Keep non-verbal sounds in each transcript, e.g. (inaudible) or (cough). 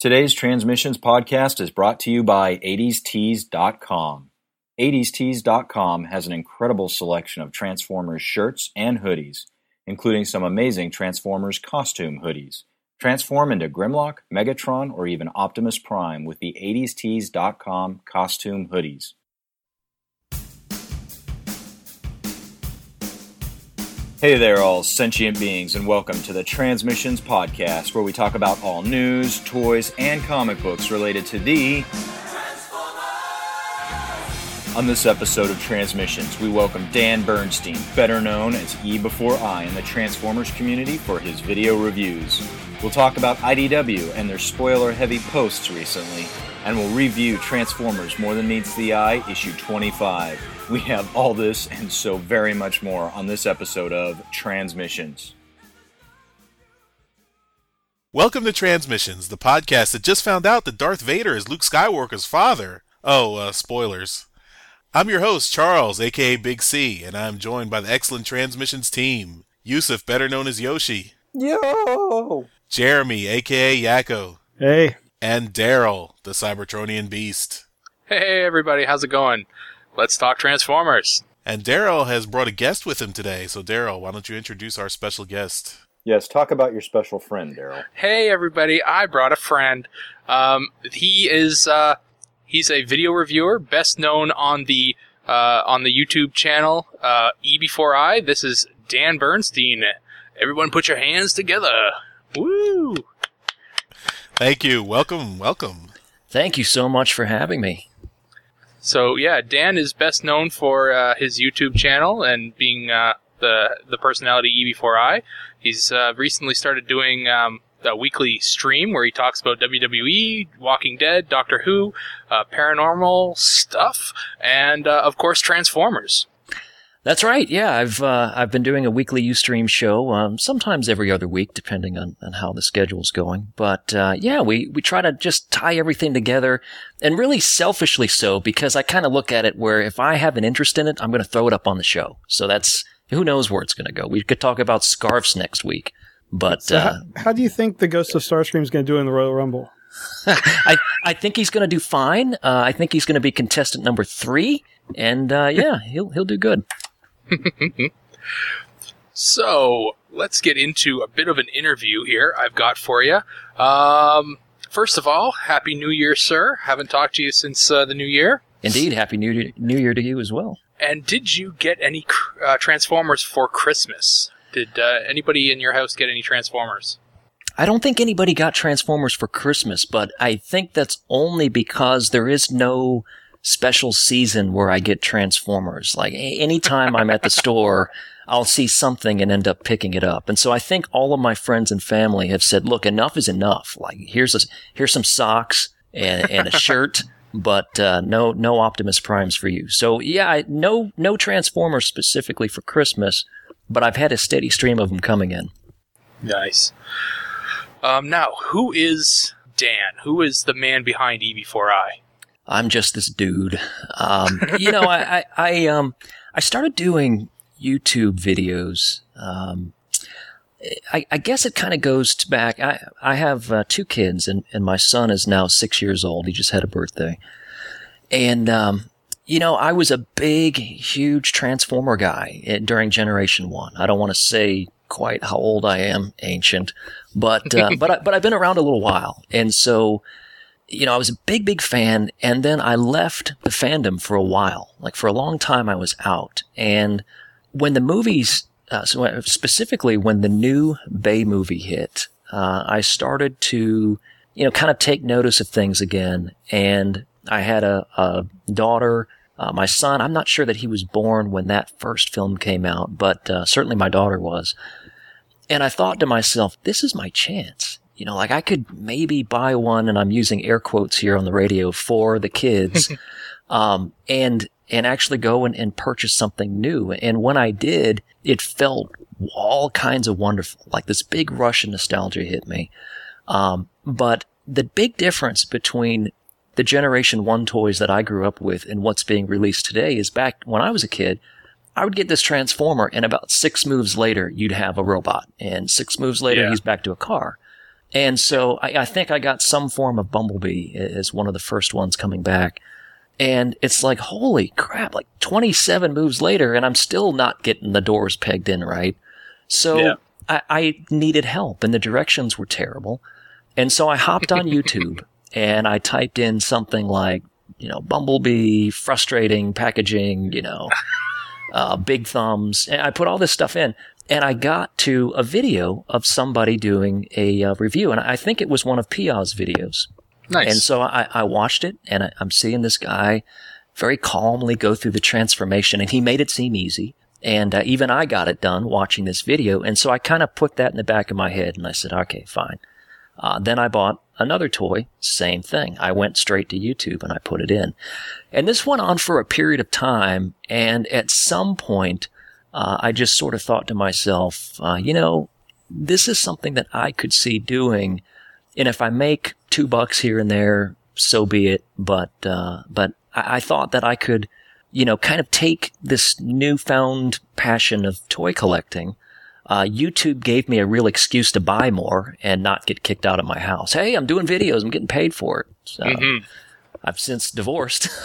Today's Transmissions podcast is brought to you by 80stees.com. 80stees.com has an incredible selection of Transformers shirts and hoodies, including some amazing Transformers costume hoodies. Transform into Grimlock, Megatron, or even Optimus Prime with the 80stees.com costume hoodies. Hey there, all sentient beings, and welcome to the Transmissions Podcast, where we talk about all news, toys, and comic books related to the. Transformers. On this episode of Transmissions, we welcome Dan Bernstein, better known as E Before I in the Transformers community, for his video reviews. We'll talk about IDW and their spoiler heavy posts recently, and we'll review Transformers More Than Meets the Eye, issue 25. We have all this and so very much more on this episode of Transmissions. Welcome to Transmissions, the podcast that just found out that Darth Vader is Luke Skywalker's father. Oh, uh, spoilers. I'm your host, Charles, aka Big C, and I'm joined by the excellent Transmissions team. Yusuf, better known as Yoshi. Yo! Jeremy, aka Yakko. Hey. And Darryl, the Cybertronian beast. Hey everybody, how's it going? Let's talk Transformers. And Darryl has brought a guest with him today. So Darryl, why don't you introduce our special guest? Yes, talk about your special friend, Daryl. Hey everybody, I brought a friend. Um, he is uh, he's a video reviewer, best known on the uh, on the YouTube channel uh, E Before I. This is Dan Bernstein. Everyone, put your hands together. Woo! Thank you. Welcome, welcome. Thank you so much for having me. So yeah, Dan is best known for uh, his YouTube channel and being uh, the the personality E before I. He's uh, recently started doing um, a weekly stream where he talks about WWE, Walking Dead, Doctor Who, uh, paranormal stuff, and uh, of course Transformers. That's right. Yeah, I've uh, I've been doing a weekly UStream show, um, sometimes every other week, depending on, on how the schedule's going. But uh, yeah, we we try to just tie everything together, and really selfishly so, because I kind of look at it where if I have an interest in it, I'm going to throw it up on the show. So that's who knows where it's going to go. We could talk about scarves next week, but So uh, how, how do you think the Ghost of Starscream is going to do in the Royal Rumble? (laughs) I I think he's going to do fine. Uh, I think he's going to be contestant number three, and uh, yeah, he'll he'll do good. (laughs) So let's get into a bit of an interview here I've got for you. Um, first of all, Happy New Year, sir. Haven't talked to you since uh, the New Year. Indeed, happy New Year, New Year to you as well. And did you get any uh, Transformers for Christmas? Did uh, anybody in your house get any Transformers? I don't think anybody got Transformers for Christmas, but I think that's only because there is no special season where I get Transformers. Like anytime I'm at the store, I'll see something and end up picking it up. And so I think all of my friends and family have said, look, enough is enough. Like here's a, here's some socks and, and a shirt. But uh, no, no Optimus Primes for you. So yeah, I, no, no Transformers specifically for Christmas, but I've had a steady stream of them coming in. Nice. Um, now, who is Dan? Who is the man behind E Before I? I'm just this dude. Um, you know, I, I, I, um, I started doing YouTube videos. Um, I, I guess it kind of goes to back. I, I have uh, two kids, and, and my son is now six years old. He just had a birthday. And, um, you know, I was a big, huge Transformer guy during Generation One. I don't want to say quite how old I am, ancient, but uh, (laughs) but I, but I've been around a little while, and so you know, I was a big, big fan, and then I left the fandom for a while. Like for a long time, I was out. And when the movies, uh, so uh, specifically when the new Bay movie hit, uh, I started to, you know, kind of take notice of things again. And I had a, a daughter. Uh, my son, I'm not sure that he was born when that first film came out, but uh, certainly my daughter was. And I thought to myself, this is my chance. You know, like I could maybe buy one, and I'm using air quotes here on the radio for the kids, (laughs) um, and and actually go and, and purchase something new. And when I did, it felt all kinds of wonderful. Like this big rush of nostalgia hit me. Um, but the big difference between the Generation One toys that I grew up with and what's being released today is back when I was a kid. I would get this transformer, and about six moves later, you'd have a robot, and six moves later, Yeah. he's back to a car. And so I, I think I got some form of Bumblebee as one of the first ones coming back. And it's like, holy crap, like 27 moves later, and I'm still not getting the doors pegged in right. So Yeah. I, I needed help, and the directions were terrible. And so I hopped on (laughs) YouTube and I typed in something like, you know, Bumblebee, frustrating packaging, you know, (laughs) uh, big thumbs. And I put all this stuff in and I got to a video of somebody doing a uh, review. And I think it was one of Pia's videos. Nice. And so I, I watched it and I, I'm seeing this guy very calmly go through the transformation and he made it seem easy. And uh, even I got it done watching this video. And so I kind of put that in the back of my head and I said, okay, fine. Uh, then I bought another toy, same thing. I went straight to YouTube and I put it in. And this went on for a period of time. And at some point, uh, I just sort of thought to myself, uh, you know, this is something that I could see doing. And if I make two bucks here and there, so be it. But, uh, but I, I thought that I could, you know, kind of take this newfound passion of toy collecting. Uh, YouTube gave me a real excuse to buy more and not get kicked out of my house. Hey, I'm doing videos. I'm getting paid for it. So Mhm. I've since divorced. (laughs)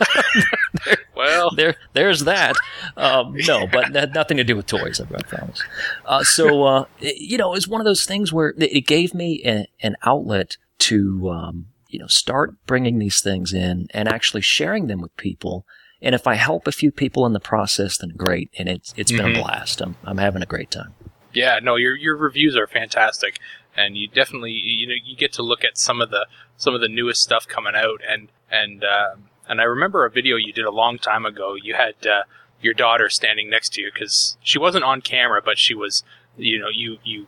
(laughs) Well, (laughs) there, there's that. Um, no, but that nothing to do with toys. I promise. Uh, so, uh, it- you know, it was one of those things where it gave me a, an outlet to, um, you know, start bringing these things in and actually sharing them with people. And if I help a few people in the process, then great. And it's it's been a Mhm. blast. I'm I'm having a great time. yeah, no, your your reviews are fantastic, and you definitely you know you get to look at some of the some of the newest stuff coming out, and and um and I remember a video you did a long time ago. You had uh, your daughter standing next to you because she wasn't on camera, but she was you know you you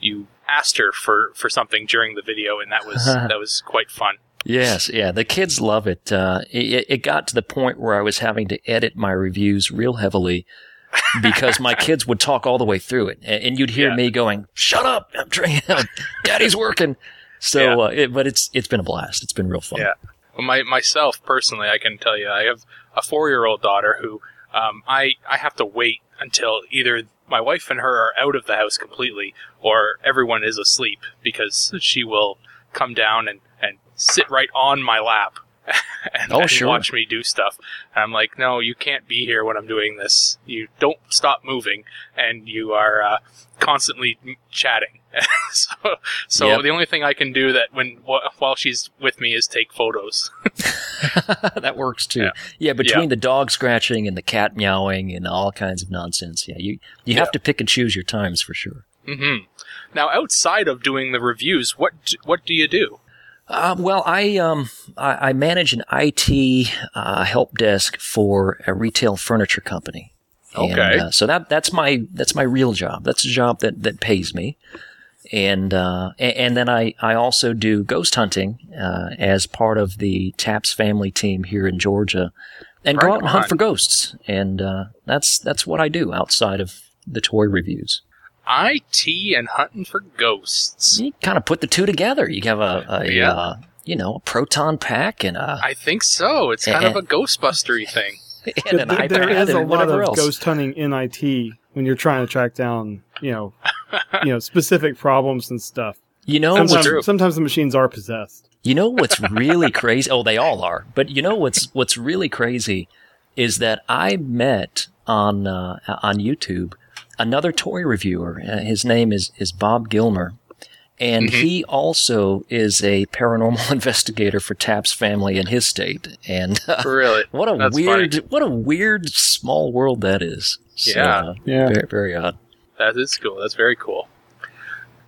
you asked her for for something during the video, and that was (laughs) that was quite fun. Yes, yeah, the kids love it. Uh, it. It got to the point where I was having to edit my reviews real heavily (laughs) because my kids would talk all the way through it, and, you'd hear Yeah. me going, "Shut up, I'm trying, (laughs) Daddy's working." So, uh, it, but it's it's been a blast. It's been real fun. Yeah. My myself personally, I can tell you, I have a four-year-old daughter who um, I I have to wait until either my wife and her are out of the house completely, or everyone is asleep because she will come down and and sit right on my lap. (laughs) And, Oh, and sure. watch me do stuff. And I'm like, no, you can't be here when I'm doing this. You don't stop moving, and you are uh, constantly chatting. (laughs) so, so Yep. the only thing I can do that when wh- while she's with me is take photos. (laughs) (laughs) that works too. Yeah, Yeah. between Yeah. the dog scratching and the cat meowing and all kinds of nonsense. Yeah, you you Yeah. have to pick and choose your times for sure. hmm Now, outside of doing the reviews, what what do you do? Uh, well, I um I, I manage an IT uh, help desk for a retail furniture company. And, Okay. uh, so that that's my that's my real job. That's a job that that pays me. And uh, and then I, I also do ghost hunting uh, as part of the Taps family team here in Georgia, and go out and hunt on. for ghosts. And uh, that's that's what I do outside of the toy reviews. IT and hunting for ghosts. You kind of put the two together. You have a, a Yeah. uh, you know a proton pack and a I think so. It's kind of a Ghostbustery thing. (laughs) and an there iPad is a lot of else. ghost hunting in IT when you're trying to track down, you know, you know, specific problems and stuff. you know Sometimes, sometimes the machines are possessed. you know what's (laughs) really crazy? Oh, they all are. But you know what's what's really crazy is that I met on uh, on YouTube another toy reviewer. Uh, his name is is Bob Gilmer. And Mhm. he also is a paranormal (laughs) investigator for Taps family in his state. And uh, Really? (laughs) what a That's weird, what a weird small world that is. So, Yeah. uh, Yeah. very, very odd. That is cool. That's very cool.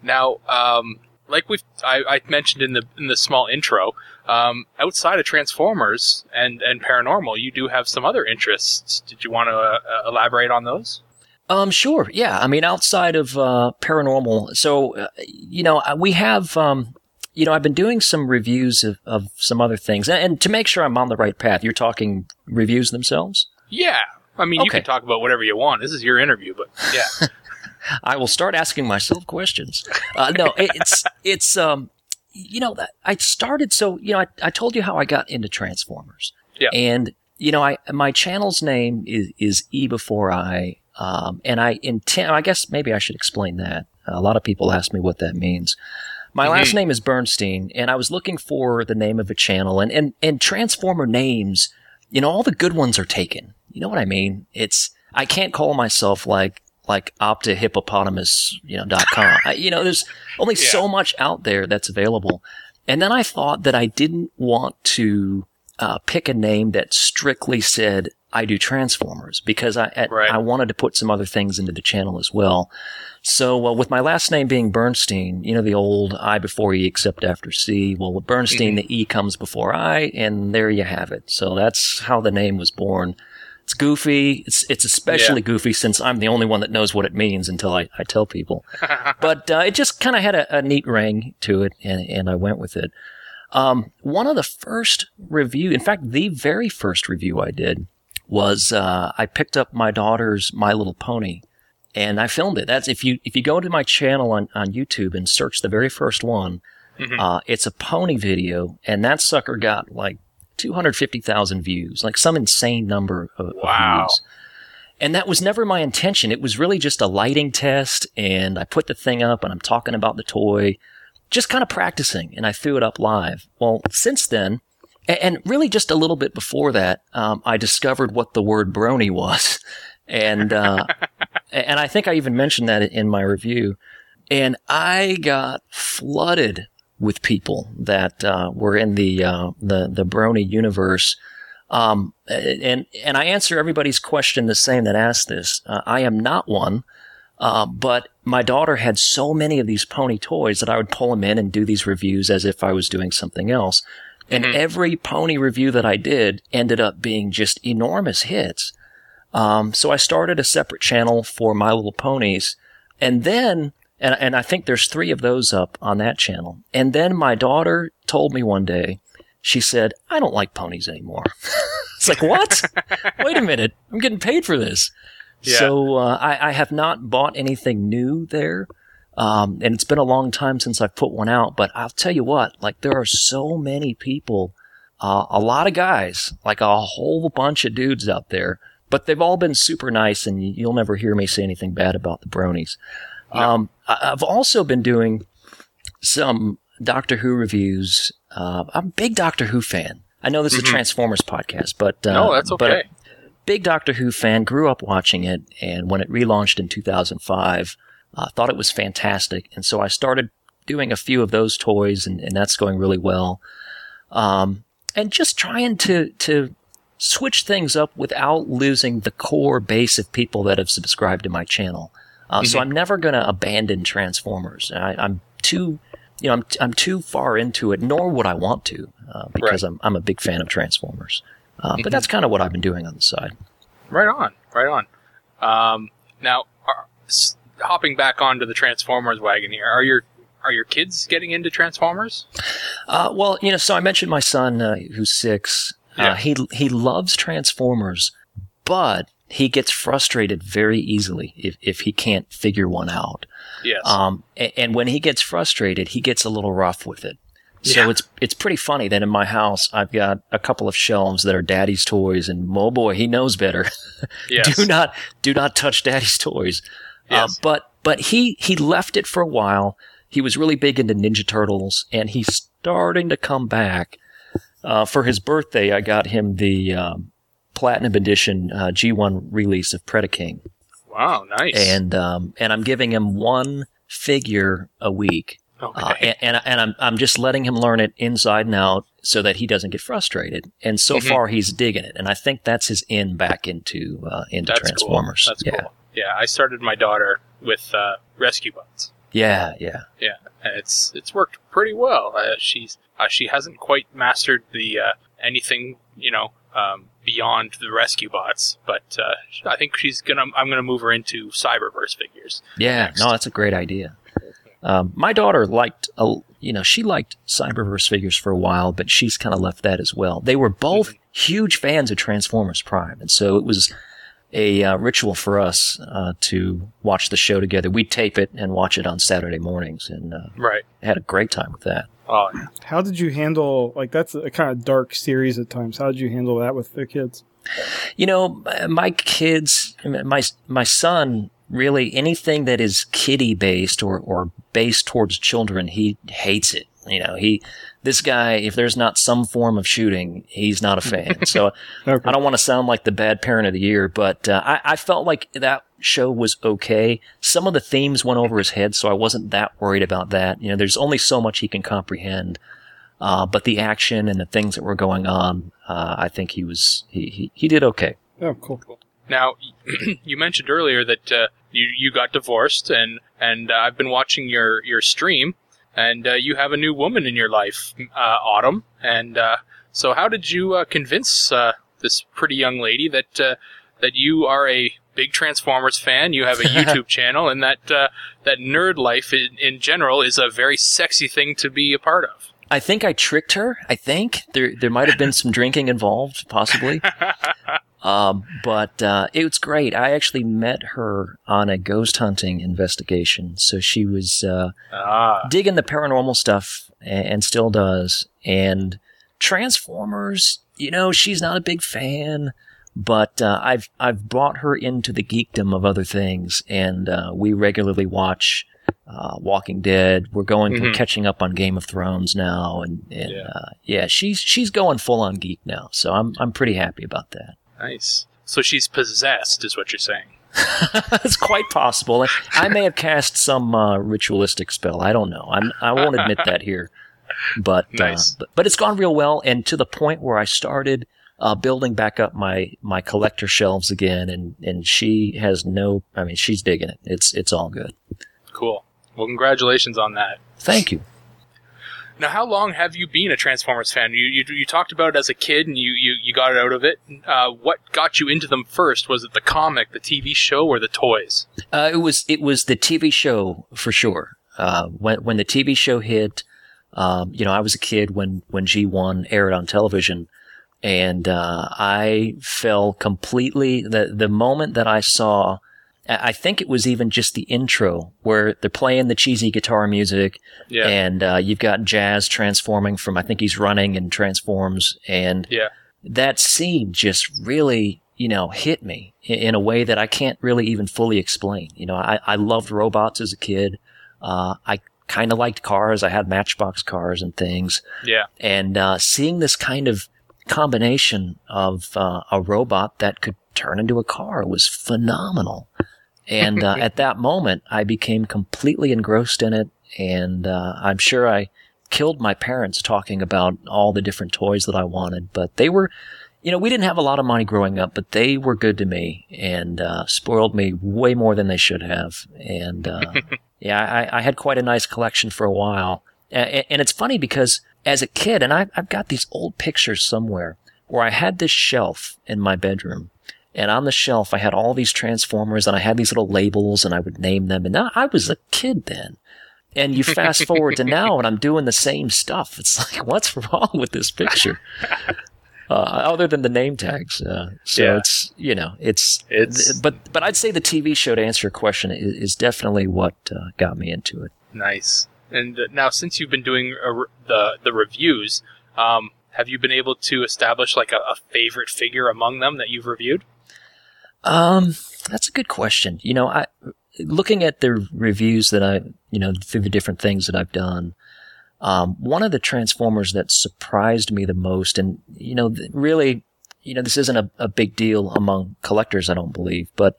Now, um, like we I, I mentioned in the in the small intro, um, outside of Transformers and and paranormal, you do have some other interests. Did you want to uh, elaborate on those? Um, sure. Yeah. I mean, outside of uh, paranormal, so uh, you know, uh, we have. Um, you know, I've been doing some reviews of, of some other things, and, and to make sure I'm on the right path, you're talking reviews themselves. Yeah. I mean, you can talk about whatever you want. This is your interview, but yeah. (laughs) (laughs) I will start asking myself questions. Uh, no, it- it's it's um, you know, I started. So you know, I, I told you how I got into Transformers. Yeah. And you know, I my channel's name is is E before I, um, and I intend. I guess maybe I should explain that. A lot of people ask me what that means. My Mhm. last name is Bernstein, and I was looking for the name of a channel, and, and, and Transformer names, you know, all the good ones are taken. You know what I mean? It's, I can't call myself like, like Opta Hippopotamus, you know, dot com. (laughs) I, you know, there's only so much out there that's available. And then I thought that I didn't want to uh, pick a name that strictly said I do Transformers because I I- Right. I wanted to put some other things into the channel as well. So uh, with my last name being Bernstein, you know the old I before E except after C. Well, with Bernstein, the E comes before I, and there you have it. So that's how the name was born. It's goofy. It's it's especially goofy since I'm the only one that knows what it means until I, I tell people. (laughs) but uh, it just kind of had a, a neat ring to it, and, and I went with it. Um, one of the first review, in fact, the very first review I did was uh, I picked up my daughter's My Little Pony, and I filmed it. That's if you if you go to my channel on on YouTube and search the very first one, uh, it's a pony video, and that sucker got like two hundred fifty thousand views, like some insane number of, of Wow. views. And that was never my intention. It was really just a lighting test, and I put the thing up, and I'm talking about the toy, just kind of practicing, and I threw it up live. Well, since then, and really just a little bit before that, um, I discovered what the word brony was, (laughs) and uh, (laughs) and I think I even mentioned that in my review, and I got flooded with people that uh, were in the uh, the the brony universe. Um, and and I answer everybody's question the same that asked this. Uh, I am not one. Uh, but my daughter had so many of these pony toys that I would pull them in and do these reviews as if I was doing something else. And every pony review that I did ended up being just enormous hits. Um, so I started a separate channel for My Little Ponies. And then, and, and I think there's three of those up on that channel. And then my daughter told me one day, she said, I don't like ponies anymore. (laughs) it's like, what? (laughs) Wait a minute. I'm getting paid for this. Yeah. So uh, I, I have not bought anything new there. Um, and it's been a long time since I've put one out, but I'll tell you what, like there are so many people, uh, a lot of guys, like a whole bunch of dudes out there, but they've all been super nice and you'll never hear me say anything bad about the bronies. Um, I- I've also been doing some Doctor Who reviews. Uh, I'm a big Doctor Who fan. I know this is a Transformers podcast, but uh, no, that's okay. big Doctor Who fan, grew up watching it, and when it relaunched in 2005, uh, thought it was fantastic, and so I started doing a few of those toys, and, and that's going really well. Um, and just trying to to switch things up without losing the core base of people that have subscribed to my channel. Uh, So I'm never going to abandon Transformers. I, I'm too, you know, I'm I'm too far into it, nor would I want to, uh, because I'm I'm a big fan of Transformers. Uh, But that's kind of what I've been doing on the side. Right on, right on. Um, now, are, hopping back onto the Transformers wagon here, are your are your kids getting into Transformers? Uh, well, you know, so I mentioned my son uh, who's six. Yeah. Uh, he he loves Transformers, but he gets frustrated very easily if if he can't figure one out. Yes. Um, and, and when he gets frustrated, he gets a little rough with it. So Yeah. it's it's pretty funny that in my house I've got a couple of shelves that are daddy's toys, and oh boy, he knows better. (laughs) yes. do not do not touch daddy's toys. Uh, but but he he left it for a while. He was really big into Ninja Turtles, and he's starting to come back. Uh, for his birthday, I got him the um, platinum edition uh, G1 release of Predaking, Wow, nice. and um, and I'm giving him one figure a week. okay. Uh, and, and and I'm I'm just letting him learn it inside and out so that he doesn't get frustrated. And so Mhm. far, he's digging it, and I think that's his in back into uh, into That's Transformers. Cool. That's yeah, cool. Yeah, I started my daughter with uh, Rescue Bots. yeah, yeah. Yeah, and it's it's worked pretty well. Uh, she's uh, she hasn't quite mastered the uh, anything you know um, beyond the rescue bots, but uh, I think she's gonna. I'm gonna move her into Cyberverse figures. Yeah, next. no, that's a great idea. Um, my daughter liked, a, you know, she liked Cyberverse figures for a while, but she's kind of left that as well. They were both huge fans of Transformers Prime, and so it was a uh, ritual for us uh, to watch the show together. We tape it and watch it on Saturday mornings, and uh, Right. had a great time with that. Oh, yeah. How did you handle like that's a kind of dark series at times? How did you handle that with the kids? You know, my kids, my my son really anything that is kiddie based or, or based towards children, he hates it. You know, he, this guy, if there's not some form of shooting, he's not a fan. (laughs) So Okay. I don't want to sound like the bad parent of the year, but uh, I, I felt like that show was okay. Some of the themes went over his head, so I wasn't that worried about that. You know, there's only so much he can comprehend. Uh, but the action and the things that were going on, uh, I think he was, he, he, he did okay. Oh, cool. Now, (clears throat) you mentioned earlier that uh, you you got divorced, and and uh, I've been watching your your stream, and uh, you have a new woman in your life, uh, Autumn. And uh, so, how did you uh, convince uh, this pretty young lady that uh, that you are a big Transformers fan? You have a (laughs) YouTube channel, and that uh, that nerd life in, in general is a very sexy thing to be a part of. I think I tricked her. I think there there might have been some drinking involved, possibly. (laughs) Um, but uh, it was great. I actually met her on a ghost hunting investigation, so she was uh, Ah, digging the paranormal stuff a- and still does. And Transformers, you know, she's not a big fan, but uh, I've I've brought her into the geekdom of other things, and uh, we regularly watch uh, Walking Dead. We're going we're Mhm. catching up on Game of Thrones now, and, and Yeah. Uh, yeah, she's she's going full on geek now, so I'm I'm pretty happy about that. Nice. So she's possessed, is what you're saying. (laughs) it's quite possible. I may have cast some uh, ritualistic spell. I don't know. I'm, I won't admit (laughs) that here. But, Nice. uh, but but it's gone real well, and to the point where I started uh, building back up my my collector shelves again, and and she has no. I mean, she's digging it. It's it's all good. Cool. Well, congratulations on that. Thank you. Now, how long have you been a Transformers fan? You you, you talked about it as a kid, and you, you, you got out of it. Uh, what got you into them first? Was it the comic, the TV show, or the toys? Uh, it was it was the TV show for sure. Uh, when when the TV show hit, um, you know, I was a kid when when G one aired on television, and uh, I fell completely. the The moment that I saw, I think it was even just the intro where they're playing the cheesy guitar music, Yeah, and uh, you've got Jazz transforming from I think he's running and transforms, and yeah, that scene just really, you know, hit me in, in a way that I can't really even fully explain. You know, I, I loved robots as a kid. Uh, I kind of liked cars. I had Matchbox cars and things. yeah. And uh, seeing this kind of combination of uh, a robot that could turn into a car was phenomenal. And uh, (laughs) at that moment, I became completely engrossed in it. And uh, I'm sure I killed my parents talking about all the different toys that I wanted. But they were, you know, we didn't have a lot of money growing up, but they were good to me and uh, spoiled me way more than they should have. And uh, (laughs) yeah, I, I had quite a nice collection for a while. And it's funny because as a kid, and I've got these old pictures somewhere where I had this shelf in my bedroom. And on the shelf, I had all these Transformers and I had these little labels and I would name them. And I was a kid then. And you fast forward to now and I'm doing the same stuff. It's (laughs) like, what's wrong with this picture? (laughs) Uh, other than the name tags. Uh, so Yeah. it's, you know, it's, It's- but, but I'd say the TV show to answer your question is, is definitely what uh, got me into it. Nice. And uh, now, since you've been doing re- the the reviews, um, have you been able to establish like a, a favorite figure among them that you've reviewed? Um, that's a good question. You know, I looking at the reviews that I, you know, through the different things that I've done. Um, one of the Transformers that surprised me the most, and you know, really, you know, this isn't a, a big deal among collectors, I don't believe, but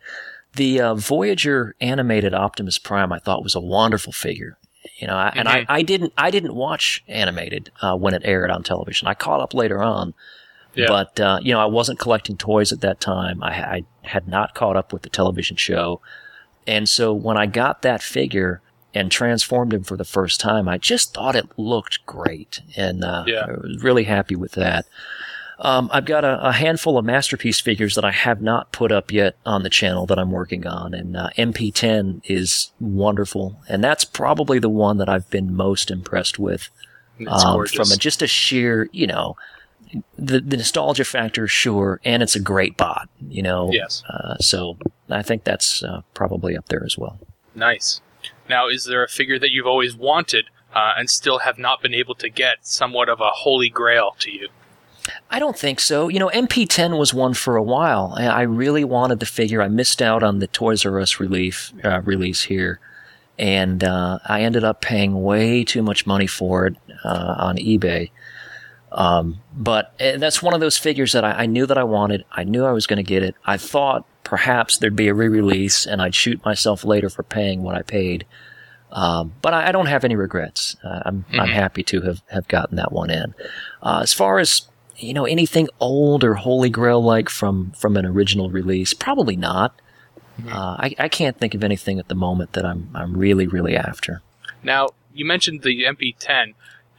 the uh, Voyager animated Optimus Prime, I thought was a wonderful figure. You know, I, and I, I didn't, I didn't watch animated uh, when it aired on television. I caught up later on, Yeah. but uh, you know, I wasn't collecting toys at that time. I, I had not caught up with the television show, and so when I got that figure and transformed him for the first time, I just thought it looked great, and uh, Yeah. I was really happy with that. Um, I've got a, a handful of masterpiece figures that I have not put up yet on the channel that I'm working on, and uh, MP10 is wonderful, and that's probably the one that I've been most impressed with um, from a, just a sheer, you know, the, the nostalgia factor, sure, and it's a great bot, you know. yes. Uh, so I think that's uh, probably up there as well. Nice. Now, is there a figure that you've always wanted uh, and still have not been able to get, somewhat of a holy grail to you? I don't think so. You know, MP10 was one for a while. I really wanted the figure. I missed out on the Toys R Us relief uh, release here, and uh, I ended up paying way too much money for it uh, on eBay. Um, but uh, that's one of those figures that I, I knew that I wanted. I knew I was going to get it. I thought perhaps there'd be a re-release, and I'd shoot myself later for paying what I paid. Um, but I, I don't have any regrets. Uh, I'm I'm happy to have have gotten that one in. Uh, as far as you know, anything old or Holy Grail like from from an original release, probably not. Uh, I, I can't think of anything at the moment that I'm I'm really really after. Now, you mentioned the MP10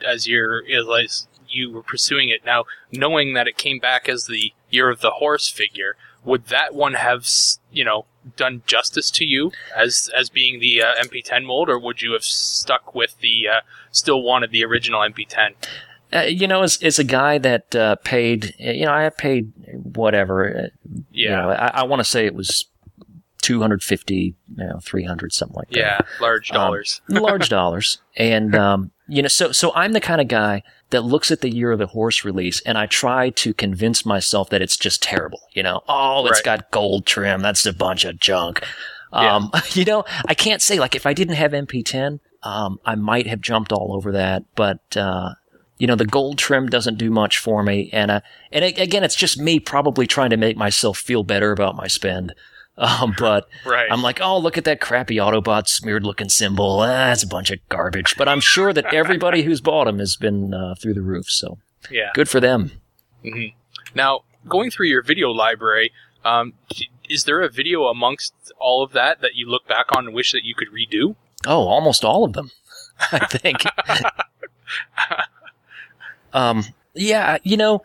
as your as you were pursuing it. Now, knowing that it came back as the Year of the Horse figure, would that one have you know done justice to you as as being the uh, MP10 mold, or would you have stuck with the uh, still wanted the original MP10? Uh, you know, as, as a guy that uh, paid, you know, I paid whatever. Uh, you Yeah, know, I, I want to say it was two hundred fifty, you know, three hundred, something like that. yeah, large Um, dollars. (laughs) large dollars. And um, you know, so so I'm the kind of guy that looks at the year of the horse release and I try to convince myself that it's just terrible. You know, oh, it's Right. got gold trim. That's a bunch of junk. Yeah. Um, (laughs) you know, I can't say like if I didn't have MP10, um, I might have jumped all over that, but. Uh, you know, the gold trim doesn't do much for me. And, uh, and again, it's just me probably trying to make myself feel better about my spend. Um, but (laughs) Right. I'm like, oh, look at that crappy Autobot smeared looking symbol. Ah, that's a bunch of garbage. But I'm sure that (laughs) everybody who's bought them has been uh, through the roof. So yeah. good for them. Now, going through your video library, um, is there a video amongst all of that that you look back on and wish that you could redo? Oh, almost all of them, (laughs) I think. um, yeah, you know,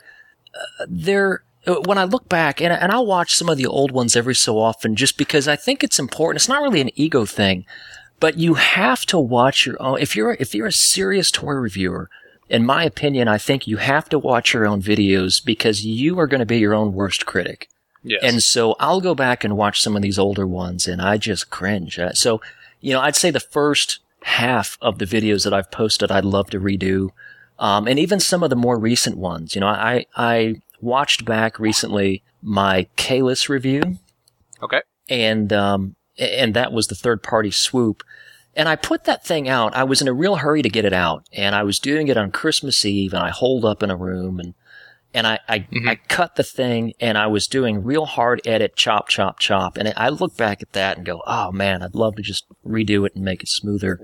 uh, they're uh, when I look back and and I'll watch some of the old ones every so often, just because I think it's important. It's not really an ego thing, but you have to watch your own. If you're if you're a serious toy reviewer, in my opinion, I think you have to watch your own videos because you are going to be your own worst critic. Yes. And so I'll go back and watch some of these older ones and I just cringe. Uh, So, you know, I'd say the first half of the videos that I've posted, I'd love to redo. Um, and even some of the more recent ones, you know, I, I watched back recently my Kalis review okay. and, um, and that was the third party swoop. And I put that thing out. I was in a real hurry to get it out and I was doing it on Christmas Eve and I holed up in a room and and I, I, Mhm. I cut the thing and I was doing real hard edit, chop, chop, chop. And I look back at that and go, oh man, I'd love to just redo it and make it smoother.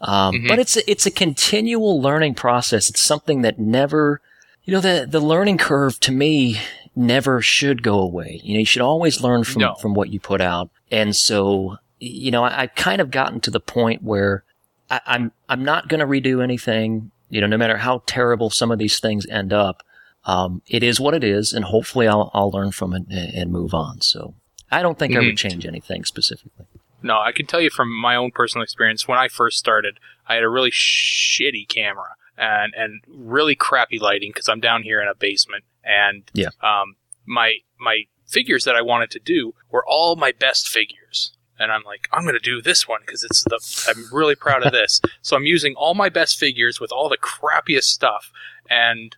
Um, Mhm. but it's a, it's a continual learning process. It's something that never, you know, the, the learning curve to me never should go away. You know, you should always learn from, No. from what you put out. And so, you know, I, I've kind of gotten to the point where I, I'm, I'm not going to redo anything, you know, no matter how terrible some of these things end up um, it is what it is, and hopefully I'll, I'll learn from it and, and move on. So I don't think I Mhm. would change anything specifically. No, I can tell you from my own personal experience. When I first started, I had a really shitty camera and and really crappy lighting because I'm down here in a basement. And Yeah. um, my my figures that I wanted to do were all my best figures. And I'm like, I'm going to do this one because it's the. I'm really proud of this. (laughs) so I'm using all my best figures with all the crappiest stuff. And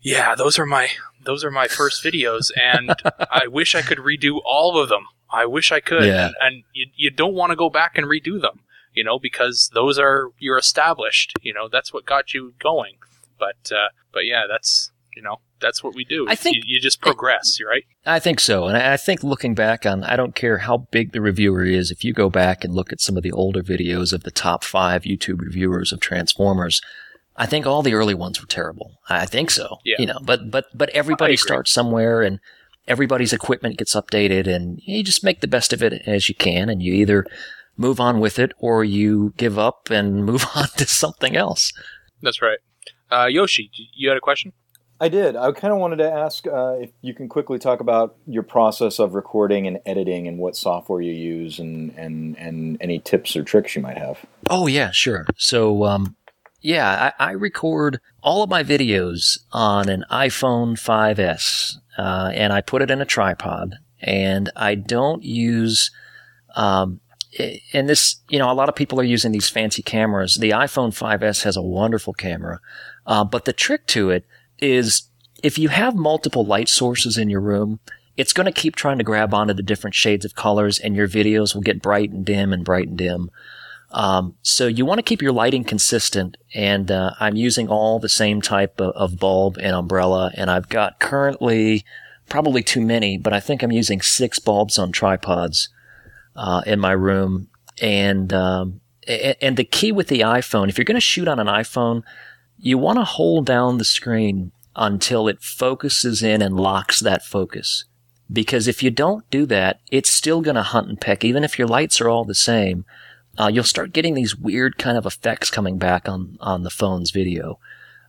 yeah, those are my those are my first videos, and (laughs) I wish I could redo all of them. I wish I could, Yeah. and, and you, you don't want to go back and redo them, you know, because those are you're established. You know, that's what got you going. But uh, but yeah, that's you know that's what we do. I think- you, you just progress, right? I think so. And I I think looking back on, I don't care how big the reviewer is, if you go back and look at some of the older videos of the top five YouTube reviewers of Transformers, I think all the early ones were terrible. I think so. Yeah. You know, but, but, but everybody starts somewhere and everybody's equipment gets updated and you just make the best of it as you can and you either move on with it or you give up and (laughs) move on to something else. That's right. Uh, Yoshi, you had a question? I did. I kind of wanted to ask uh, if you can quickly talk about your process of recording and editing and what software you use and, and, and any tips or tricks you might have. Oh yeah, sure. So um, yeah, I, I record all of my videos on an iPhone 5s, uh, and I put it in a tripod, and I don't use. Um, i- and this, you know, a lot of people are using these fancy cameras. The iPhone 5s has a wonderful camera, uh, but the trick to it is if you have multiple light sources in your room, it's going to keep trying to grab onto the different shades of colors and your videos will get bright and dim and bright and dim. Um, so you want to keep your lighting consistent and, uh, I'm using all the same type of, of, bulb and umbrella and I've got currently probably too many, but I think I'm using six bulbs on tripods, uh, in my room. And, um, and the key with the iPhone, if you're going to shoot on an iPhone, you want to hold down the screen until it focuses in and locks that focus. Because if you don't do that, it's still going to hunt and peck, even if your lights are all the same. Uh, you'll start getting these weird kind of effects coming back on, on the phone's video.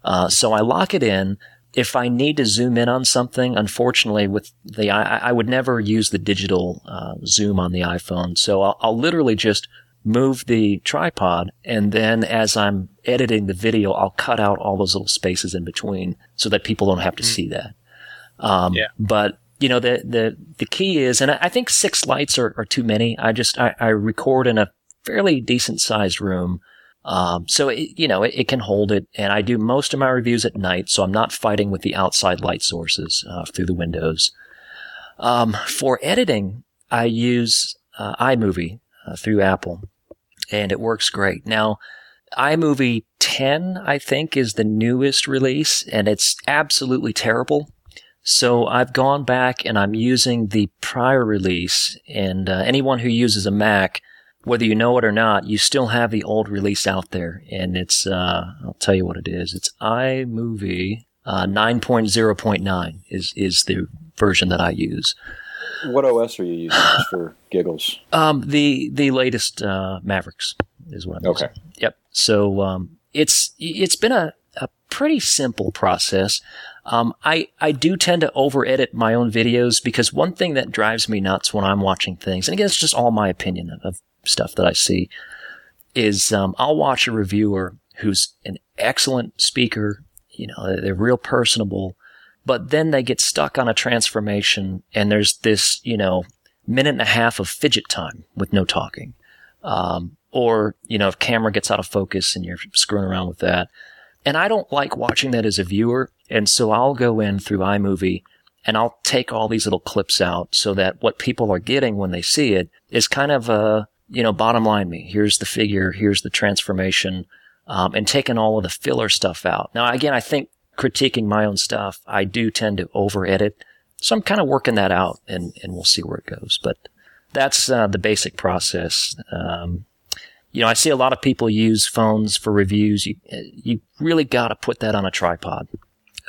Uh, so I lock it in. If I need to zoom in on something, unfortunately, with the I, I would never use the digital uh, zoom on the iPhone. So I'll, I'll literally just move the tripod, and then as I'm editing the video, I'll cut out all those little spaces in between so that people don't have to mm-hmm. see that. Um, yeah. But you know, the, the, the key is, and I think six lights are, are too many. I just, I, I record in a fairly decent sized room. Um, so it, you know, it, it, can hold it. And I do most of my reviews at night. So I'm not fighting with the outside light sources, uh, through the windows. Um, for editing, I use, uh, iMovie, uh, through Apple and it works great. Now, iMovie 10, I think, is the newest release, and it's absolutely terrible. So I've gone back and I'm using the prior release, and uh, anyone who uses a Mac, whether you know it or not, you still have the old release out there, and it's uh, I'll tell you what it is. It's iMovie uh, 9.0.9 is is the version that I use. What OS are you using just for giggles? Um, the the latest uh, Mavericks is what I'm using. okay. using. Yep. So um, it's it's been a, a pretty simple process. Um, I I do tend to over edit my own videos because one thing that drives me nuts when I'm watching things, and again, it's just all my opinion of, of stuff that I see, is um, I'll watch a reviewer who's an excellent speaker. You know, they're real personable but then they get stuck on a transformation and there's this, you know, minute and a half of fidget time with no talking. Um, or, you know, if camera gets out of focus and you're screwing around with that. And I don't like watching that as a viewer. And so I'll go in through iMovie and I'll take all these little clips out so that what people are getting when they see it is kind of a, you know, bottom line me. Here's the figure. Here's the transformation. Um, and taking all of the filler stuff out. Now, again, I think critiquing my own stuff, I do tend to over edit. So I'm kind of working that out and, and we'll see where it goes. But that's uh, the basic process. Um, you know, I see a lot of people use phones for reviews. You, you really got to put that on a tripod.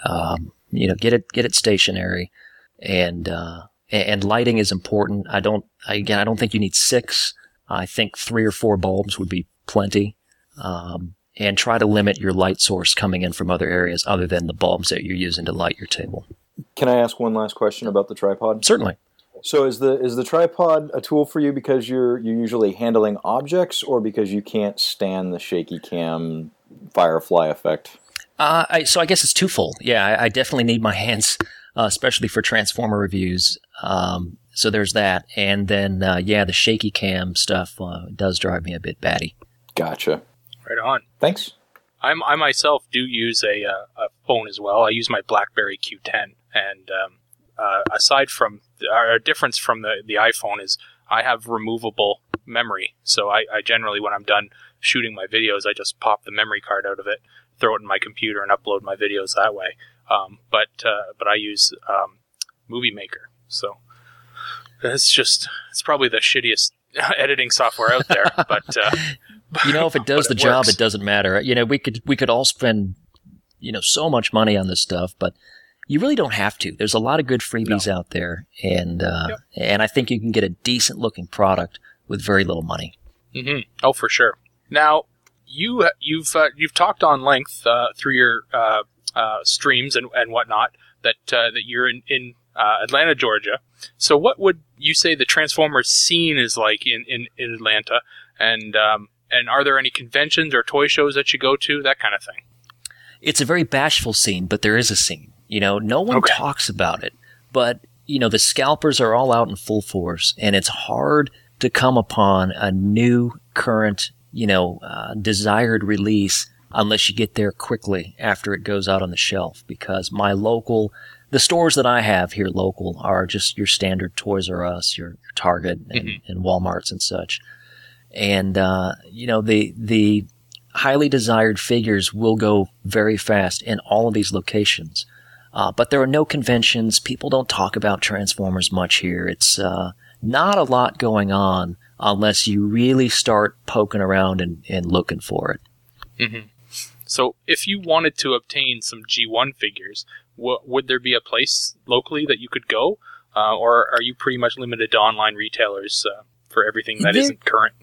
Um, you know, get it, get it stationary and, uh, and lighting is important. I don't, again, I don't think you need six. I think three or four bulbs would be plenty. Um, and try to limit your light source coming in from other areas other than the bulbs that you're using to light your table. Can I ask one last question about the tripod? Certainly. So is the is the tripod a tool for you because you're you're usually handling objects or because you can't stand the shaky cam firefly effect? Uh, I, so I guess it's twofold. Yeah, I, I definitely need my hands, uh, especially for transformer reviews. Um, so there's that, and then uh, yeah, the shaky cam stuff uh, does drive me a bit batty. Gotcha. Right on. Thanks. I'm, I myself do use a, uh, a phone as well. I use my BlackBerry Q10, and um, uh, aside from our difference from the the iPhone is I have removable memory. So I, I, generally, when I'm done shooting my videos, I just pop the memory card out of it, throw it in my computer, and upload my videos that way. Um, but uh, but I use um, Movie Maker, so it's just it's probably the shittiest (laughs) editing software out there. (laughs) But uh, you know, if it (laughs) does the it job, it doesn't matter. You know, we could we could all spend you know so much money on this stuff, but you really don't have to. There's a lot of good freebies no. out there, and uh, yep. and I think you can get a decent looking product with very little money. Mm-hmm. Oh, for sure. Now you you've uh, you've talked on length uh, through your uh, uh, streams and, and whatnot that uh, that you're in in Atlanta, Georgia. So, what would you say the Transformers scene is like in in, in Atlanta? And um, and are there any conventions or toy shows that you go to? That kind of thing. It's a very bashful scene, but there is a scene. You know, no one okay. talks about it, but you know, the scalpers are all out in full force, and it's hard to come upon a new, current, you know, uh, desired release unless you get there quickly after it goes out on the shelf because my local the stores that I have here local are just your standard Toys R Us, your, your Target, and, Mhm. and WalMarts and such. And uh, you know the the highly desired figures will go very fast in all of these locations. Uh, but there are no conventions. People don't talk about Transformers much here. It's uh, not a lot going on unless you really start poking around and, and looking for it. hmm So, if you wanted to obtain some G1 figures, w- would there be a place locally that you could go, uh, or are you pretty much limited to online retailers uh, for everything that not current?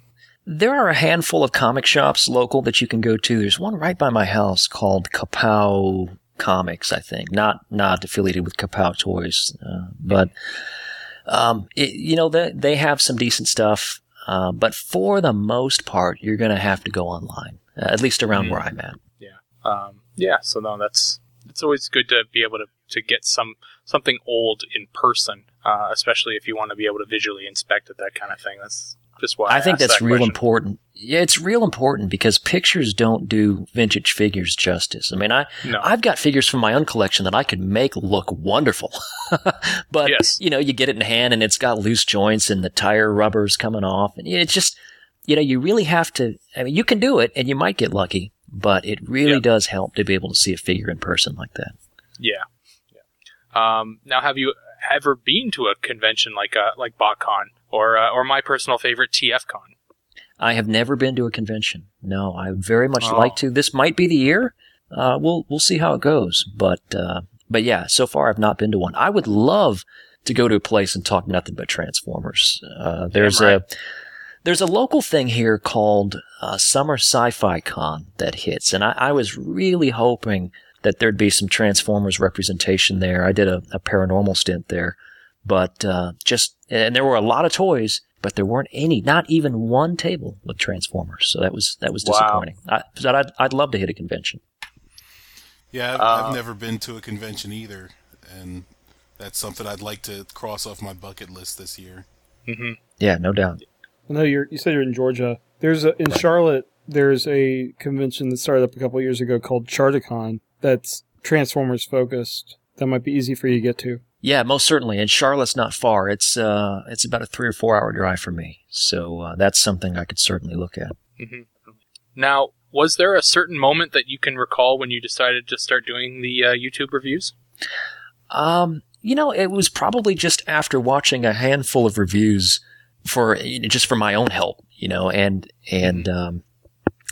There are a handful of comic shops local that you can go to. There's one right by my house called Kapow Comics, I think. Not not affiliated with Kapow Toys, uh, but um, it, you know they they have some decent stuff. Uh, but for the most part, you're going to have to go online, uh, at least around Mhm. where I'm at. Um, yeah, so no, that's it's always good to be able to, to get some something old in person, uh, especially if you want to be able to visually inspect it, that kind of thing. That's just why I, I think that's that real question. important. Yeah, it's real important because pictures don't do vintage figures justice. I mean, I No, I've got figures from my own collection that I could make look wonderful. (laughs) but, Yes. you know, you get it in hand and it's got loose joints and the tire rubber's coming off. And it's just, you know, you really have to, I mean, you can do it and you might get lucky, but it really Yeah. does help to be able to see a figure in person like that. yeah, yeah. Um, now, have you ever been to a convention like uh, like BotCon or uh, or my personal favorite TFCon? I have never been to a convention. No, I would very much Oh. like to. This might be the year. Uh, we'll we'll see how it goes. But uh, but yeah, so far I've not been to one. I would love to go to a place and talk nothing but Transformers. Uh, there's right. a there's a local thing here called uh, Summer Sci-Fi Con that hits, and I, I was really hoping that there'd be some Transformers representation there. I did a, a paranormal stint there, but uh, just and there were a lot of toys, but there weren't any, not even one table with Transformers. So that was that was Wow. disappointing. I, but I'd I'd love to hit a convention. Yeah, I've, Uh, I've never been to a convention either, and that's something I'd like to cross off my bucket list this year. hmm Yeah, no doubt. I know you're. You said you're in Georgia. There's a in Charlotte. There's a convention that started up a couple years ago called Charticon. That's Transformers focused. That might be easy for you to get to. Yeah, most certainly. And Charlotte's not far. It's uh, it's about a three or four hour drive for me. So uh, that's something I could certainly look at. Mm-hmm. Now, was there a certain moment that you can recall when you decided to start doing the uh, YouTube reviews? Um, you know, it was probably just after watching a handful of reviews for just for my own help, you know, and and um,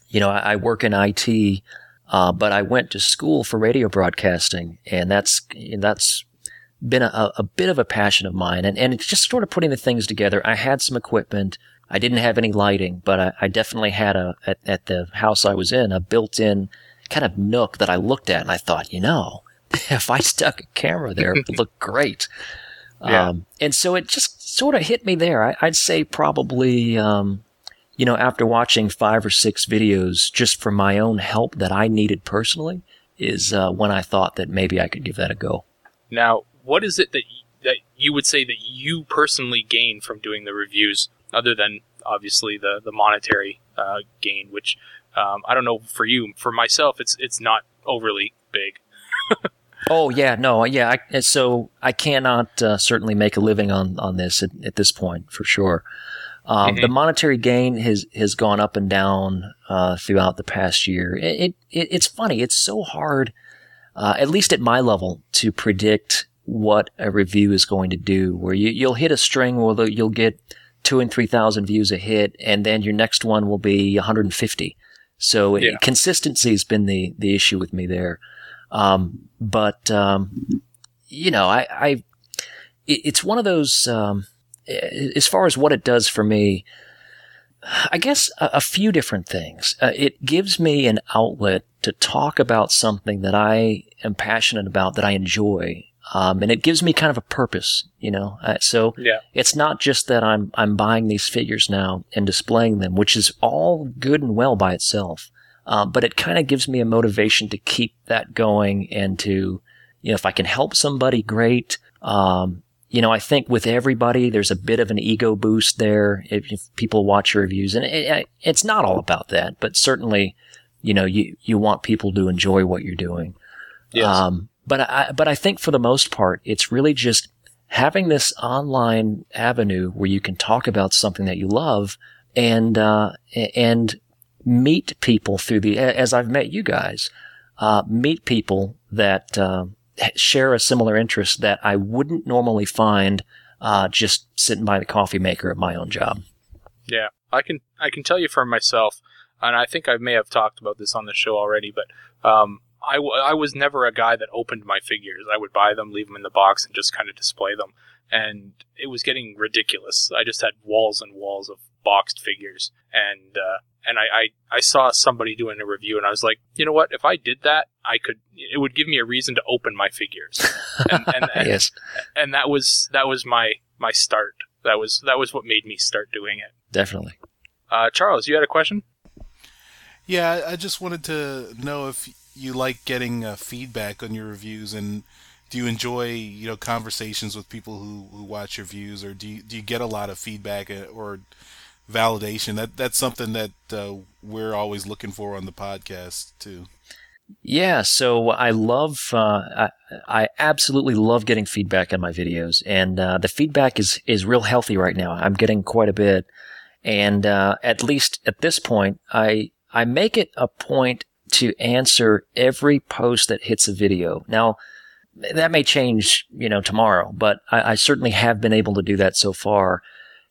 you know, I, I work in IT, uh, but I went to school for radio broadcasting, and that's that's been a, a bit of a passion of mine, and and it's just sort of putting the things together. I had some equipment. I didn't have any lighting, but I, I definitely had a at, at the house I was in a built-in kind of nook that I looked at, and I thought, you know, (laughs) if I stuck a camera there, it would look great. Yeah. Um, and so it just sort of hit me there. I, I'd say probably, um, you know, after watching five or six videos just for my own help that I needed personally, is uh, when I thought that maybe I could give that a go. Now, what is it that y- that you would say that you personally gain from doing the reviews, other than obviously the the monetary uh, gain, which um, I don't know for you. For myself, it's it's not overly big. (laughs) Oh yeah, no, yeah. I, so I cannot uh, certainly make a living on on this at, at this point for sure. Um, Mhm. The monetary gain has has gone up and down uh, throughout the past year. It, it it's funny. It's so hard, uh, at least at my level, to predict what a review is going to do. Where you you'll hit a string where you'll get two and three thousand views a hit, and then your next one will be 150. So it- consistency has been the the issue with me there. Um, but um, you know, I, I it, it's one of those. Um, as far as what it does for me, I guess a, a few different things. Uh, it gives me an outlet to talk about something that I am passionate about, that I enjoy, um, and it gives me kind of a purpose. You know, uh, so Yeah. it's not just that I'm I'm buying these figures now and displaying them, which is all good and well by itself. Um, but it kind of gives me a motivation to keep that going and to, you know, if I can help somebody, great. Um, you know, I think with everybody, there's a bit of an ego boost there if, if people watch your reviews, and it, it, it's not all about that, but certainly, you know, you, you want people to enjoy what you're doing. Yes. Um, but I, but I think for the most part, it's really just having this online avenue where you can talk about something that you love and, uh, and meet people through the, as I've met you guys, uh, meet people that, uh, share a similar interest that I wouldn't normally find, uh, just sitting by the coffee maker at my own job. Yeah, I can I can tell you for myself, and I think I may have talked about this on the show already, but um, I, w- I was never a guy that opened my figures. I would buy them, leave them in the box, and just kind of display them. And it was getting ridiculous. I just had walls and walls of boxed figures, and uh, and I, I I saw somebody doing a review, and I was like, you know what? If I did that, I could. It would give me a reason to open my figures, and and, (laughs) and, yes. and that was that was my my start. That was that was what made me start doing it. Definitely. Uh, Charles, you had a question? Yeah, I just wanted to know if you like getting uh, feedback on your reviews, and do you enjoy you know conversations with people who, who watch your views, or do you, do you get a lot of feedback uh, or validation? That that's something that uh, we're always looking for on the podcast too. Yeah, so I love, uh, I, I absolutely love getting feedback on my videos, and uh, the feedback is is real healthy right now. I'm getting quite a bit, and uh, at least at this point, I I make it a point to answer every post that hits a video. Now, that may change, you know, tomorrow, but I, I certainly have been able to do that so far,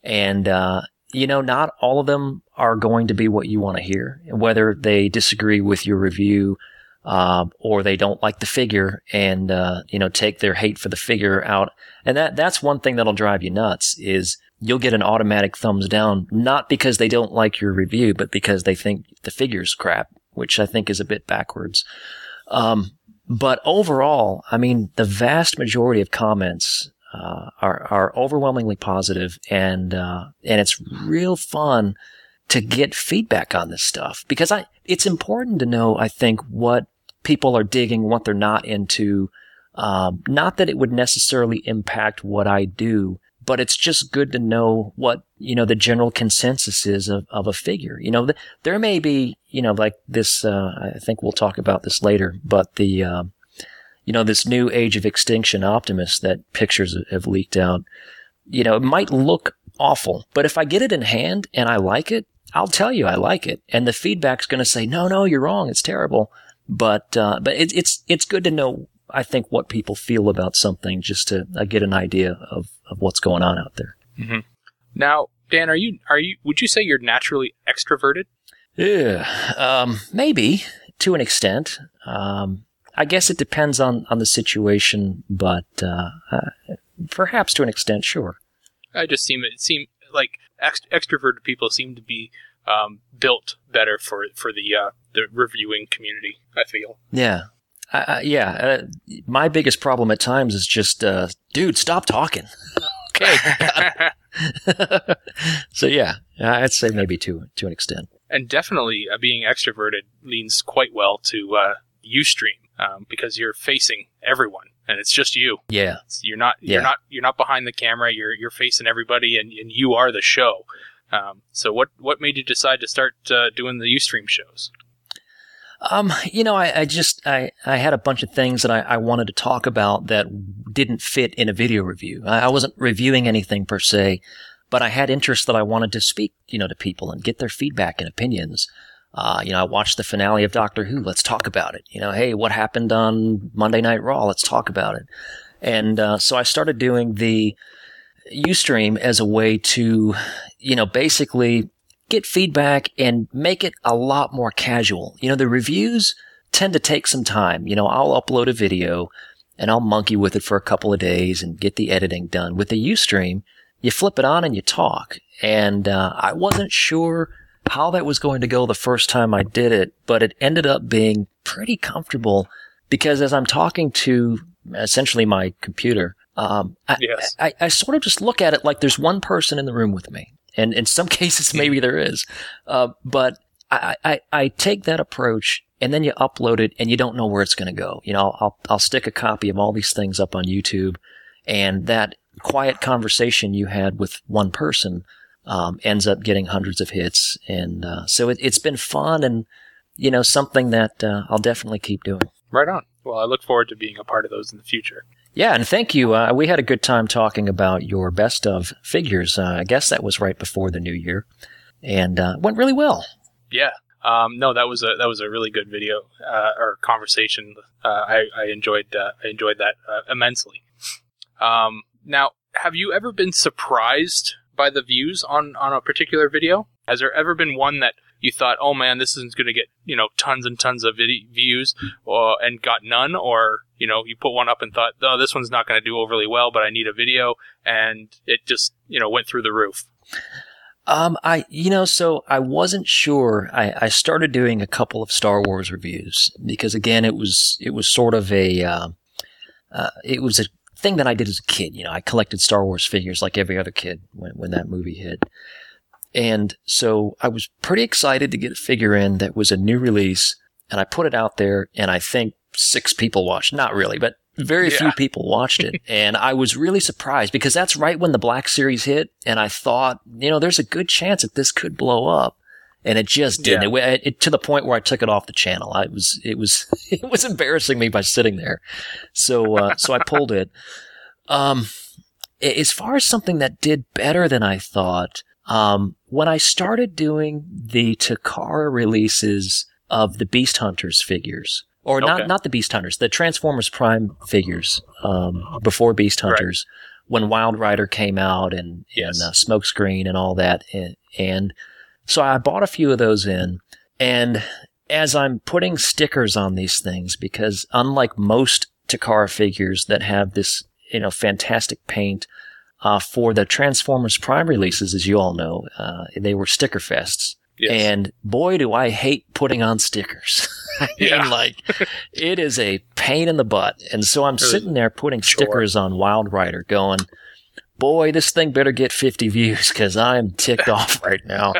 and uh, you know, not all of them are going to be what you want to hear, whether they disagree with your review uh, or they don't like the figure and uh, you know take their hate for the figure out. And that that's one thing that'll drive you nuts is you'll get an automatic thumbs down, not because they don't like your review, but because they think the figure's crap, which I think is a bit backwards. Um, but overall, I mean, the vast majority of comments uh, are are overwhelmingly positive, and uh, and it's real fun to get feedback on this stuff because I it's important to know I think what people are digging, what they're not into. Um, not that it would necessarily impact what I do, but it's just good to know what you know the general consensus is of, of a figure. You know, th- there may be you know like this. Uh, I think we'll talk about this later, but the uh, you know this new Age of Extinction Optimus that pictures have leaked out. You know, it might look awful, but if I get it in hand and I like it, I'll tell you I like it, and the feedback's going to say, no, no, you're wrong, it's terrible. But uh, but it, it's it's good to know. I think what people feel about something just to uh, get an idea of, of what's going on out there. Mm-hmm. Now, Dan, are you are you? Would you say you're naturally extroverted? Yeah, um, maybe to an extent. Um, I guess it depends on, on the situation, but uh, uh, perhaps to an extent, sure. I just seem it seem like ext- extroverted people seem to be um, built better for for the uh, the reviewing community. I feel. Yeah, uh, yeah. Uh, my biggest problem at times is just, uh, dude, stop talking. okay. (laughs) so yeah, I'd say maybe to to an extent. And definitely, uh, being extroverted leans quite well to uh, UStream um, because you're facing everyone and it's just you. Yeah. It's, you're not yeah. you're not you're not behind the camera. You're you're facing everybody, and, and you are the show. Um, so what what made you decide to start uh, doing the UStream shows? Um, you know, I, I just I, I had a bunch of things that I, I wanted to talk about that didn't fit in a video review. I, I wasn't reviewing anything per se, but I had interests that I wanted to speak, you know, to people and get their feedback and opinions. Uh, you know, I watched the finale of Doctor Who. Let's talk about it. You know, hey, what happened on Monday Night Raw? Let's talk about it. And uh, so I started doing the Ustream as a way to, you know, basically get feedback and make it a lot more casual. You know, the reviews tend to take some time. You know, I'll upload a video and I'll monkey with it for a couple of days and get the editing done. With the Ustream, you flip it on and you talk. And uh, I wasn't sure how that was going to go the first time I did it, but it ended up being pretty comfortable because as I'm talking to essentially my computer, um, I, Yes. I, I sort of just look at it like there's one person in the room with me. And in some (laughs) cases, maybe there is. Uh, but I, I, I take that approach and then you upload it and you don't know where it's going to go. You know, I'll, I'll stick a copy of all these things up on YouTube and that quiet conversation you had with one person, um, ends up getting hundreds of hits. And, uh, so it, it's been fun and, you know, something that uh, I'll definitely keep doing. Right on. Well, I look forward to being a part of those in the future. Yeah, and thank you. Uh, we had a good time talking about your best of figures. Uh, I guess that was right before the new year, and uh, went really well. Yeah. Um, no, that was a that was a really good video uh, or conversation. Uh, I, I enjoyed uh, I enjoyed that immensely. Um, now, have you ever been surprised by the views on on a particular video? Has there ever been one that you thought, oh man, this is going to get you know tons and tons of views, uh, and got none, or you know you put one up and thought, oh, this one's not going to do overly well, but I need a video, and it just you know went through the roof. Um, I you know, so I wasn't sure. I, I started doing a couple of Star Wars reviews because again, it was it was sort of a uh, uh, it was a thing that I did as a kid. You know, I collected Star Wars figures like every other kid when when that movie hit. And so I was pretty excited to get a figure in that was a new release and I put it out there and I think six people watched. Not really, but very yeah. few people watched it. (laughs) and I was really surprised because that's right when the Black Series hit. And I thought, you know, there's a good chance that this could blow up. And it just didn't. Yeah. It, it, to the point where I took it off the channel. I was, it was, (laughs) it was embarrassing me by sitting there. So, uh, so I pulled it. Um, as far as something that did better than I thought, um, when I started doing the Takara releases of the Beast Hunters figures, or okay. not not the Beast Hunters, the Transformers Prime figures um, before Beast Hunters, right. when Wild Rider came out and, yes. and uh, Smokescreen and all that, and, and so I bought a few of those in, and as I'm putting stickers on these things, because unlike most Takara figures that have this you know fantastic paint uh, for the Transformers Prime releases, as you all know, uh, they were sticker fests. Yes. And boy, do I hate putting on stickers. (laughs) I mean, yeah. like, it is a pain in the butt. And so I'm sitting there putting stickers on Wild Rider going, boy, this thing better get 50 views because I'm ticked (laughs) off right now.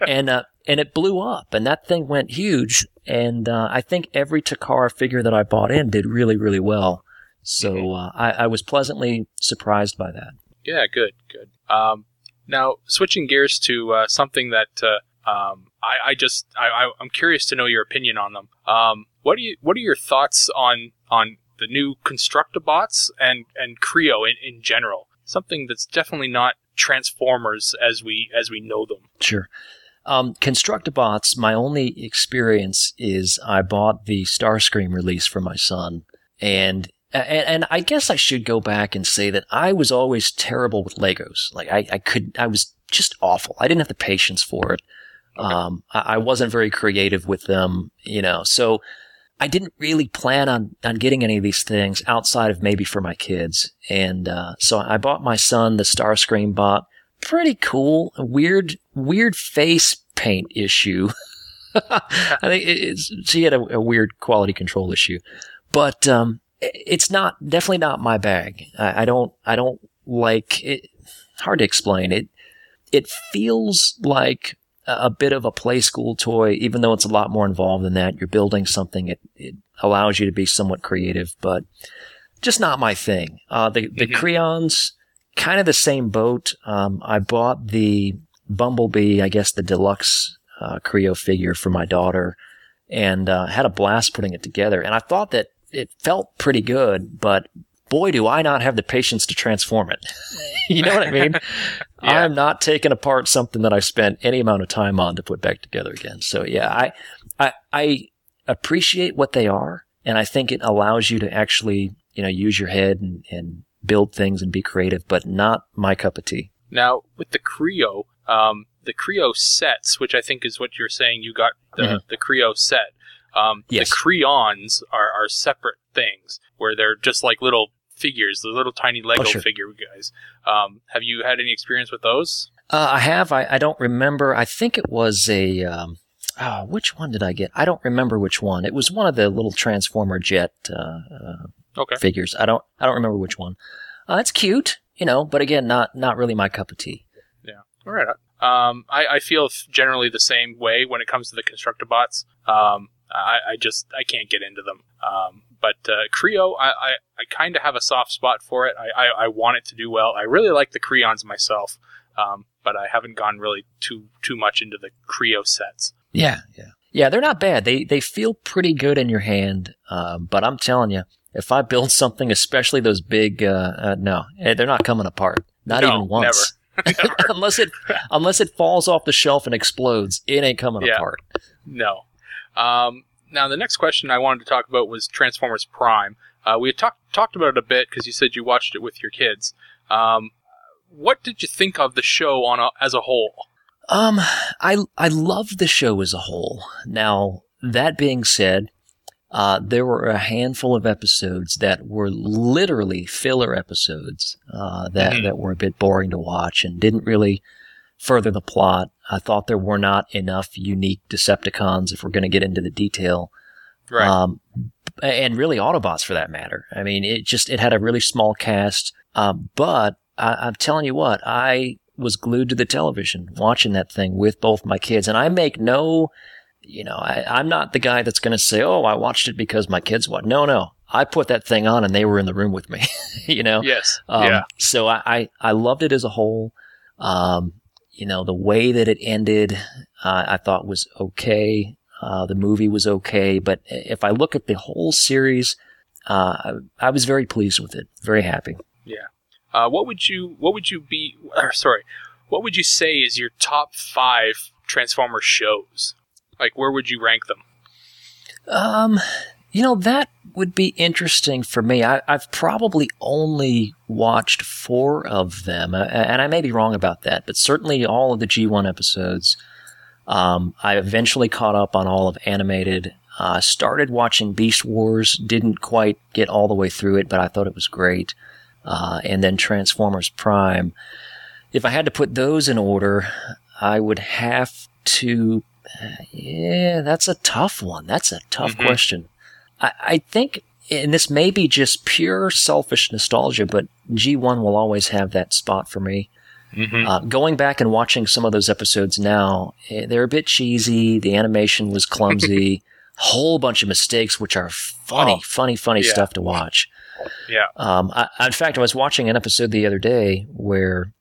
And, uh, and it blew up and that thing went huge. And, uh, I think every Takara figure that I bought in did really, really well. So, mm-hmm. uh, I, I was pleasantly surprised by that. Yeah, good, good. Um, now switching gears to uh, something that uh, um, I, I, just I, am curious to know your opinion on them. Um, what do you What are your thoughts on on the new Constructabots and and Kre-O in, in general? Something that's definitely not Transformers as we as we know them. Sure. Um, Constructabots, my only experience is I bought the Starscream release for my son, and and, and, I guess I should go back and say that I was always terrible with Legos. Like I, I could, I was just awful. I didn't have the patience for it. Okay. Um, I, I, wasn't very creative with them, you know, so I didn't really plan on, on getting any of these things outside of maybe for my kids. And, uh, so I bought my son the Starscream bot. Pretty cool. Weird, weird face paint issue. (laughs) I think it's, she had a, a weird quality control issue, but, um, it's not definitely not my bag. I, I don't I don't like it. Hard to explain it. It feels like a bit of a play school toy, even though it's a lot more involved than that. You're building something. It, it allows you to be somewhat creative, but just not my thing. Uh, the, the mm-hmm. Kreons, kind of the same boat. Um, I bought the Bumblebee, I guess the deluxe, uh, Kre-O figure for my daughter and, uh, had a blast putting it together. And I thought that it felt pretty good, but boy, do I not have the patience to transform it. (laughs) you know what I mean? (laughs) yeah. I'm not taking apart something that I spent any amount of time on to put back together again. So yeah, I, I, I appreciate what they are. And I think it allows you to actually, you know, use your head and, and build things and be creative, but not my cup of tea. Now, with the Kre-O, um, the Kre-O sets, which I think is what you're saying, you got the, mm-hmm. the Kre-O set. Um, yes. The Kreons are, are separate things where they're just like little figures, the little tiny Lego oh, sure. figure guys. Um, have you had any experience with those? Uh, I have. I, I, don't remember. I think it was a. Um, oh, which one did I get? I don't remember which one. It was one of the little Transformer jet uh, uh, okay. figures. I don't. I don't remember which one. Uh, it's cute, you know, but again, not not really my cup of tea. Yeah. All right. Um, I, I feel generally the same way when it comes to the Constructabots. Um, I, I just I can't get into them. Um, but uh, Kre-O, I, I, I kind of have a soft spot for it. I, I, I, want it to do well. I really like the Kreons myself, um, but I haven't gone really too too much into the Kre-O sets. Yeah, yeah. Yeah, they're not bad. They they feel pretty good in your hand. Um, but I'm telling you, if I build something, especially those big, uh, uh, no, eh, they're not coming apart. Not No, even once. Never. (laughs) (laughs) unless it unless it falls off the shelf and explodes, it ain't coming Yeah. apart. No. Um, now, the next question I wanted to talk about was Transformers Prime. Uh, we had talked talked about it a bit because you said you watched it with your kids. Um, what did you think of the show on a, as a whole? Um, I I love the show as a whole. Now that being said, uh, there were a handful of episodes that were literally filler episodes uh, that Mhm. that were a bit boring to watch and didn't really further the plot. I thought there were not enough unique Decepticons if we're going to get into the detail. Right. Um, and really Autobots for that matter. I mean, it just, it had a really small cast. Um, but I, I'm telling you what, I was glued to the television watching that thing with both my kids. And I make no, you know, I, I'm not the guy that's going to say, oh, I watched it because my kids watched. No, no. I put that thing on and they were in the room with me, (laughs) you know? yes. Um, yeah. So I, I, I loved it as a whole. Um, you know, the way that it ended, uh, I thought was okay. Uh, the movie was okay. But if I look at the whole series, uh, I, was very pleased with it. Very happy. Yeah. Uh, what would you What would you be? Or, sorry. What would you say is your top five Transformers shows? Like, where would you rank them? Um, you know, that would be interesting for me. I, I've probably only watched four of them, uh, and I may be wrong about that, but certainly all of the G1 episodes. Um, I eventually caught up on all of animated. Uh, started watching Beast Wars, didn't quite get all the way through it, but I thought it was great. Uh, and then Transformers Prime. If I had to put those in order, I would have to yeah, that's a tough one. That's a tough Mhm. question. I, I think, and this may be just pure selfish nostalgia, but G1 will always have that spot for me. Mm-hmm. Uh, going back and watching some of those episodes now, eh, they're a bit cheesy. The animation was clumsy. (laughs) Whole bunch of mistakes, which are funny, Oh, funny, funny yeah. stuff to watch. Yeah. Um, I, in fact, I was watching an episode the other day where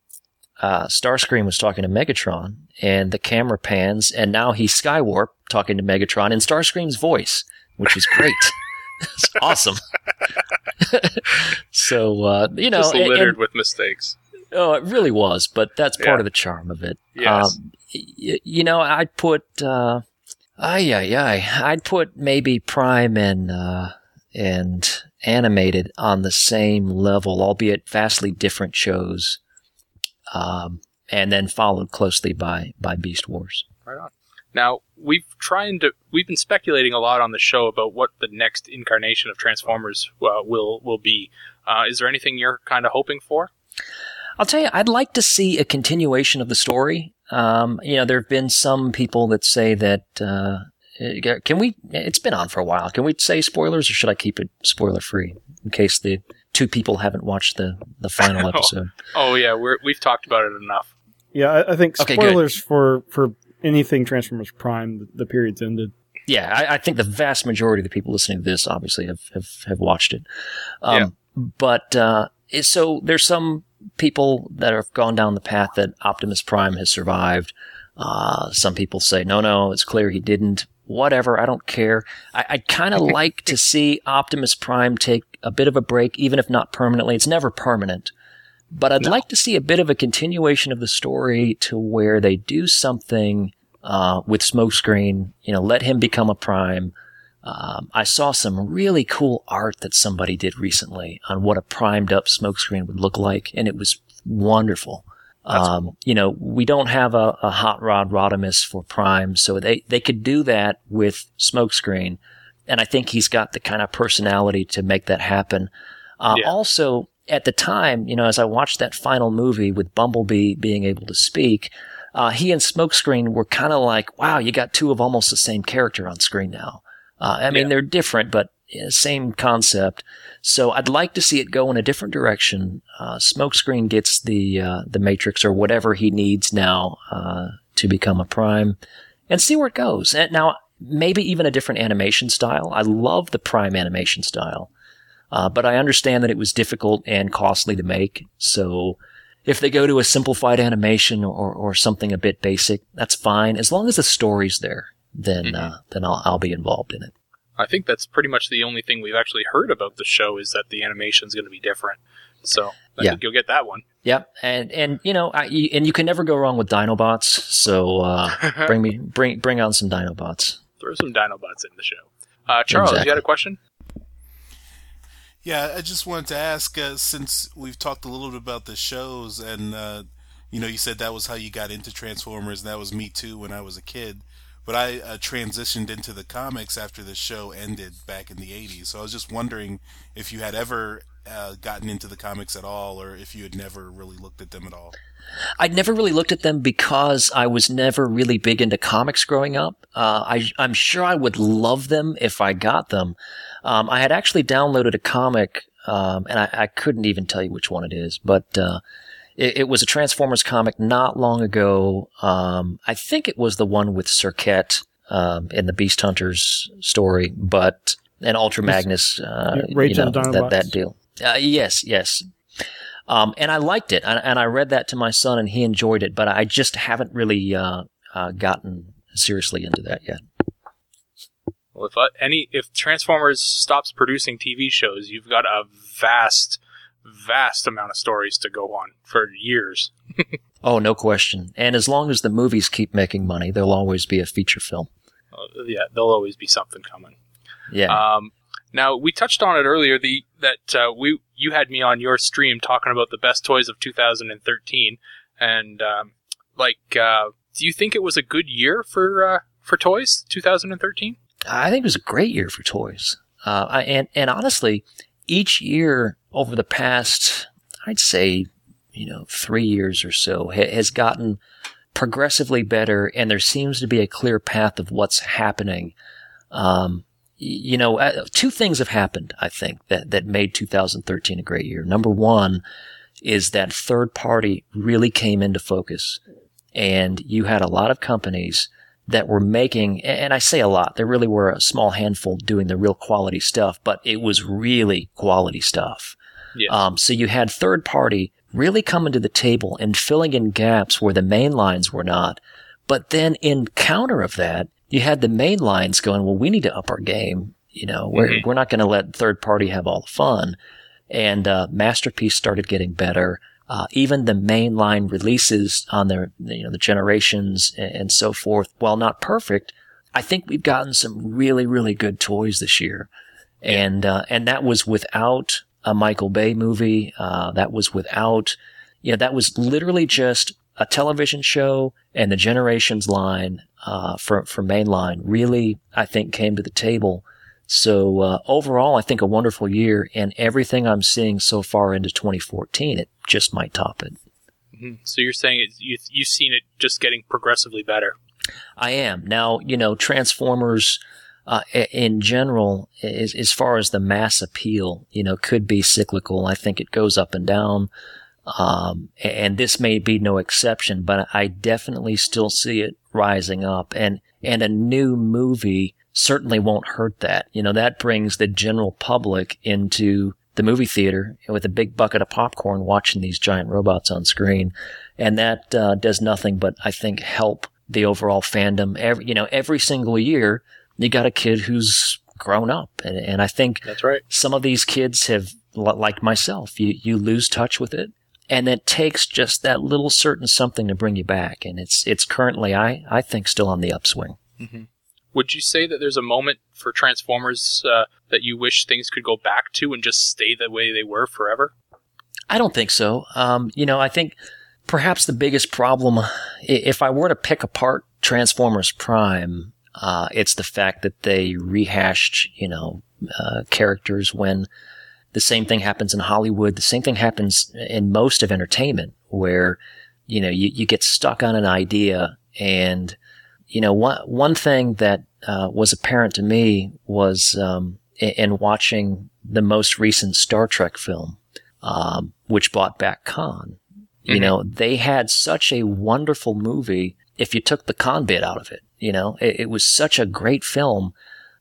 uh, Starscream was talking to Megatron, and the camera pans, and now he's Skywarp talking to Megatron in Starscream's voice, which is great. (laughs) it's awesome. so uh, you know, Just littered and- with mistakes. oh, it really was, but that's part Yeah. of the charm of it. Yes. Um, y- you know, I'd put, uh, ay, ay, ay, I'd put maybe Prime and, uh, and animated on the same level, albeit vastly different shows. Um, and then followed closely by, by Beast Wars. Right on. Now we've trying to we've been speculating a lot on the show about what the next incarnation of Transformers uh, will will be. Uh, is there anything you're kind of hoping for? I'll tell you, I'd like to see a continuation of the story. Um, you know, there have been some people that say that, uh, uh, can we, it's been on for a while. Can we say spoilers or should I keep it spoiler free in case the two people haven't watched the, the final (laughs) episode? Oh yeah, we're, we've talked about it enough. Yeah, I, I think Okay, spoilers for for anything Transformers Prime. The, the period's ended. Yeah, I, I think the vast majority of the people listening to this obviously have, have, have watched it. Um, But, uh, so there's some people that have gone down the path that Optimus Prime has survived. Uh, some people say, no, no, it's clear he didn't. Whatever, I don't care. I, I'd kind of like to see Optimus Prime take a bit of a break, even if not permanently. It's never permanent. But I'd No. like to see a bit of a continuation of the story to where they do something uh, with Smokescreen. You know, let him become a Prime. Um, I saw some really cool art that somebody did recently on what a primed up Smokescreen would look like, and it was wonderful. Um, you know, we don't have a, a hot rod Rodimus for Prime, so they, they could do that with Smokescreen. And I think he's got the kind of personality to make that happen. Uh, Yeah. Also, at the time, you know, as I watched that final movie with Bumblebee being able to speak, uh, he and Smokescreen were kind of like, wow, you got two of almost the same character on screen now. Uh, I mean, Yeah. they're different, but same concept. So I'd like to see it go in a different direction. Uh, Smokescreen gets the uh, the Matrix or whatever he needs now uh, to become a Prime, and see where it goes. And now maybe even a different animation style. I love the Prime animation style, uh, but I understand that it was difficult and costly to make. So if they go to a simplified animation or or something a bit basic, that's fine as long as the story's there. then Mhm. uh, then I'll, I'll be involved in it. I think that's pretty much the only thing we've actually heard about the show is that the animation's going to be different. So I Yeah. think you'll get that one. Yep, and and you know, I, and you can never go wrong with Dinobots. So uh, (laughs) bring me bring bring on some Dinobots. Throw some Dinobots in the show. Uh, Charles, Exactly. you had a question? Yeah, I just wanted to ask uh, since we've talked a little bit about the shows, and uh, you know, you said that was how you got into Transformers, and that was me too when I was a kid. But I uh, transitioned into the comics after the show ended back in the '80s. So I was just wondering if you had ever uh, gotten into the comics at all, or if you had never really looked at them at all. I'd never really looked at them because I was never really big into comics growing up. Uh, I, I'm sure I would love them if I got them. Um, I had actually downloaded a comic, um, and I, I couldn't even tell you which one it is, but uh, it, it was a Transformers comic not long ago. Um, I think it was the one with Cirquette um, in the Beast Hunters story, but and Ultra Magnus, uh, Yeah, you know, that that deal. Uh, yes, yes. Um, and I liked it, and, and I read that to my son, and he enjoyed it. But I just haven't really uh, uh, gotten seriously into that yet. Well, if uh, any if Transformers stops producing TV shows, you've got a vast, vast amount of stories to go on for years. (laughs) Oh, no question. And as long as the movies keep making money, there'll always be a feature film. Uh, yeah, there'll always be something coming. Yeah. Um, now we touched on it earlier. The that uh, we you had me on your stream talking about the best toys of 2013, and um, like, uh, do you think it was a good year for uh, for toys 2013? I think it was a great year for toys. Uh, I, and, and honestly, each year over the past, I'd say, you know, three years or so ha- has gotten progressively better and there seems to be a clear path of what's happening. Um, you know, uh, two things have happened, I think, that, that made 2013 a great year. Number one is that third party really came into focus and you had a lot of companies that were making, and I say a lot, there really were a small handful doing the real quality stuff, but it was really quality stuff. Yeah. Um, so you had third party really coming to the table and filling in gaps where the main lines were not. But then in counter of that, you had the main lines going, well, we need to up our game. You know, we're, Mhm. we're not going to let third party have all the fun. And, uh, Masterpiece started getting better. Uh, even the mainline releases on their, you know, the generations and, and so forth, while not perfect, I think we've gotten some really, really good toys this year. And, uh, and that was without a Michael Bay movie. Uh, that was without, you know, that was literally just a television show and the generations line, uh, for, for mainline really, I think came to the table. So, uh, overall, I think a wonderful year and everything I'm seeing so far into 2014, it just might top it. Mhm. So you're saying you you've seen it just getting progressively better. I am now. You know, Transformers uh, in general, as, as far as the mass appeal, you know, could be cyclical. I think it goes up and down, um, and this may be no exception. But I definitely still see it rising up, and and a new movie certainly won't hurt that. You know, that brings the general public into the movie theater with a big bucket of popcorn watching these giant robots on screen. And that uh, does nothing but, I think, help the overall fandom. Every, you know, every single year, you got a kid who's grown up. And, and I think That's right. some of these kids have, like myself, you, you lose touch with it. And it takes just that little certain something to bring you back. And it's, it's currently, I, I think, still on the upswing. Would you say that there's a moment for Transformers uh, that you wish things could go back to and just stay the way they were forever? I don't think so. Um, you know, I think perhaps the biggest problem, if I were to pick apart Transformers Prime, uh, it's the fact that they rehashed, you know, uh, characters when the same thing happens in Hollywood. The same thing happens in most of entertainment where, you know, you, you get stuck on an idea and, you know, one, one thing that, uh, was apparent to me was, um, in, in watching the most recent Star Trek film, um, which brought back Khan. You Mhm. know, they had such a wonderful movie if you took the Khan bit out of it. You know, it, it was such a great film.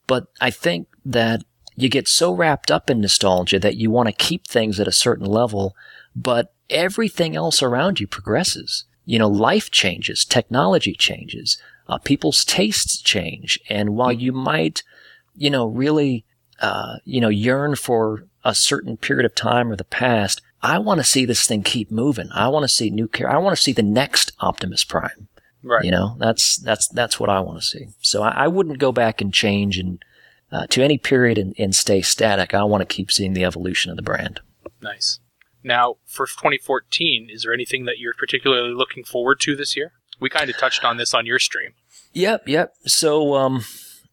But I think that you get so wrapped up in nostalgia that you want to keep things at a certain level, but everything else around you progresses. You know, life changes, technology changes. Uh, people's tastes change. And while you might, you know, really, uh, you know, yearn for a certain period of time or the past, I want to see this thing keep moving. I want to see new care. I want to see the next Optimus Prime. Right. You know, that's that's that's what I want to see. So I, I wouldn't go back and change and uh, to any period and, and stay static. I want to keep seeing the evolution of the brand. Nice. Now, for 2014, is there anything that you're particularly looking forward to this year? We kind of touched on this on your stream. Yep, yep. So, um,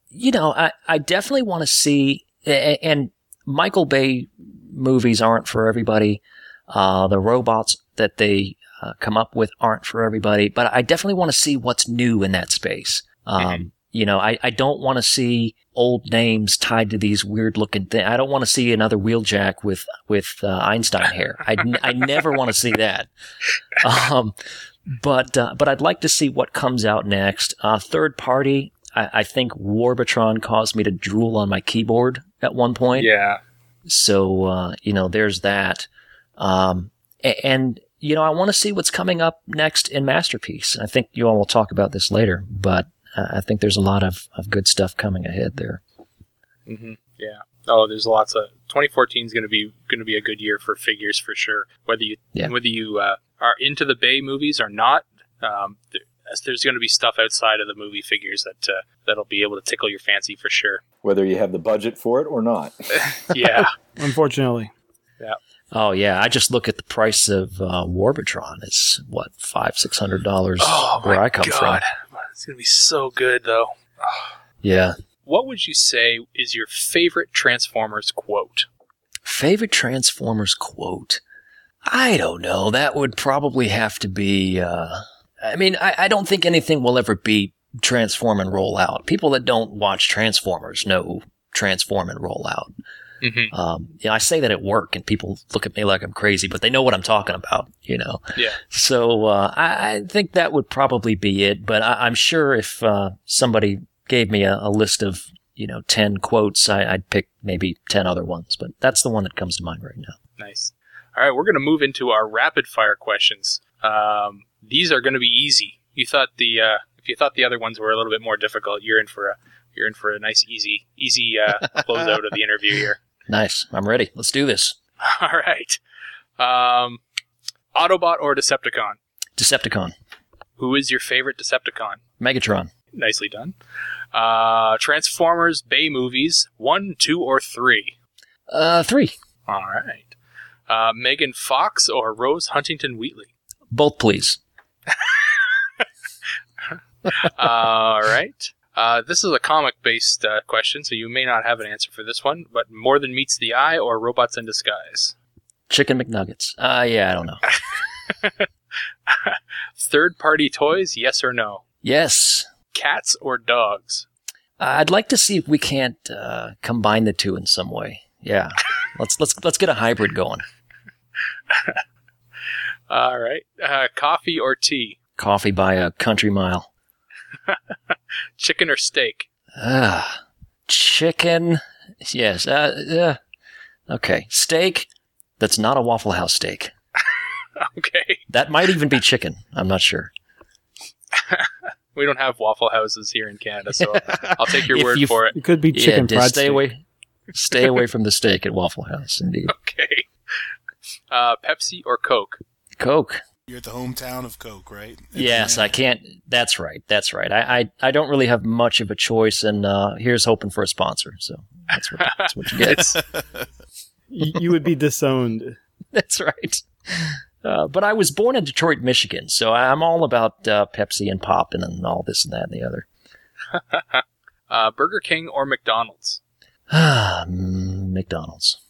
you know, I, I definitely want to see, and Michael Bay movies aren't for everybody. Uh, the robots that they uh, come up with aren't for everybody, but I definitely want to see what's new in that space. Um, mm-hmm. You know, I, I don't want to see old names tied to these weird looking things. I don't want to see another Wheeljack with, with, uh, Einstein hair. I, I never want to see that. (laughs) Um, but, uh, but I'd like to see what comes out next. Uh, third party, I, I think Warbotron caused me to drool on my keyboard at one point. Yeah. So, uh, you know, there's that. Um, and, you know, I want to see what's coming up next in Masterpiece. I think you all will talk about this later, but I think there's a lot of, of good stuff coming ahead there. Mm-hmm. Yeah. Oh, there's lots of 2014 is going to be going to be a good year for figures for sure. Whether you yeah. whether you uh, are into the Bay movies or not, um, there's going to be stuff outside of the movie figures that uh, that'll be able to tickle your fancy for sure. Whether you have the budget for it or not. (laughs) (laughs) yeah. Unfortunately. Yeah. Oh yeah, I just look at the price of uh, Warbotron. It's what five six hundred dollars oh, where I come God. from. It's gonna be so good though. yeah. What would you say is your favorite Transformers quote? Favorite Transformers quote? I don't know. That would probably have to be. Uh, I mean, I, I don't think anything will ever beat Transform and Roll Out. People that don't watch Transformers know Transform and Roll Out. Mm-hmm. Um, you know, I say that at work and people look at me like I'm crazy, but they know what I'm talking about, you know? Yeah. So, uh, I, I, think that would probably be it, but I, am sure if, uh, somebody gave me a, a, list of, you know, 10 quotes, I, would pick maybe 10 other ones, but that's the one that comes to mind right now. Nice. All right. We're going to move into our rapid fire questions. Um, these are going to be easy. You thought the, uh, if you thought the other ones were a little bit more difficult, you're in for a, you're in for a nice, easy, easy uh, (laughs) closeout of the interview here. Nice. I'm ready. Let's do this. (laughs) All right. Um, Autobot or Decepticon? Decepticon. Who is your favorite Decepticon? Megatron. Nicely done. Uh, Transformers Bay movies, one, two, or three? Uh, three. All right. Uh, Megan Fox or Rose Huntington-Whiteley? Both, please. (laughs) All right. Uh, this is a comic based uh, question, so you may not have an answer for this one, but More Than Meets the Eye or Robots in Disguise? Chicken McNuggets. Uh, yeah, I don't know. (laughs) Third party toys, yes or no? Yes. Cats or dogs? I'd like to see if we can't uh, combine the two in some way. Yeah, (laughs) let's let's let's get a hybrid going. (laughs) All right, uh, coffee or tea? Coffee by a country mile. (laughs) chicken or steak? Ah, chicken. Yes. Uh, uh, okay. Steak. That's not a Waffle House steak. (laughs) okay. That might even be chicken. I'm not sure. we don't have Waffle Houses here in Canada, so I'll take your word for it. It could be chicken yeah, fried stay steak. away. Stay away from the steak at Waffle House, indeed. Okay. Uh, Pepsi or Coke? Coke. You're at the hometown of Coke, right? yes, I can't. That's right. That's right. I, I, I don't really have much of a choice, and uh, here's hoping for a sponsor. So that's what, (laughs) that's what you get. you would be disowned. (laughs) That's right. Uh, but I was born in Detroit, Michigan, so I'm all about uh, Pepsi and pop and all this and that and the other. (laughs) uh, Burger King or McDonald's? (sighs) McDonald's.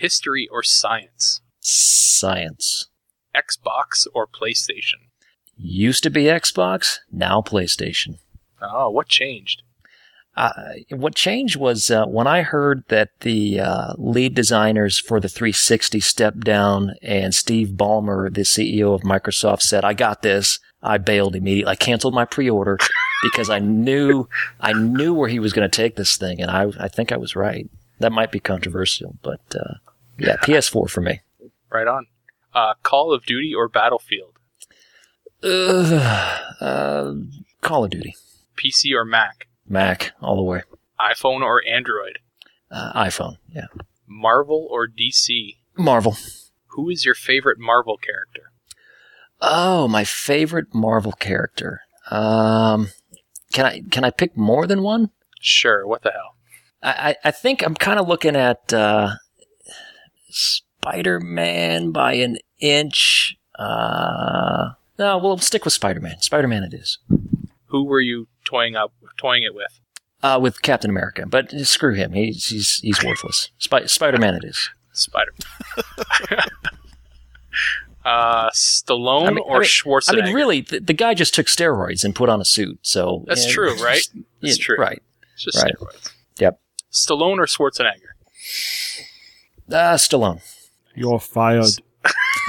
History or science? Science. Xbox or PlayStation? Used to be Xbox, now PlayStation. Oh, what changed? Uh, what changed was uh, when I heard that the uh, lead designers for the 360 stepped down and Steve Ballmer, the CEO of Microsoft, said, I got this. I bailed immediately. I canceled my pre-order (laughs) because I knew, I knew where he was going to take this thing. And I, I think I was right. That might be controversial, but, uh, yeah, (laughs) PS4 for me. Right on uh, Call of Duty or Battlefield? Uh, uh, Call of Duty. PC or Mac? Mac, all the way. iPhone or Android? Uh, iPhone, yeah. Marvel or DC? Marvel. Who is your favorite Marvel character? Oh, my favorite Marvel character. Um, can I can I pick more than one? Sure, what the hell? I, I I think I'm kind of looking at uh, Spider Man by an inch. Uh, no, we'll stick with Spider Man. Spider Man it is. Who were you toying up toying it with? Uh, with Captain America, but screw him. He's he's he's worthless. Sp- Spider Man it is. Spider. (laughs) uh, Stallone I mean- or I mean- Schwarzenegger? I mean, really, the, the guy just took steroids and put on a suit. So That's yeah, true, right? yeah, That's true. Right. It's just right. steroids. Yep. Stallone or Schwarzenegger? Uh, Stallone. You're fired. (laughs)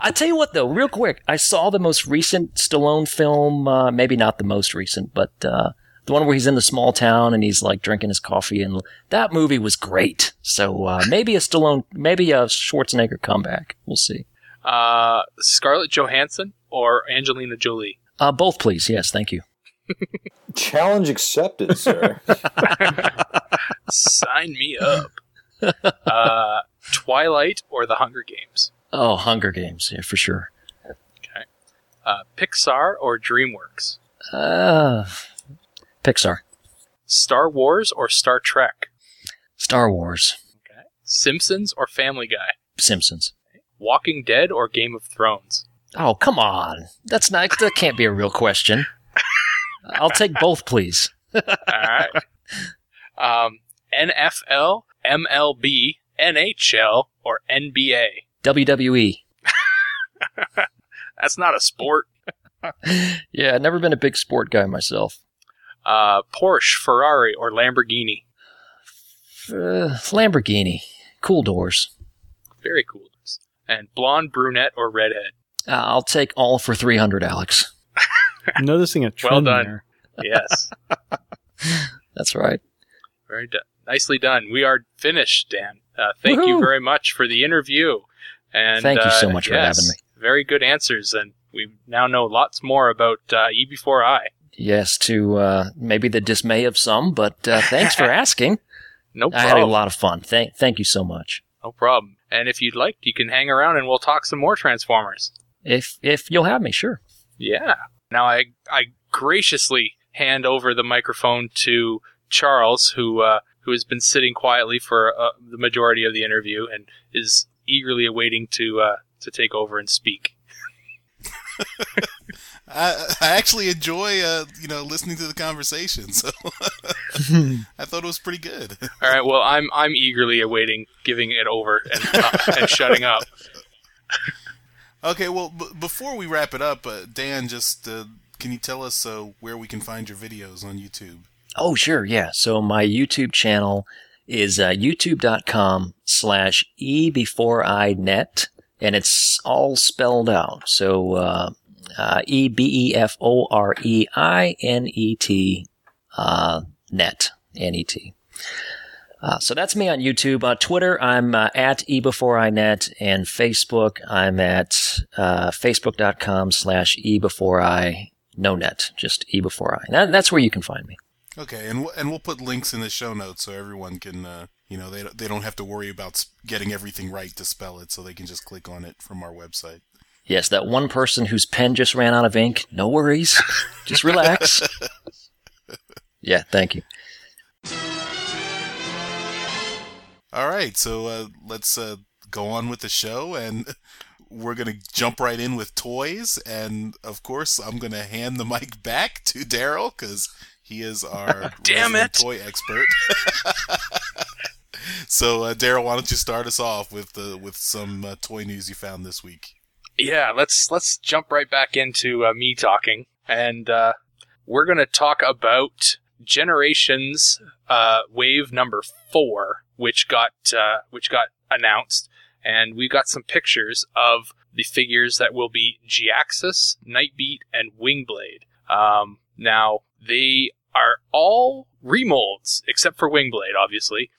I tell you what, though, real quick, I saw the most recent Stallone film. Uh, maybe not the most recent, but uh, the one where he's in the small town and he's like drinking his coffee, and that movie was great. So uh, maybe a Stallone, maybe a Schwarzenegger comeback. We'll see. Uh, Scarlett Johansson or Angelina Jolie? Uh, both, please. Yes, thank you. Challenge accepted, sir. (laughs) Sign me up. Uh, Twilight or The Hunger Games? Oh, Hunger Games, yeah, for sure. Uh, Pixar or DreamWorks? Uh, Pixar, Star Wars or Star Trek? Star Wars, Simpsons or Family Guy? Simpsons. Walking Dead or Game of Thrones? Oh, come on. That's not. That can't be a real question. I'll take both, please. (laughs) All right. Um, NFL, MLB, NHL, or NBA? WWE. (laughs) That's not a sport. (laughs) Yeah, I've never been a big sport guy myself. Uh, Porsche, Ferrari, or Lamborghini? Uh, Lamborghini. Cool doors. Very cool. Doors. And blonde, brunette, or redhead? Uh, I'll take all for 300, Alex. I'm noticing a trend done. there. Yes. (laughs) That's right. Very done. Nicely done. We are finished, Dan. Uh, thank you very much for the interview. And Thank you so uh, much for yes, having me. Very good answers, and we now know lots more about uh, eBEFOREi. Yes, to uh, maybe the dismay of some, but uh, thanks for (laughs) asking. No problem. I had a lot of fun. Thank, thank you so much. No problem. And if you'd like, you can hang around and we'll talk some more Transformers. If if you'll have me, sure. Yeah. Now I I graciously hand over the microphone to Charles, who uh, who has been sitting quietly for uh, the majority of the interview and is eagerly awaiting to uh, to take over and speak. (laughs) I, I actually enjoy, uh, you know, listening to the conversation. So (laughs) I thought it was pretty good. All right. Well, I'm I'm eagerly awaiting giving it over and uh, and shutting up. (laughs) Okay, well, b- before we wrap it up, uh, Dan, just uh, can you tell us uh, where we can find your videos on YouTube? Oh, sure. Yeah. So my YouTube channel is uh, youtube.com slash e before I net, and it's all spelled out. So uh, uh, E B E F O R E I N E T uh, net, N E T. So that's me on YouTube. Twitter, I'm at e before I net, and Facebook, I'm at facebook.com slash e before I no net, just e before I. That, that's where you can find me. Okay, and w- and we'll put links in the show notes so everyone can, uh, you know, they don't- they don't have to worry about getting everything right to spell it, so they can just click on it from our website. Yes, that one person whose pen just ran out of ink. No worries. Just relax. (laughs) yeah, thank you. All right, so uh, let's uh, go on with the show, and (laughs) we're gonna jump right in with toys, and of course, I'm gonna hand the mic back to Darryl because he is (laughs) our Damn it. toy expert. (laughs) so, uh, Darryl, why don't you start us off with the with some uh, toy news you found this week? Yeah, let's let's jump right back into uh, me talking, and uh, we're gonna talk about Generations uh, Wave Number Four, which got uh, which got announced, and we got some pictures of the figures that will be Jhiaxus, Nightbeat, and Wingblade. Um, now they are all remolds except for Wingblade, obviously.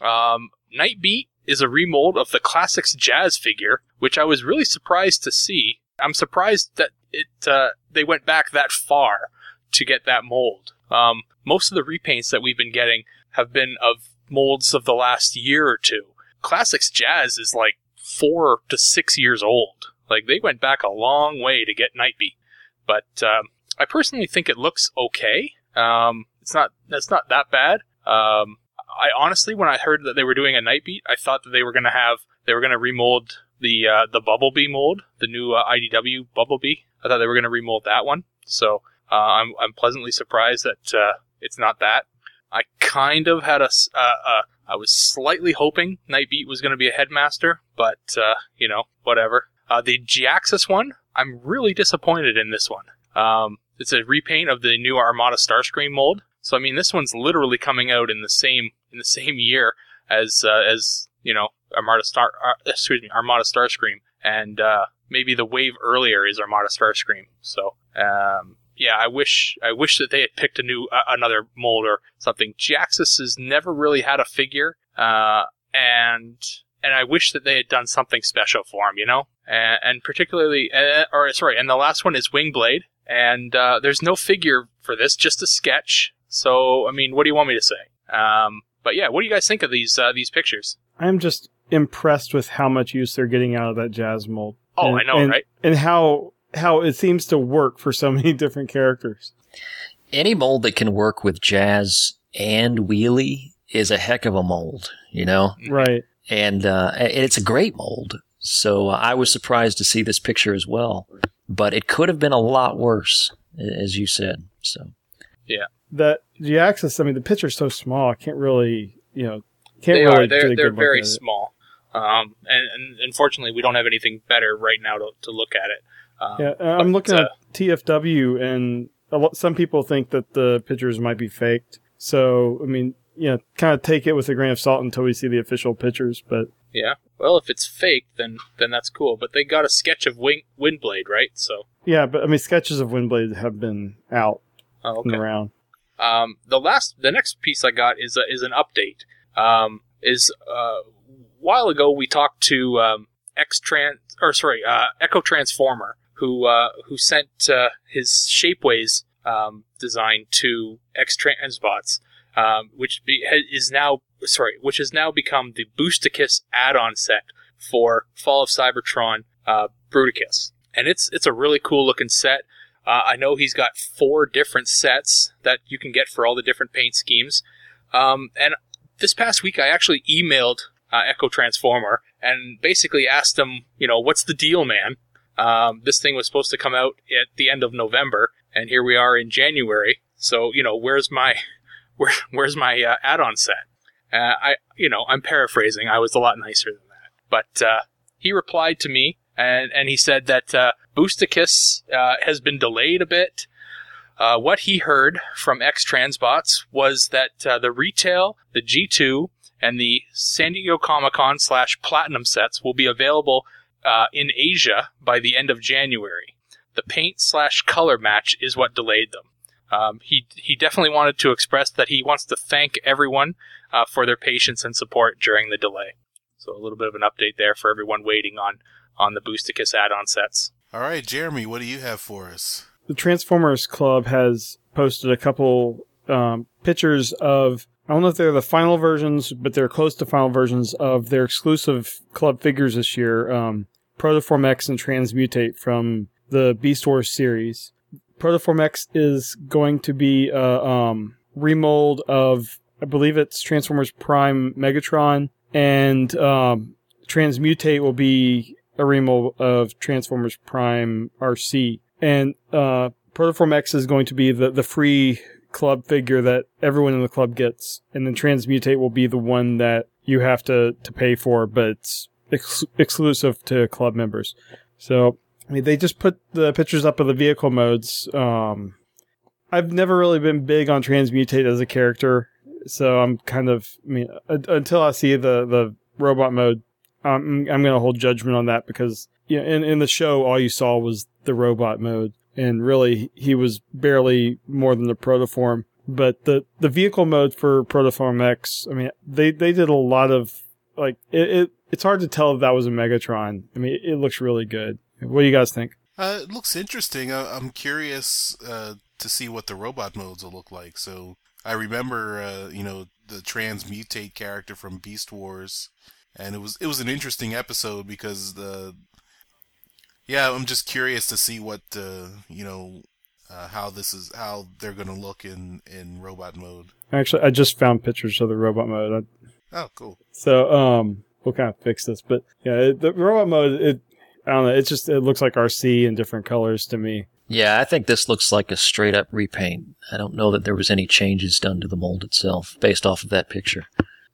Um, Nightbeat is a remold of the Classics Jazz figure, which I was really surprised to see. I'm surprised that it uh, they went back that far to get that mold. Um, most of the repaints that we've been getting have been of molds of the last year or two. Classics Jazz is like four to six years old. Like they went back a long way to get Nightbeat, but um, I personally think it looks okay. Um, it's not that's not that bad. Um, I honestly, when I heard that they were doing a Nightbeat, I thought that they were going to have they were going to remold the uh, the Bumblebee mold, the new uh, IDW Bumblebee. I thought they were going to remold that one. So uh, I'm I'm pleasantly surprised that uh, it's not that. I kind of had a uh, uh, I was slightly hoping Nightbeat was going to be a headmaster, but you know whatever. Uh the Jhiaxus one, I'm really disappointed in this one. Um, it's a repaint of the new Armada Starscream mold. So I mean, this one's literally coming out in the same in the same year as uh, as you know Armada Star uh, excuse me Armada Starscream, and uh, maybe the wave earlier is Armada Starscream. So um, yeah, I wish I wish that they had picked a new uh, another mold or something. Jhiaxus has never really had a figure, uh, and and I wish that they had done something special for him, you know, and, and particularly uh, or sorry, and the last one is Wingblade, and uh, there's no figure for this, just a sketch. So I mean, what do you want me to say? Um, but yeah, what do you guys think of these uh, these pictures? I'm just impressed with how much use they're getting out of that Jazz mold. Oh, and, I know, and, right? And how how it seems to work for so (laughs) many different characters. Any mold that can work with Jazz and Wheelie is a heck of a mold, you know. Right. And uh, it's a great mold. So uh, I was surprised to see this picture as well, but it could have been a lot worse, as you said. So yeah, that the access. I mean, the picture's so small. I can't really, you know, can't they really. Are. They're, they're very small. Um, and, and unfortunately, we don't have anything better right now to, to look at it. Um, Yeah, uh, I'm looking uh, at TFW, and a lot, some people think that the pictures might be faked. So, I mean, you know, kind of take it with a grain of salt until we see the official pictures. But Yeah. Well, if it's fake, then then that's cool. But they got a sketch of Wing, Windblade, right? So, yeah, but I mean, sketches of Windblade have been out oh, and around. Um, the last, the next piece I got is a, is an update. Um, is uh, a while ago we talked to um, X Trans or sorry, uh, Echo Transformer, who uh, who sent uh, his Shapeways um, design to X Transbots, um, which be, ha- is now sorry, which has now become the Boosticus add-on set for Fall of Cybertron uh, Bruticus, and it's it's a really cool looking set. Uh, I know he's got four different sets that you can get for all the different paint schemes. Um, and this past week, I actually emailed uh, Echo Transformer and basically asked him, you know, what's the deal, man? Um, this thing was supposed to come out at the end of November, and here we are in January. So, you know, where's my (laughs) where, where's my uh, add-on set? Uh, I, you know, I'm paraphrasing. I was a lot nicer than that, but uh, he replied to me and and he said that uh, Boosticus uh, has been delayed a bit. Uh, what he heard from X Transbots was that uh, the retail, the G2, and the San Diego Comic Con slash Platinum sets will be available uh, in Asia by the end of January. The paint slash color match is what delayed them. Um, he he definitely wanted to express that he wants to thank everyone uh, for their patience and support during the delay. So a little bit of an update there for everyone waiting on on the Boosticus add-on sets. All right, Jeremy, what do you have for us? The Transformers Club has posted a couple um, pictures of. I don't know if they're the final versions, but they're close to final versions of their exclusive club figures this year. Um, Protoform X and Transmutate from the Beast Wars series. Protoform X is going to be a um, remold of, I believe it's Transformers Prime Megatron, and um, Transmutate will be a remold of Transformers Prime Arcee. And uh, Protoform X is going to be the, the free club figure that everyone in the club gets, and then Transmutate will be the one that you have to, to pay for, but it's ex- exclusive to club members. So, I mean, they just put the pictures up of the vehicle modes. Um, I've never really been big on Transmutate as a character, so I'm kind of, I mean, uh, until I see the, the robot mode, I'm, I'm going to hold judgment on that because, you know, in, in the show, all you saw was the robot mode, and really, he was barely more than the protoform. But the, the vehicle mode for Protoform X, I mean, they, they did a lot of, like, it, it it's hard to tell if that was a Megatron. I mean, it, it looks really good. What do you guys think? Uh, it looks interesting. I, I'm curious uh, to see what the robot modes will look like. So I remember, uh, you know, the transmutate character from Beast Wars, and it was it was an interesting episode because the yeah, I'm just curious to see what uh, you know uh, how this is how they're going to look in in robot mode. Actually, I just found pictures of the robot mode. I, Oh, cool. so um, we'll kind of fix this. But yeah, the robot mode, it I don't know. It just it looks like Arcee in different colors to me. Yeah, I think this looks like a straight up repaint. I don't know that there was any changes done to the mold itself based off of that picture.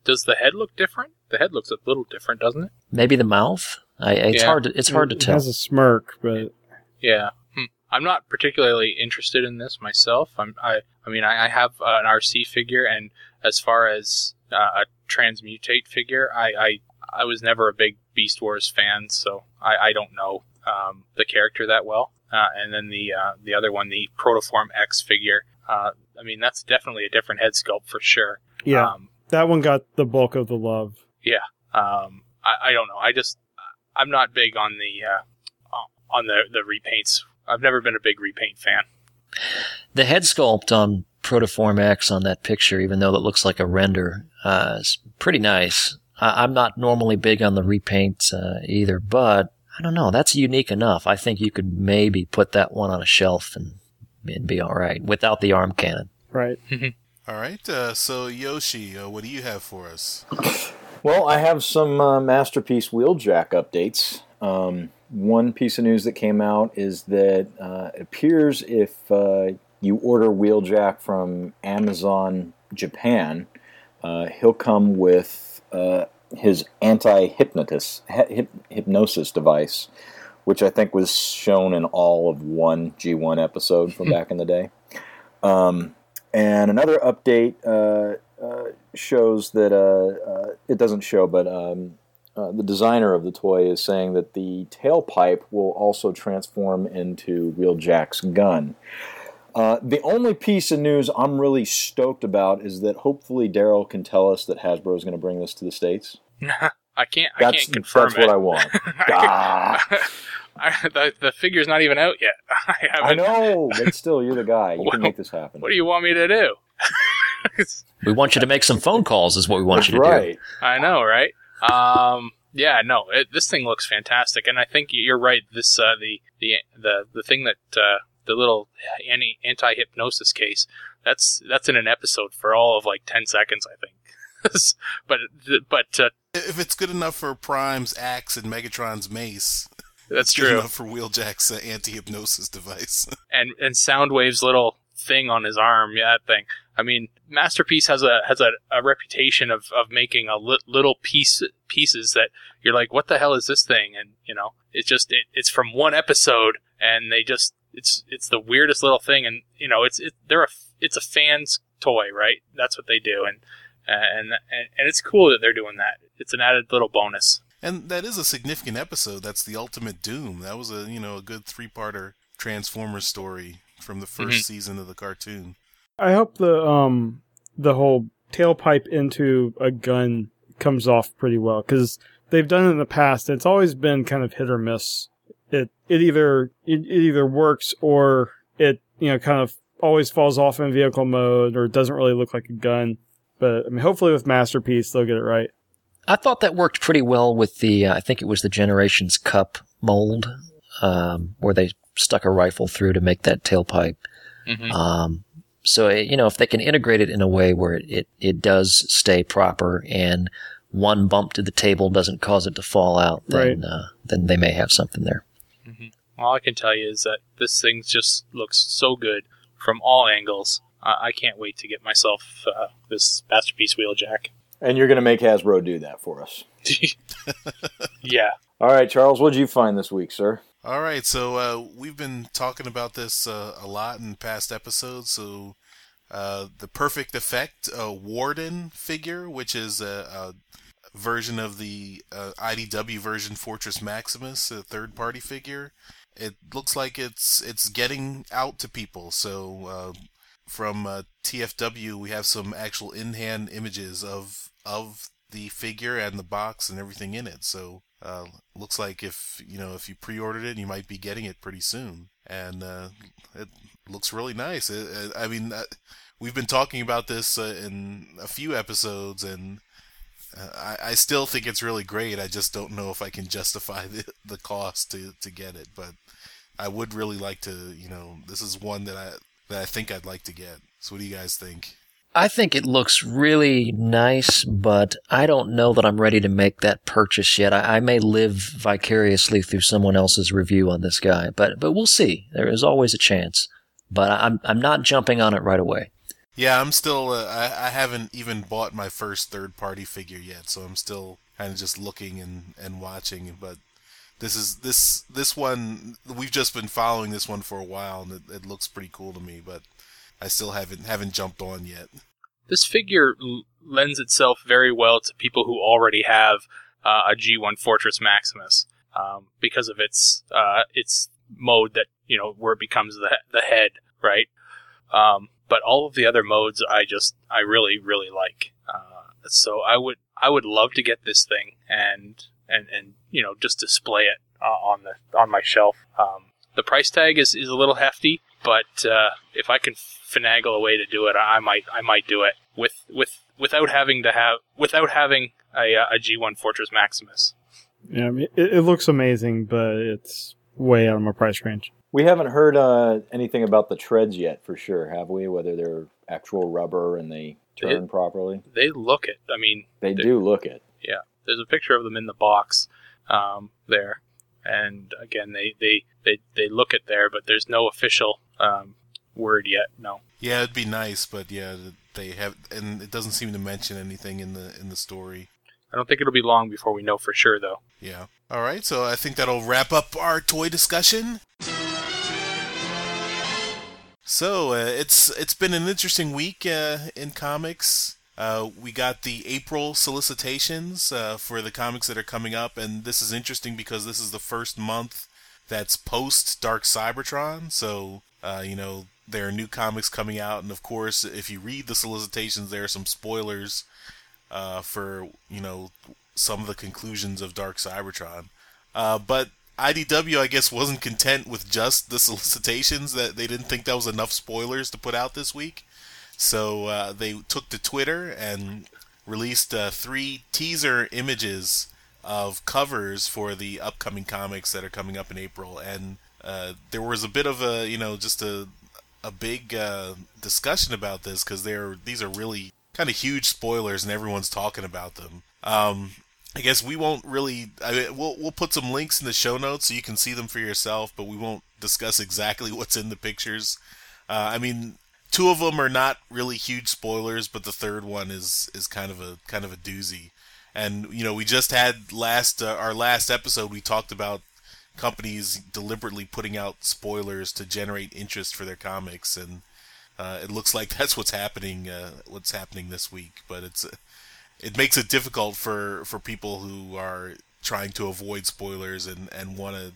Does the head look different? The head looks a little different, doesn't it? Maybe the mouth. I, it's Yeah. hard. To, it's hard to it, tell. It has a smirk, but Yeah. Hmm. I'm not particularly interested in this myself. I'm, I, I mean, I, I have an Arcee figure, and as far as uh, a transmutate figure, I, I, I was never a big Beast Wars fan, so I, I don't know um, the character that well. Uh, and then the uh, the other one, the Protoform X figure. Uh, I mean, that's definitely a different head sculpt for sure. yeah, Um, that one got the bulk of the love. Yeah, um, I, I don't know. I just I'm not big on the uh, on the the repaints. I've never been a big repaint fan. The head sculpt on Protoform X on that picture, even though it looks like a render, uh, is pretty nice. I, I'm not normally big on the repaint uh, either, but I don't know. That's unique enough. I think you could maybe put that one on a shelf and, and be all right without the arm cannon. Right. (laughs) All right. Uh, so Yoshi, uh, what do you have for us? Well, I have some uh, masterpiece Wheeljack updates. Um, one piece of news that came out is that uh, it appears if uh, you order Wheeljack from Amazon Japan, uh, he'll come with uh, his anti-hypnosis hypnosis device, which I think was shown in all of one G1 episode from back in the day. Um, and another update uh, uh, shows that uh, uh, it doesn't show, but um, uh, the designer of the toy is saying that the tailpipe will also transform into Wheeljack's gun. Uh, the only piece of news I'm really stoked about is that hopefully Darryl can tell us that Hasbro is going to bring this to the states. (laughs) I can't. I That's can't confirm that's it. what I want. (laughs) Ah, (laughs) I, the, the figure's not even out yet. I haven't. I know, but still, you're the guy. You Well, can make this happen. What do you want me to do? We want you to make some phone calls, is what we want you to do. right. I know, right? Um, yeah, no, it, this thing looks fantastic, and I think you're right. This uh, the the the the thing that uh, the little anti anti hypnosis case that's that's in an episode for all of like ten seconds, I think. (laughs) but but uh, If it's good enough for Prime's axe and Megatron's mace, that's true. enough for Wheeljack's uh, anti-hypnosis device. (laughs) and and Soundwave's little thing on his arm, yeah, that thing. I mean, Masterpiece has a has a, a reputation of, of making a li- little piece pieces that you're like, what the hell is this thing? And you know, it's just it, it's from one episode, and they just it's it's the weirdest little thing, and you know, it's it, they're a it's a fan's toy, right? That's what they do, and and and, and it's cool that they're doing that. It's an added little bonus. And that is a significant episode. That's the Ultimate Doom. That was a you know a good three-parter Transformers story from the 1st Mhm. season of the cartoon. I hope the um the whole tailpipe into a gun comes off pretty well because they've done it in the past. It's always been kind of hit or miss. It it either it, it either works or it you know kind of always falls off in vehicle mode or it doesn't really look like a gun. But I mean, hopefully with Masterpiece they'll get it right. I thought that worked pretty well with the, uh, I think it was the Generations Kup mold, um, where they stuck a rifle through to make that tailpipe. Mm-hmm. Um, so, eh, you know, if they can integrate it in a way where it, it, it does stay proper and one bump to the table doesn't cause it to fall out, then, Right. uh, then they may have something there. All I can tell you is that this thing just looks so good from all angles. I I can't wait to get myself uh, this masterpiece Wheeljack. And you're going to make Hasbro do that for us. (laughs) (laughs) yeah, All right, Charles, what did you find this week, sir? All right, so uh, we've been talking about this uh, a lot in past episodes. So, uh, the Perfect Effect uh, Warden figure, which is a, a version of the uh, IDW version Fortress Maximus, a third-party figure. It looks like it's it's getting out to people. So, uh, from uh, TFW, we have some actual in-hand images of of the figure and the box and everything in it. So uh, looks like if you know if you pre-ordered it, you might be getting it pretty soon. And uh, it looks really nice. It, I mean, uh, we've been talking about this uh, in a few episodes, and uh, I, I still think it's really great. I just don't know if I can justify (laughs) the, the cost to, to get it, but I would really like to. You know, this is one that I that I think I'd like to get. So, what do you guys think? I think it looks really nice, but I don't know that I'm ready to make that purchase yet. I, I, may live vicariously through someone else's review on this guy, but but we'll see. There is always a chance, but I'm I'm not jumping on it right away. Yeah, I'm still. Uh, I I haven't even bought my first third party figure yet, so I'm still kind of just looking and and watching. But this is this this one we've just been following this one for a while, and it, it looks pretty cool to me. But I still haven't haven't jumped on yet. This figure l- lends itself very well to people who already have uh, a G1 Fortress Maximus um, because of its uh, its mode that you know where it becomes the the head, right? Um, but all of the other modes I just I really really like. Uh, so I would I would love to get this thing and and and you know just display it uh, on the on my shelf. Um, the price tag is, is a little hefty, but uh, if I can finagle a way to do it, I might I might do it with with without having to have without having a, a G1 Fortress Maximus. Yeah, I mean, it, it looks amazing, but it's way out of my price range. We haven't heard uh, anything about the treads yet, for sure, have we? Whether they're actual rubber and they turn properly. They look it. I mean, they do look it. Yeah, there's a picture of them in the box um, there, and again, they, they they they look it there, but there's no official um, word yet. No. Yeah, it'd be nice, but yeah, they have, and it doesn't seem to mention anything in the in the story. I don't think it'll be long before we know for sure, though. Yeah. All right, so I think that'll wrap up our toy discussion. So uh, it's it's been an interesting week uh, in comics. Uh, we got the April solicitations uh, for the comics that are coming up, and this is interesting because this is the first month that's post Dark Cybertron. So uh, you know there are new comics coming out, and of course, if you read the solicitations, there are some spoilers uh, for you know some of the conclusions of Dark Cybertron. but IDW, I guess, wasn't content with just the (laughs) solicitations. That they didn't think that was enough spoilers to put out this week, so uh, they took to Twitter and released uh, three teaser images of covers for the upcoming comics that are coming up in April. And uh, there was a bit of a, you know, just a a big uh, discussion about this because they're these are really kind of huge spoilers, and everyone's talking about them. Um, I guess we won't really. I mean, we'll we'll put some links in the show notes so you can see them for yourself, but we won't discuss exactly (laughs) what's in the pictures. Uh, I mean, two of them are not really huge spoilers, but the third one is is kind of a kind of a doozy. And you know, we just had last uh, our last episode. We talked about companies deliberately putting out spoilers to generate interest for their comics, and uh, it looks like (laughs) that's what's happening. Uh, what's happening this week, but it's it makes it difficult for for people who are trying to avoid spoilers and and want to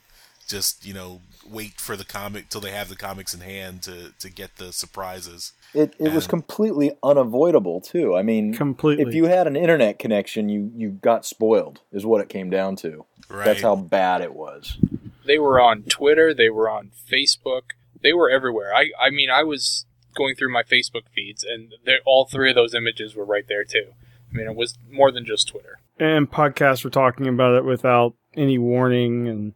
just you know wait for the comic till they have the comics in hand to to get the surprises. It it and, was completely unavoidable too. I mean, completely. If you had an internet connection, you you got spoiled. Is what it came down to. Right. That's how bad it was. They were on Twitter. They were on Facebook. They were everywhere. I I mean, I was going through my Facebook feeds, and all three of those images were right there too. I mean, it was more than just Twitter. And podcasts were talking about it without any warning, and it.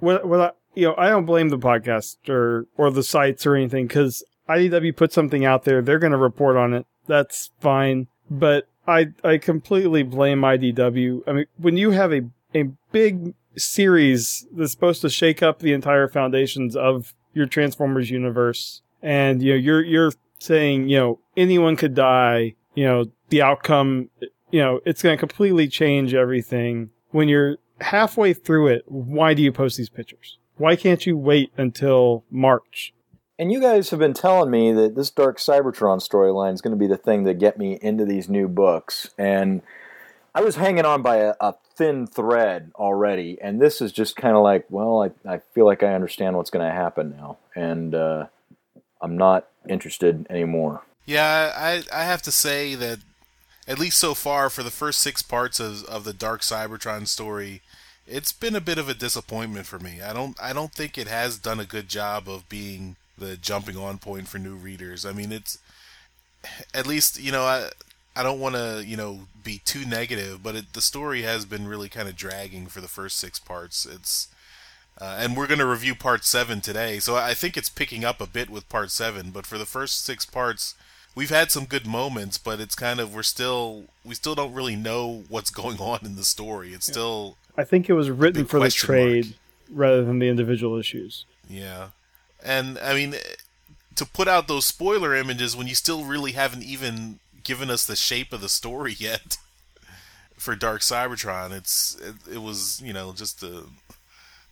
Well, you know, I don't blame the podcast or or the sites or anything because IDW put something out there, they're going to report on it. That's fine, but I I completely blame IDW. I mean, when you have a a big series that's supposed to shake up the entire foundations of your Transformers universe, and you know you're you're saying you know anyone could die you know, the outcome, you know, it's going to completely change everything. When you're halfway through it, why do you post these pictures? Why can't you wait until March? And you guys have been telling me that this Dark Cybertron storyline is going to be the thing that get me into these new books. And I was hanging on by a, a thin thread already. And this is just kind of like, well, I, I feel like I understand what's going to happen now. And uh, I'm not interested anymore. Yeah, I I have to say that at least so far for the first six parts of of the Dark Cybertron story, it's been a bit of a disappointment for me. I don't I don't think it has done a good job of being the jumping on point for new readers. I mean, it's at least you know I I don't want to you know be too negative, but it, the story has been really kind of dragging for the first six parts. It's uh, and we're going to review part seven today, so I think it's picking up a bit with part seven. But for the first six parts, we've had some good moments, but it's kind of we're still we still don't really know what's going on in the story. It's still I think it was written for the trade mark. rather than the individual issues. yeah, and I mean to put out those spoiler images when you still really haven't even given us the shape of the story (laughs) yet for Dark Cybertron. It's it, it was you know just a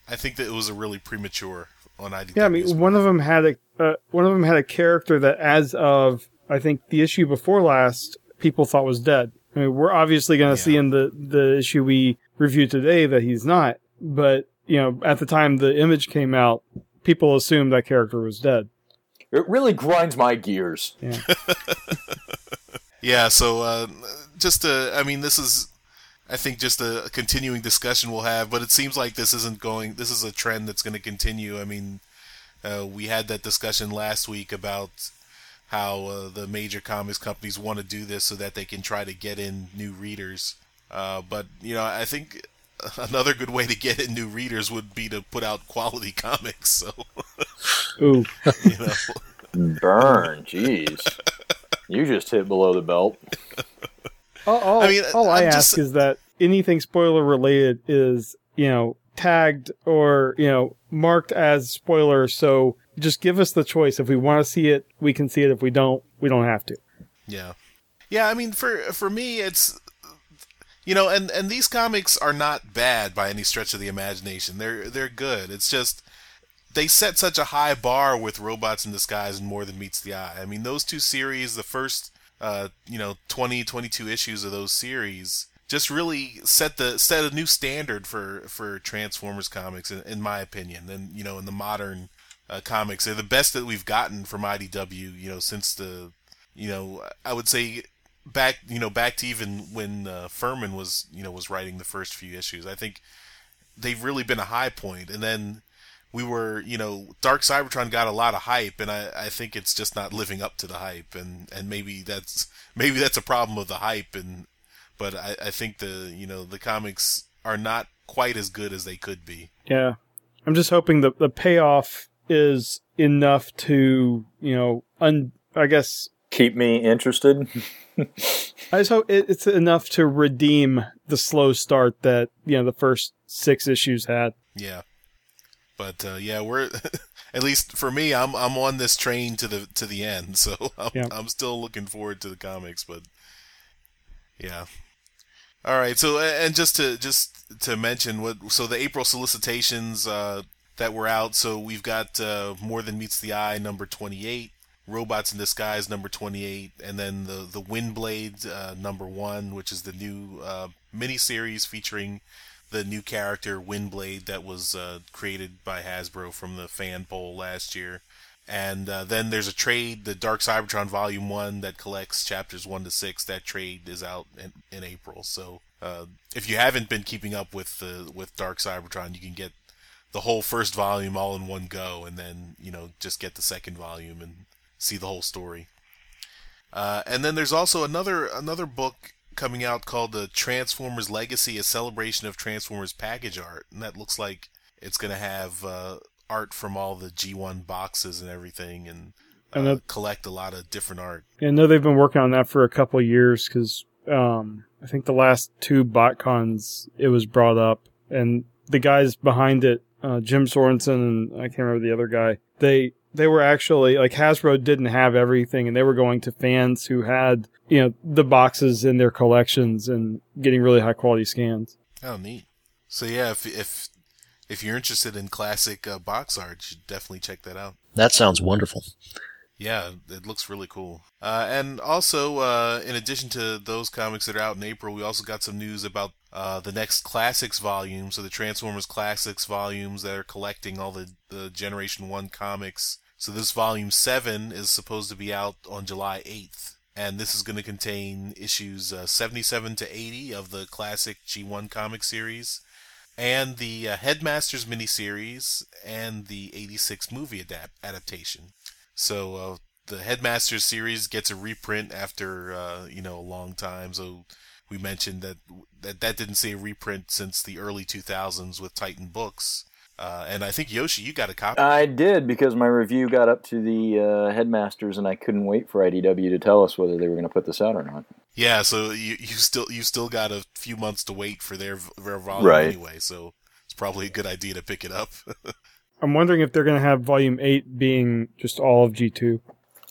I think that it was a really premature on IDW. Yeah, I mean, one of them had a uh, one of them had a character that, as of I think the issue before last, people thought was dead. I mean, we're obviously going to Yeah. see in the the issue we reviewed today that he's not. But you know, at the time the image came out, people assumed that character was dead. It really grinds my gears. Yeah, (laughs) Yeah, so uh, just I mean, this is, I think, just a, continuing discussion we'll have, but it seems like this isn't going. This is a trend that's going to continue. I mean, uh, we had that discussion last week about how uh, the major comics companies want to do this so that they can try to get in new readers. Uh, but you know, I think (laughs) another good way to get in new readers would be to put out quality (laughs) comics. So ooh, (laughs) you know, Burn, jeez. You just hit below the belt. all, all I mean, all I I'm ask just- is that anything spoiler related is you know tagged or you know marked as spoiler. So just give us the choice. If we want to see it, we can see it. If we don't, we don't have to. Yeah, yeah. I mean, for for me, it's you know, and and these comics are not bad by any stretch of the imagination. They're they're good. It's just they set such a high bar with robots in disguise and more than meets the eye. I mean, those two series, the first uh, you know 20, 22 issues of those series just really set the set a new standard for for Transformers comics in, in my opinion. And you know, in the modern uh, comics, they're the best that we've gotten from IDW. You know, since the you know, I would say back, you know, back to even when uh, Furman was, you know, was writing the first few issues. I think they've really been a high point. and then we were, you know, Dark Cybertron got a lot of hype, and I, I think it's just not living up to the hype, and and maybe that's maybe that's a problem of the hype, and but I, I think the you know the comics are not quite as good as they could be. Yeah. I'm just hoping the the payoff is enough to, you know, un, I guess, Keep me interested. I just hope it, it's enough to redeem the slow start that, you know, the first six issues had. Yeah, but uh, yeah, we're (laughs) at least for me, I'm I'm on this train to the to the end, (laughs) so I'm, Yeah. I'm still looking forward to the comics. But yeah, all right. So and just to just to mention what so the April solicitations uh, that were out. So we've got uh, more than meets the eye number twenty eight. Robots in Disguise number 28, and then the the Windblade uh, number one, which is the new uh, miniseries featuring the new character Windblade that was uh, created by Hasbro from the fan poll last year. And uh, then there's a trade, the Dark Cybertron Volume One, that collects chapters one to six. That trade is out in, in April. So uh, if you haven't been keeping up with the with Dark Cybertron, you can get the whole first volume all in one go, and then you know just get the second volume and see the whole story. Uh, and then there's also another another book coming out called the Transformers Legacy: A Celebration of Transformers package art, and that looks like it's going to have uh, art from all the G1 boxes and everything, and, uh, that- collect a lot of different art. I know they've been working on that for a couple of years because um, I think the last two BotCons it was brought up, and the guys behind it, uh, Jim Sorenson and I can't remember the other guy, they they were actually like Hasbro didn't have everything, and they were going to fans who had you know the boxes in their collections and getting really high quality scans. Oh, neat. So yeah, if if if you're interested in classic uh, box art, you should definitely check that out. That sounds wonderful. Yeah, it looks really cool. Uh, and also, uh, in addition to those comics that are out in April, we also got some news about uh, the next Classics volume. So the Transformers Classics volumes that are collecting all the, the Generation 1 comics. So this volume 7 is supposed to be out on July 8th. and this is going to contain issues uh, 77 to 80 of the classic G1 comic series, and the uh, Headmasters miniseries, and the 86 movie adapt- adaptation. So uh, the Headmasters series gets a reprint after uh, you know a long time. So we mentioned that that that didn't see a reprint since the early 2000s with Titan Books. Uh, and I think Yoshi, you got a copy. I did because my review got up to the uh, headmasters, and I couldn't wait for IDW to tell us whether they were going to put this out or not. Yeah, so you you still you still got a few months to wait for their their volume Right. anyway. So it's probably a good idea to pick it up. (laughs) I'm wondering if they're going to have Volume Eight being just all of G two.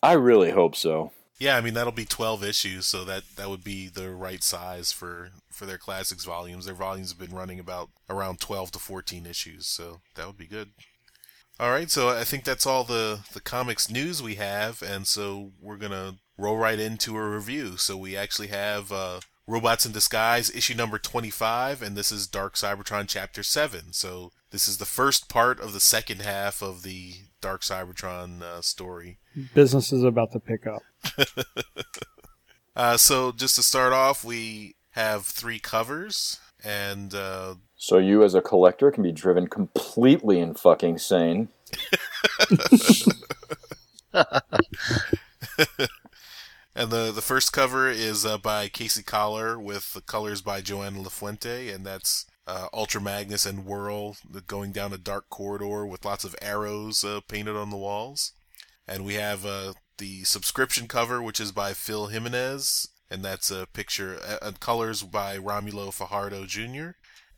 I really hope so. yeah, I mean that'll be twelve issues, so that that would be the right size for for their classics volumes. Their volumes have been running about around twelve to fourteen issues, so that would be good. All right, so I think that's all the the comics news we have, and so we're gonna roll right into a review. So we actually have uh, Robots in Disguise issue number twenty five, and this is Dark Cybertron chapter seven. So this is the first part of the second half of the Dark Cybertron uh, story. Business is about to pick up. (laughs) Uh, so just to start off, we have three covers, and uh, So you, as a collector, can be driven completely in fucking sane. (laughs) (laughs) and the the first cover is uh, by Casey Coller with the colors by Joana Lafuente, and that's uh, Ultra Magnus and Whirl going down a dark corridor with lots of arrows uh, painted on the walls. And we have uh, the subscription cover, which is by Phil Jimenez, and that's a picture, uh, uh, colors by Romulo Fajardo Jr.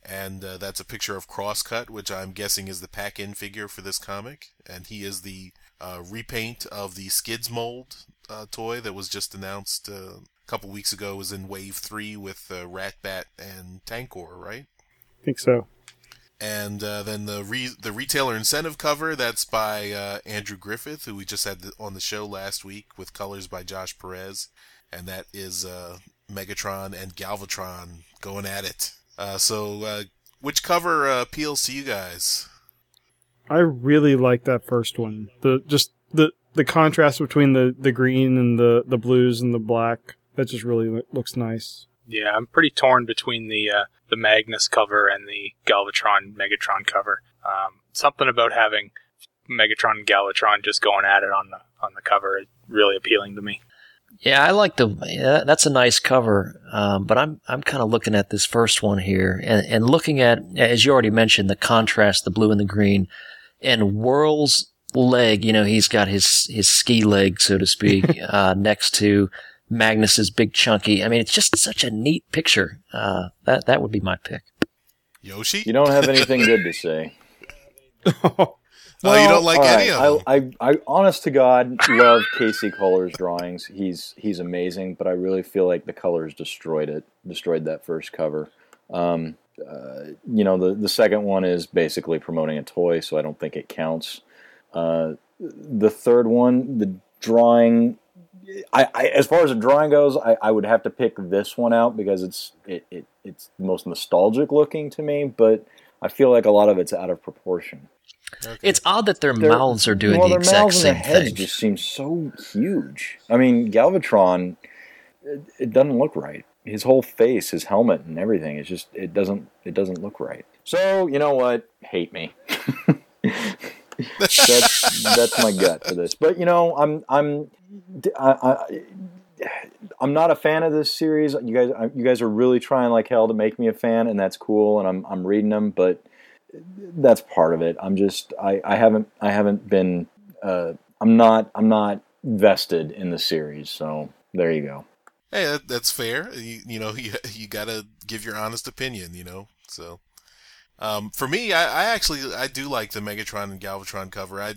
And uh, that's a picture of Crosscut, which I'm guessing is the pack-in figure for this comic. And he is the uh, repaint of the Skids mold uh, toy that was just announced uh, a couple weeks ago. Was in Wave Three with uh, Ratbat and Tankor, right? I think so. And uh, then the re- the retailer incentive cover that's by uh, Andrew Griffith, who we just had on the show last week, with colors by Josh Perez, and that is uh, Megatron and Galvatron going at it. Uh, so, uh, which cover uh, appeals to you guys? I really like that first one. The just the the contrast between the the green and the the blues and the black. That just really looks nice. Yeah, I'm pretty torn between the uh, the Magnus cover and the Galvatron Megatron cover. Um, something about having Megatron and Galvatron just going at it on the on the cover is really appealing to me. Yeah, I like the. Yeah, that's a nice cover, um, but I'm I'm kind of looking at this first one here, and and looking at as you already mentioned the contrast, the blue and the green, and Whirl's leg. You know, he's got his his ski leg, so to speak, (laughs) uh, next to Magnus's big chunky. I mean, it's just such a neat picture. Uh, that that would be my pick. Yoshi? You don't have anything good to say. (laughs) oh, you don't like any right, of them? I, I, I, honest to God, love Casey Coller's drawings. He's he's amazing, but I really feel like the colors destroyed it, destroyed that first cover. Um, uh, you know, the the second one is basically promoting a toy, so I don't think it counts. Uh, the third one, the drawing, I, I as far as the drawing goes, I, I would have to pick this one out because it's it, it it's the most nostalgic looking to me, but I feel like a lot of it's out of proportion. Okay. It's odd that their Their- mouths are doing well, the exact mouths same and their heads thing. just seem so huge. I mean, Galvatron, it, it doesn't look right. His whole face, his helmet, and everything is just it doesn't it doesn't look right. So you know what? Hate me. (laughs) that's (laughs) that's my gut for this. But you know, I'm I'm I, I, I'm not a fan of this series. You guys you guys are really trying like hell to make me a fan, and that's cool. And I'm I'm reading them, but that's part of it. I'm just I, I haven't I haven't been uh, I'm not I'm not vested in the series. So there you go. Hey, that, that's fair. You, you know, (laughs) you you gotta give your honest opinion. You know, so um, for me, I, I actually I do like the Megatron and Galvatron cover. I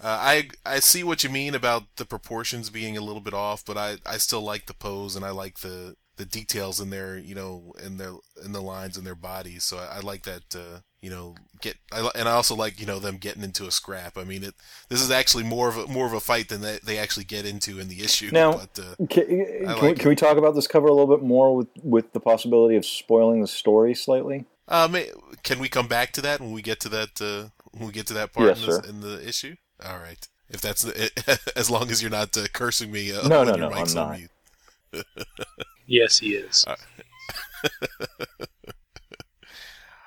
uh, I I see what you mean about the proportions being a little bit off, but I, I still like the pose and I like the the details in their you know in their in the lines in their bodies. So I, I like that. Uh, you know, get I, and I also like you know them getting into a scrap. I mean, it this is actually more of a more of a fight than they, they actually get into in the issue. Now- but, uh, Can, can, we, can we talk about this cover a little bit more with with the possibility of spoiling the story slightly? Um, can we come back to that when we get to that? Uh, when we get to that part Yes, in, this, in the issue? All right. If that's the, (laughs) as long as you're not uh, cursing me. Uh, No, when no, your no, mic's I'm on not. mute. (laughs) Yes, he is. (laughs)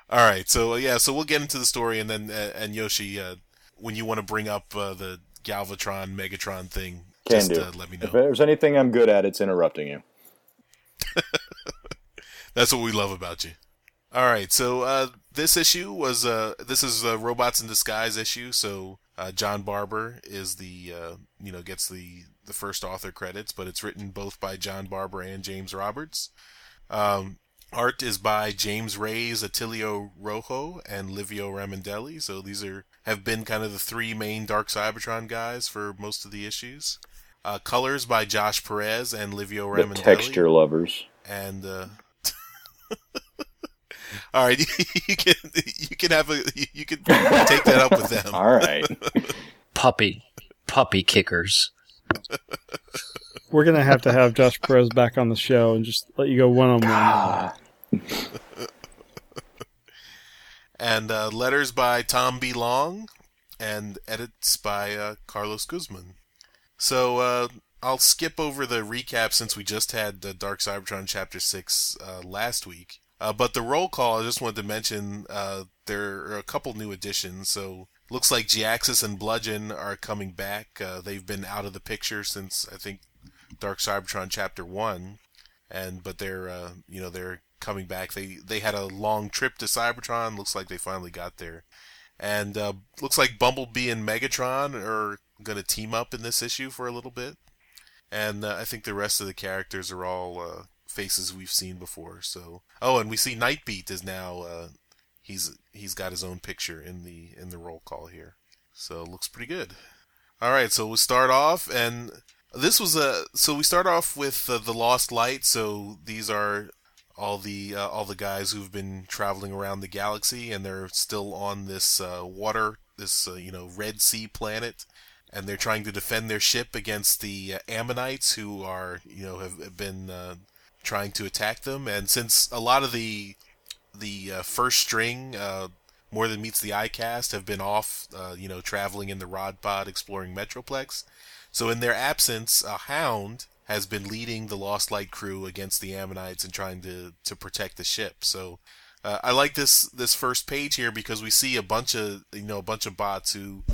All right, so uh, yeah, so we'll get into the story, and then uh, and Yoshi, uh, when you want to bring up uh, the Galvatron Megatron thing, Can just do. Uh, let me know. If there's anything I'm good at, it's interrupting you. That's what we love about you. All right, so uh, this issue was uh, this is a Robots in Disguise issue. So uh, John Barber is the uh, you know gets the the first author credits, but it's written both by John Barber and James Roberts. Um, art is by James Raiz, Atilio Rojo, and Livio Ramondelli. So these are have been kind of the three main Dark Cybertron guys for most of the issues. Uh, colors by Josh Perez and Livio The Ramondelli texture lovers. and uh (laughs) all right (laughs) you can you can have a you can take that up with them (laughs) All right. Puppy, puppy kickers. We're gonna have to have Josh Perez back on the show and just let you go one on one. And uh letters by tom b long and edits by uh carlos guzman so uh i'll skip over the recap since we just had the dark cybertron chapter 6 uh last week uh, but the roll call, I just wanted to mention uh, there are a couple new additions. So looks like Jhiaxus and Bludgeon are coming back. Uh, they've been out of the picture since I think Dark Cybertron Chapter One, and but they're uh, you know they're coming back. They they had a long trip to Cybertron. Looks like they finally got there, and uh, looks like Bumblebee and Megatron are going to team up in this issue for a little bit. And I think the rest of the characters are all faces we've seen before. So, oh, and we see Nightbeat is now uh, he's he's got his own picture in the in the roll call here. So it looks pretty good. All right, so we'll start off, and this was a so we start off with uh, the Lost Light. So these are all the uh, all the guys who've been traveling around the galaxy, and they're still on this uh, water, this uh, you know Red Sea planet, and they're trying to defend their ship against the uh, Ammonites, who are you know have, have been uh, trying to attack them. And since a lot of the the uh, first string uh, more than meets the eye cast have been off, uh, you know, traveling in the rod pod exploring Metroplex. So in their absence, a hound has been leading the Lost Light crew against the Ammonites and trying to to protect the ship. So uh, I like this this first page here because we see a bunch of you know a bunch of bots who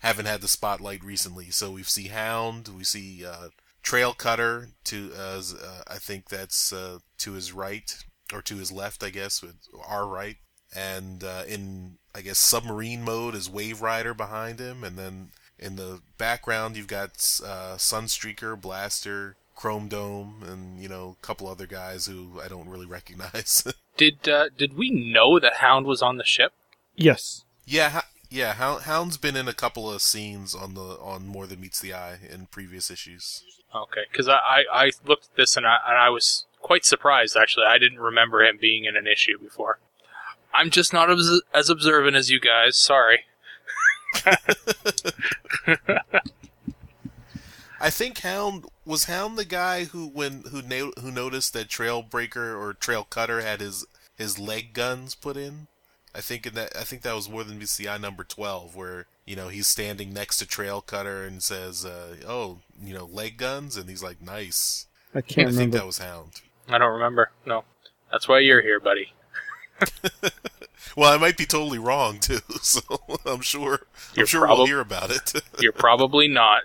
haven't had the spotlight recently. So we see Hound, we see uh, Trail Cutter to uh, uh, I think that's uh, to his right or to his left, I guess, with our right. And uh, in I guess submarine mode is Wave Rider behind him, and then in the background you've got uh, Sunstreaker, Blaster, Chrome Dome, and you know a couple other guys who I don't really (laughs) recognize. Did uh, did we know that Hound was on the ship? Yes. yeah, Ho- yeah. Hound, Hound's been in a couple of scenes on the on More Than Meets the Eye in previous issues. Okay, because I, I, I looked at this and I, and I was quite surprised actually. I didn't remember him being in an issue before. I'm just not as, as observant as you guys. Sorry. (laughs) I think Hound was Hound the guy who when who na- who noticed that Trailbreaker or Trail Cutter had his his leg guns put in. I think in that I think that was more than BCI number twelve, where you know he's standing next to Trail Cutter and says, uh, "Oh, you know, leg guns," and he's like, "Nice." I I can't think remember. that was Hound. I don't remember. No, that's why you're here, buddy. (laughs) Well, I might be totally wrong too, (laughs) so I'm sure I'm You're sure we'll hear about it. (laughs) You're probably not.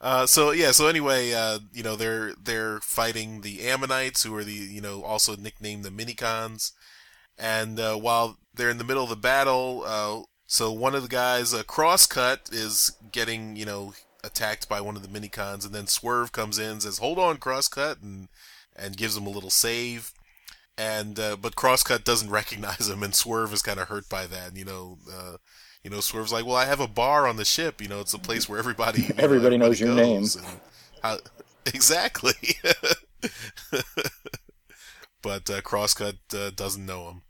Uh, so yeah, so anyway, uh, you know they're they're fighting the Ammonites, who are the you know also nicknamed the Minicons, and uh, while they're in the middle of the battle, uh, so one of the guys, uh, Crosscut, is getting you know attacked by one of the Minicons, and then Swerve comes in, and says, "Hold on, Crosscut," and and gives him a little save. And uh, but Crosscut doesn't (laughs) recognize him, and Swerve is kind of hurt by that. You know, uh, you know, Swerve's like, "Well, I have a bar on the ship. You know, it's a place where everybody you know, Everybody knows your name." How- (laughs) exactly. (laughs) but uh, Crosscut uh, doesn't know him.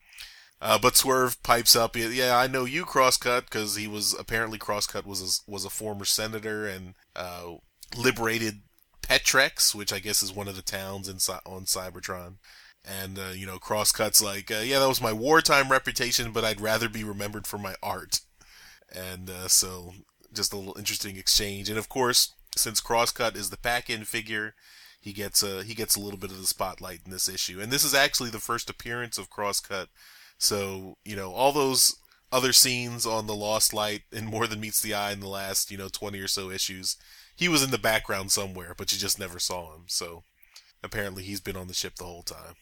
Uh, but Swerve pipes up, "Yeah, I know you, Crosscut, because he was apparently Crosscut was a, was a former senator and uh, liberated Petrex, which I guess is one of the towns in on Cybertron." And uh, you know, Crosscut's like, uh, "Yeah, that was my wartime reputation, but I'd rather be remembered for my art." And uh, so, just a little interesting exchange. And of course, since Crosscut is the pack-in figure, he gets a he gets a little bit of the spotlight in this issue. And this is actually the first appearance of Crosscut. So you know all those other scenes on the Lost Light and More Than Meets the Eye in the last you know 20 or so issues, he was in the background somewhere, but you just never saw him. So apparently he's been on the ship the whole time.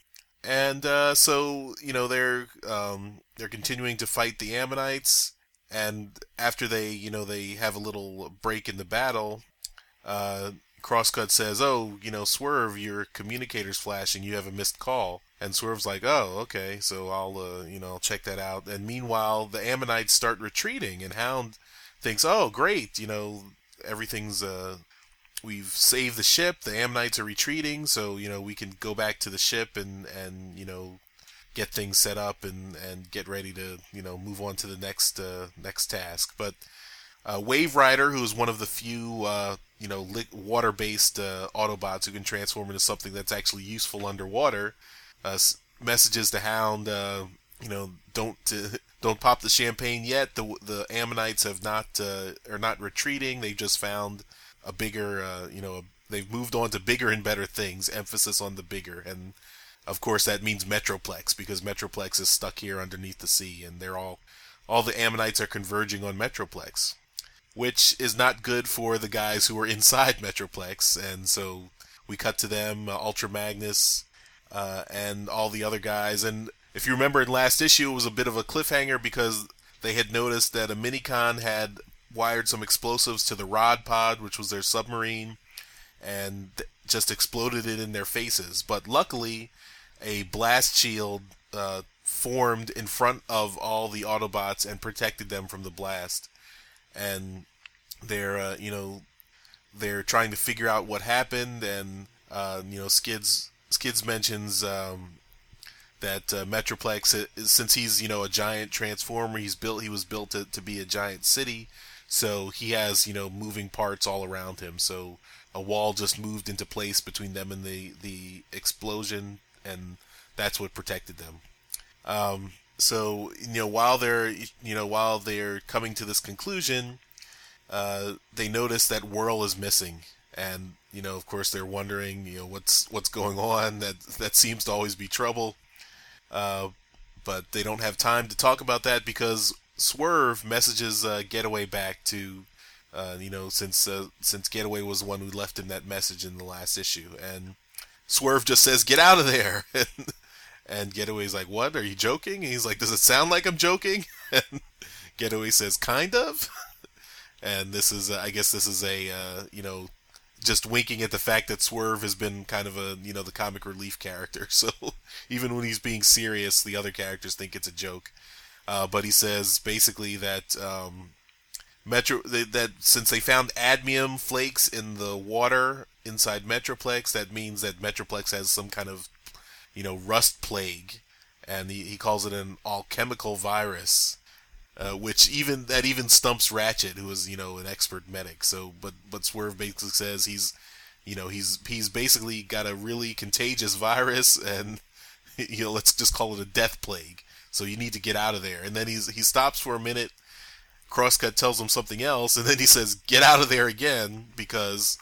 And uh, so you know they're um, they're continuing to fight the Ammonites, and after they you know they have a little break in the battle, uh, Crosscut says, "Oh, you know, Swerve, your communicator's flashing. You have a missed call." And Swerve's like, "Oh, okay, so I'll uh, you know check that out." And meanwhile, the Ammonites start retreating, and Hound thinks, "Oh, great, you know everything's uh, we've saved the ship. The Ammonites are retreating, so you know we can go back to the ship and and you know get things set up and and get ready to you know move on to the next uh, next task. But uh, Wave Rider, who is one of the few uh, you know water-based uh, Autobots who can transform into something that's actually useful underwater, uh, messages to Hound. Uh, you know, don't don't pop the champagne yet. The the Ammonites have not are not retreating. They just found a bigger, uh, you know, they've moved on to bigger and better things. Emphasis on the bigger, and of course that means Metroplex because Metroplex is stuck here underneath the sea, and they're all, all the Ammonites are converging on Metroplex, which is not good for the guys who are (laughs) inside Metroplex, and so we cut to them, uh, Ultra Magnus, uh, and all the other guys, and if you remember in last issue, it was a bit of a cliffhanger because they had noticed that a minicon had wired some explosives to the rod pod, which was their submarine, and just exploded it in their faces. But luckily, a blast shield uh, formed in front of all the Autobots and protected them from the blast. And they're, uh, you know, they're trying to figure out what happened, and uh, you know, Skids Skids mentions um, that uh, Metroplex, since he's you know a giant transformer, he's built he was built to, to be a giant city. So he has, you know, moving parts all around him. So a wall just moved into place between them and the, the explosion, and that's what protected them. Um, so you know, while they're you know while they're coming to this conclusion, uh, they notice that Whirl is missing, and you know, of course, they're wondering, you know, what's what's going on. That that seems to always be trouble. Uh, but they don't have time to talk about that because Swerve messages uh, Getaway back to, uh, you know, since uh, since Getaway was the one who left him that message in the last issue, and Swerve just says, "Get out of there," (laughs) and, and Getaway's like, "What? Are you joking?" And he's like, "Does it sound like I'm joking?" (laughs) And Getaway says, "Kind of." (laughs) and this is, uh, I guess, this is a, uh, you know, just winking at the fact that Swerve has been kind of a, you know, the comic relief character. (laughs) So even when he's being serious, the other characters think it's a joke. Uh, but he says basically that um, Metro that since they found admium flakes in the water inside Metroplex, that means that Metroplex has some kind of you know rust plague, and he, he calls it an alchemical virus. Uh, which even that even stumps Ratchet, who is you know an expert medic. So, but but Swerve basically says he's, you know, he's he's basically got a really contagious virus, and (laughs) you know let's just call it a death plague. So you need to get out of there. And then he's he stops for a minute. Crosscut tells him something else, and then he says, "Get out of there again," because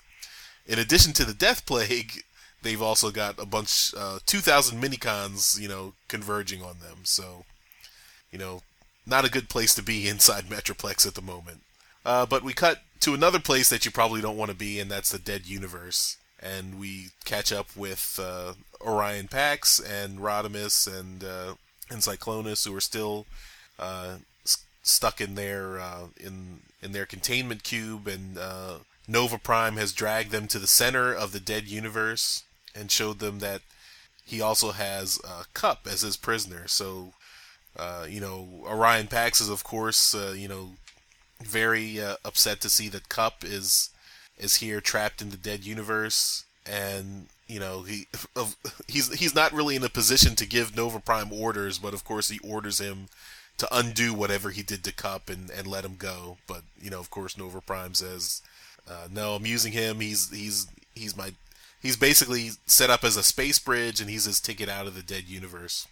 in addition to the death plague, (laughs) they've also got a bunch, uh, two thousand minicons, you know, converging on them. So, you know, not a good place to be inside (laughs) Metroplex at the moment. Uh, but we cut to another place that you probably don't want to be, and that's the Dead Universe. And we catch up with uh, Orion Pax and Rodimus and uh, and Cyclonus who are still uh, stuck in their uh, in in their containment cube, and uh, Nova Prime has dragged them to the center of the dead universe and showed them that he also has uh, Kup as his prisoner. So, uh, you know, Orion Pax is of course uh, you know very upset to see that Kup is is here trapped in the dead universe and you know he (laughs) he's he's not really in a position to give Nova Prime orders, but of course he orders him to undo whatever he did to Kup and, and let him go. But you know, of course, Nova Prime says, uh, "No, I'm using him. He's he's he's my he's basically set up as a space bridge, and he's his ticket out of the dead universe."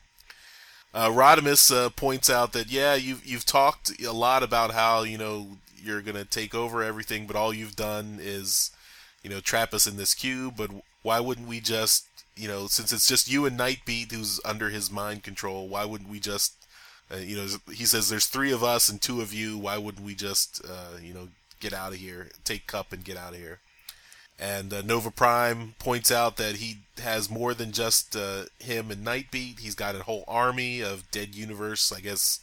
Uh, Rodimus uh, points out that yeah, you've you've talked a lot about how you know you're gonna take over everything, but all you've done is you know trap us in this cube. But why wouldn't we just, you know, since it's just you and Nightbeat who's under his mind control, why wouldn't we just, uh, you know, he says there's three of us and two of you. Why wouldn't we just, uh, you know, get out of here, take Kup and get out of here? And uh, Nova Prime points out that he has more than just uh, him and Nightbeat. He's got a whole army of dead universe, I guess,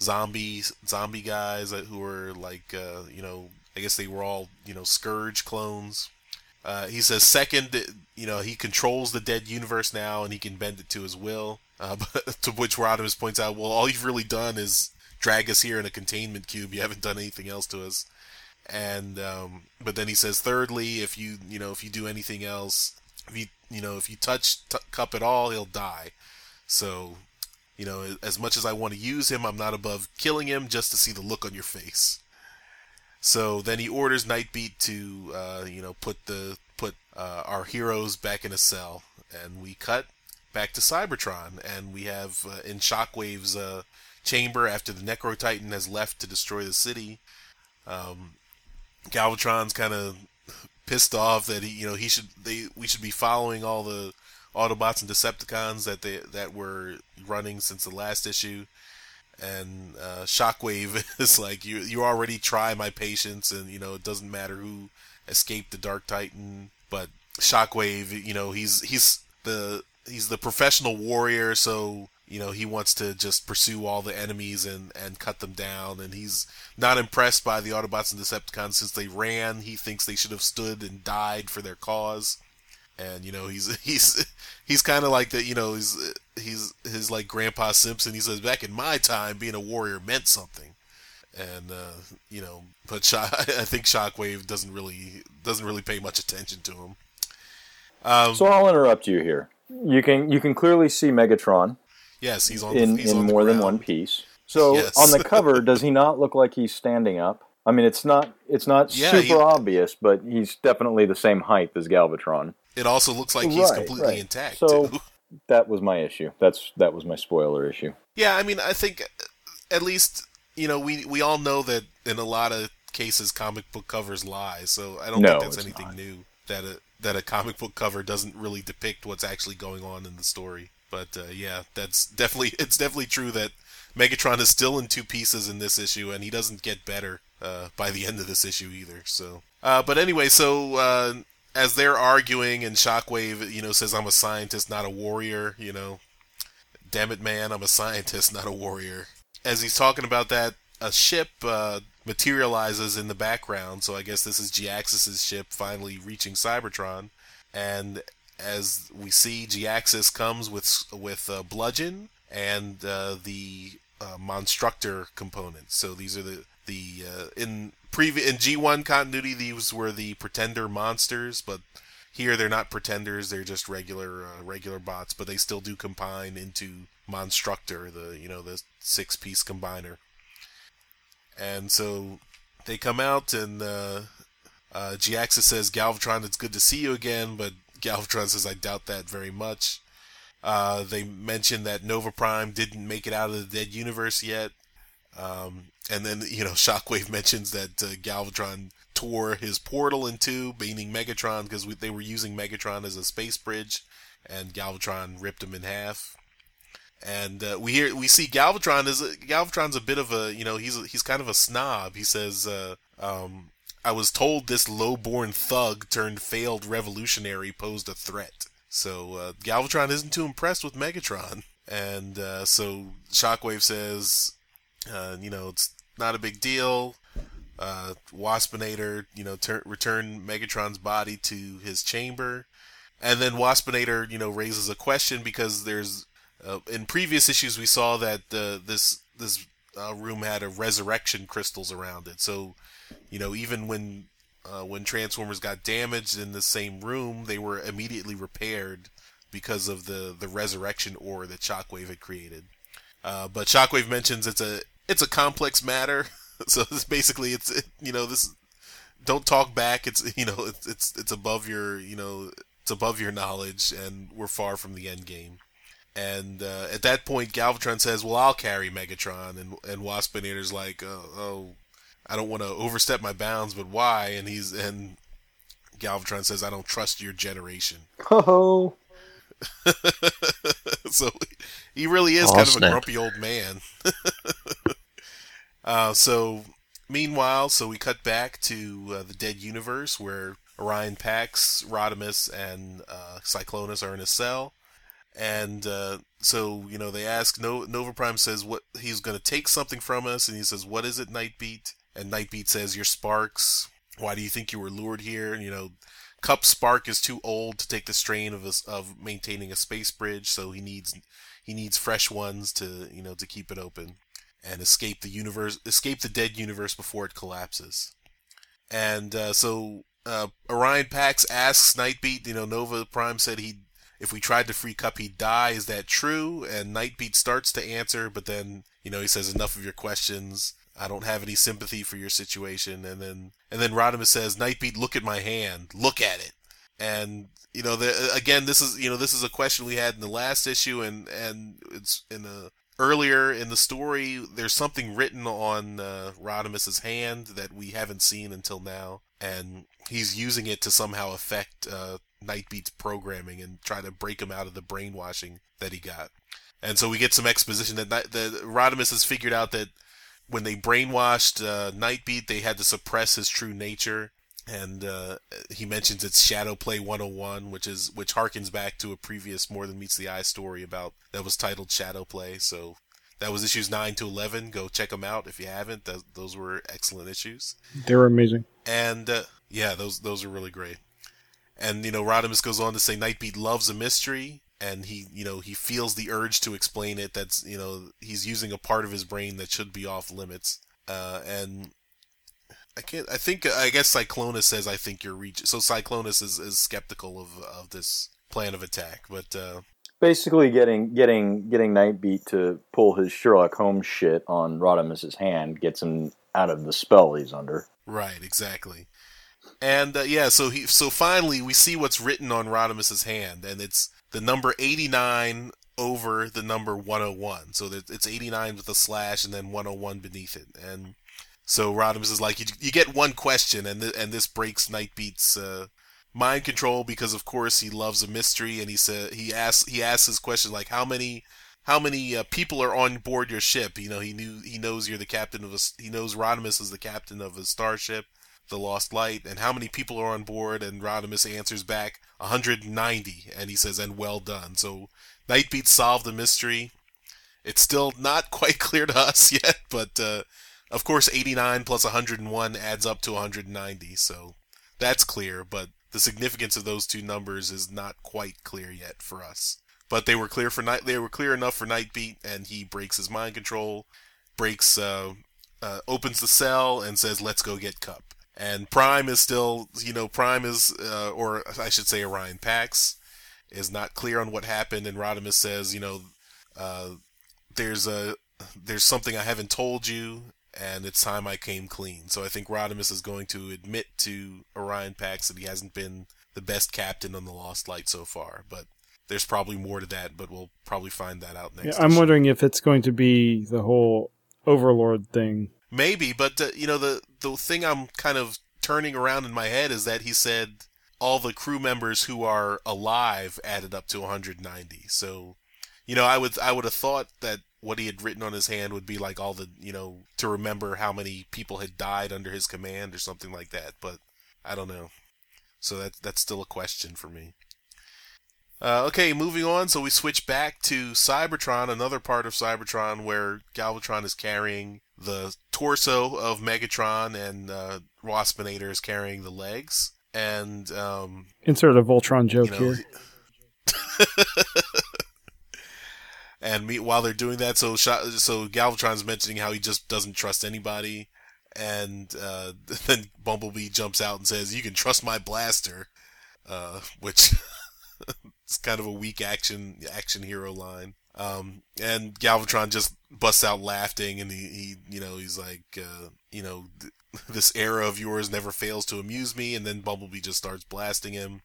zombie zombie guys who are like, uh, you know, I guess they were all, you know, Scourge clones. Uh, he says second, you know, he controls the dead universe now and he can bend it to his will. Uh, (laughs) but, to which Rodimus points out, well, all you've really done is drag us here in a containment cube. You haven't done anything else to us and um, but then he says thirdly if you you know if you do anything else if you you know if you touch t- Kup at all he'll die. So you know as much as i want to use him i'm not above killing him just to see the look on your face. So then he orders nightbeat to uh, you know put the put uh, our heroes back in a cell. And we cut back to cybertron and we have uh, in shockwave's uh, chamber after the necro titan has left to destroy the city um, Galvatron's kind of pissed off that he, you know, he should they we should be following all the Autobots and Decepticons that they that were running since the last issue. And uh, Shockwave (laughs) is like, you you already try my patience, and you know it doesn't matter who escaped the Dark Titan, but Shockwave, you know he's he's the he's the professional warrior, so you know he wants to just pursue all the enemies and and cut them down. And he's not impressed by the autobots and decepticons since they ran. He thinks they should have stood and died for their cause. And you know he's (laughs) he's he's kind of like the you know he's he's his like grandpa simpson he says back in my time being a warrior meant something. And uh, you know but (laughs) i think shockwave doesn't really doesn't really pay much attention to him. Um, so i'll interrupt you here. You can you can clearly see megatron Yes, he's on. In, he's in on more than one piece. So yes. on the cover, (laughs) does he not look like he's standing up? I mean, it's not it's not yeah, super he, obvious, but he's definitely the same height as Galvatron. It also looks like he's right, completely right. intact. So too. that was my issue. That's that was my spoiler issue. Yeah, I mean, I think uh, at least you know we we all know that in a lot of cases comic book covers lie. So I don't no, think that's anything not. new that a that a comic book cover doesn't really depict what's actually going on in the story. But uh, yeah, that's definitely (laughs) it's definitely true that Megatron is still in two pieces in this issue, and he doesn't get better uh, by the end of this issue either. So, uh, but anyway, so uh, as they're arguing, and Shockwave, you know, says, "I'm a scientist, not a warrior," you know, damn it, man, I'm a scientist, (laughs) not a warrior. As he's talking about that, a ship uh, materializes in the background. So I guess this is Jhiaxus's ship finally reaching Cybertron, and as we see, Jhiaxus comes with with uh, bludgeon and uh, the uh, Monstructor components. So these are the the uh, in previ- in G1 continuity these were the Pretender monsters, but here they're not Pretenders. They're just regular uh, regular bots, but they still do combine into Monstructor, the you know the six piece combiner. And so they come out and. Uh, uh, Jhiaxus says, Galvatron, it's good to see you again, but Galvatron says, I doubt that very much. Uh, they mentioned that Nova Prime didn't make it out of the dead universe yet. Um, and then, you know, (laughs) Shockwave mentions that uh, Galvatron tore his portal in two, meaning Megatron, because they were using Megatron as a space bridge, and Galvatron ripped him in half. And uh, we hear we see Galvatron is a, Galvatron's a bit of a you know he's a, he's kind of a snob. He says uh, um, I was told this low-born thug turned failed revolutionary posed a threat. So uh, Galvatron isn't too impressed with Megatron, and uh, so Shockwave says, uh, you know, it's not a big deal. Uh, Waspinator, you know, ter- return Megatron's body to his chamber, and then Waspinator, you know, raises a question because there's uh, in previous issues we saw that uh, this this uh, room had a resurrection crystals around it, so you know, even when uh, when Transformers got damaged in the same room, they were immediately repaired because of the the resurrection ore that Shockwave had created. Uh, but Shockwave mentions it's a it's a complex matter, (laughs) so basically it's it, you know this don't talk back. It's you know it's it's it's above your you know it's above your knowledge, and we're far from the end game. And uh, at that point, Galvatron says, "Well, I'll carry Megatron," and and Waspinator's like, "Oh, oh I don't want to overstep my bounds, but why? And he's and Galvatron says, "I don't trust your generation." Ho (laughs) so he really is Oh, kind of a grumpy old man. (laughs) uh, so meanwhile, so we cut back to uh, the dead universe where Orion Pax, Rodimus, and uh, Cyclonus are in a cell. And uh, so you know they ask no- Nova Prime says what he's going to take something from us, and he says, "What is it, Nightbeat?" And Nightbeat says, "Your sparks. Why do you think you were lured here?" And, you know, Kup Spark is too old to take the strain of a, of maintaining a space bridge, so he needs he needs fresh ones to you know to keep it open and escape the universe, escape the dead universe before it collapses. And uh, so uh, Orion Pax asks Nightbeat, you know, Nova Prime said he if we tried to free Kup he'd die. Is that true? And Nightbeat starts to answer, but then you know he says enough of your questions. I don't have any sympathy for your situation. And then and then Rodimus says, Nightbeat, look at my hand. Look at it. And you know, the, again, this is you know this is a question we had in the last issue, and and it's in the earlier in the story. There's something written on uh, Rodimus's hand that we haven't seen until now, and he's using it to somehow affect uh, Nightbeat's programming and try to break him out of the brainwashing that he got. And so we get some exposition that that Rodimus has figured out that when they brainwashed uh, Nightbeat, they had to suppress his true nature. And uh, he mentions it's Shadow Play 101, which is which harkens back to a previous More Than Meets the Eye story about that was titled Shadow Play. So that was issues nine to eleven. Go check them out if you haven't. Th- those were excellent issues. They were amazing. And uh, yeah, those those are really great. And you know, Rodimus goes on to say Nightbeat loves a mystery, and he you know he feels the urge to explain it. That's you know he's using a part of his brain that should be off limits. Uh, and I can't. I think I guess Cyclonus says I think you're reaching So Cyclonus is, is skeptical of of this plan of attack, but uh, Basically, getting getting getting Nightbeat to pull his Sherlock Holmes shit on Rodimus's hand gets him out of the spell he's under. Right, exactly. And uh, yeah, so he so finally we see what's written on Rodimus's hand, and it's the number eighty nine over the number one hundred one. So it's eighty nine with a slash and then one hundred one beneath it. And so Rodimus is like, you, you get one question, and th- and this breaks Nightbeat's uh, mind control because of course he loves a mystery, and he said he asks he asks his question like, how many how many uh, people are on board your ship? You know, he knew he knows you're the captain of a he knows Rodimus is the captain of a starship, the Lost Light, and how many people are on board? And Rodimus answers back 190, and he says, "And well done." So Nightbeat solved the mystery. It's still not (laughs) quite clear to us yet, but uh, of course, 89 plus 101 adds up to 190, so that's clear. But the significance of those two numbers is not quite clear yet for us. But they were clear for night. They were clear enough for Nightbeat, and he breaks his mind control, breaks, uh, uh, opens the cell, and says, "Let's go get Kup." And Prime is still, you know, Prime is, uh, or I should say, Orion Pax is not clear on what happened, and Rodimus says, you know, uh, there's a there's something I haven't told you, and it's time I came clean. So I think Rodimus is going to admit to Orion Pax that he hasn't been the best captain on the Lost Light so far, but there's probably more to that, but we'll probably find that out next. Yeah. I'm issue. wondering if it's going to be the whole Overlord thing. Maybe, but uh, you know the the thing I'm kind of turning around in my head is that he said all the crew members who are alive added up to 190. So, you know, I would I would have thought that what he had written on his hand would be like all the you know to remember how many people had died under his command or something like that. But I don't know. So that that's still a question for me. Uh, okay, moving on. So we switch back to Cybertron, another part of Cybertron where Galvatron is carrying the torso of Megatron and uh, Waspinator is carrying the legs. And, um, Insert a Voltron joke you know, here. (laughs) and me, while they're doing that, so so Galvatron's mentioning how he just doesn't trust anybody, and uh, (laughs) then Bumblebee jumps out and says, "You can trust my blaster," uh, which (laughs) is kind of a weak action action hero line. Um, and Galvatron just busts out laughing, and he, he you know, he's like, uh, you know, th- (laughs) this era of yours never fails to amuse me. And then Bumblebee just starts blasting him.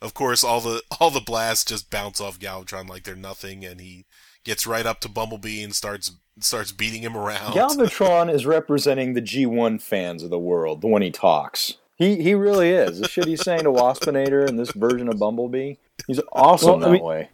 Of course, all the (laughs) all the blasts just bounce off Galvatron like they're nothing, and he gets right up to Bumblebee and starts starts beating him around. Galvatron is representing the G1 fans of the world when he talks. He he really is. The shit he's saying to Waspinator and this version of Bumblebee, he's awesome Well, I that mean- way.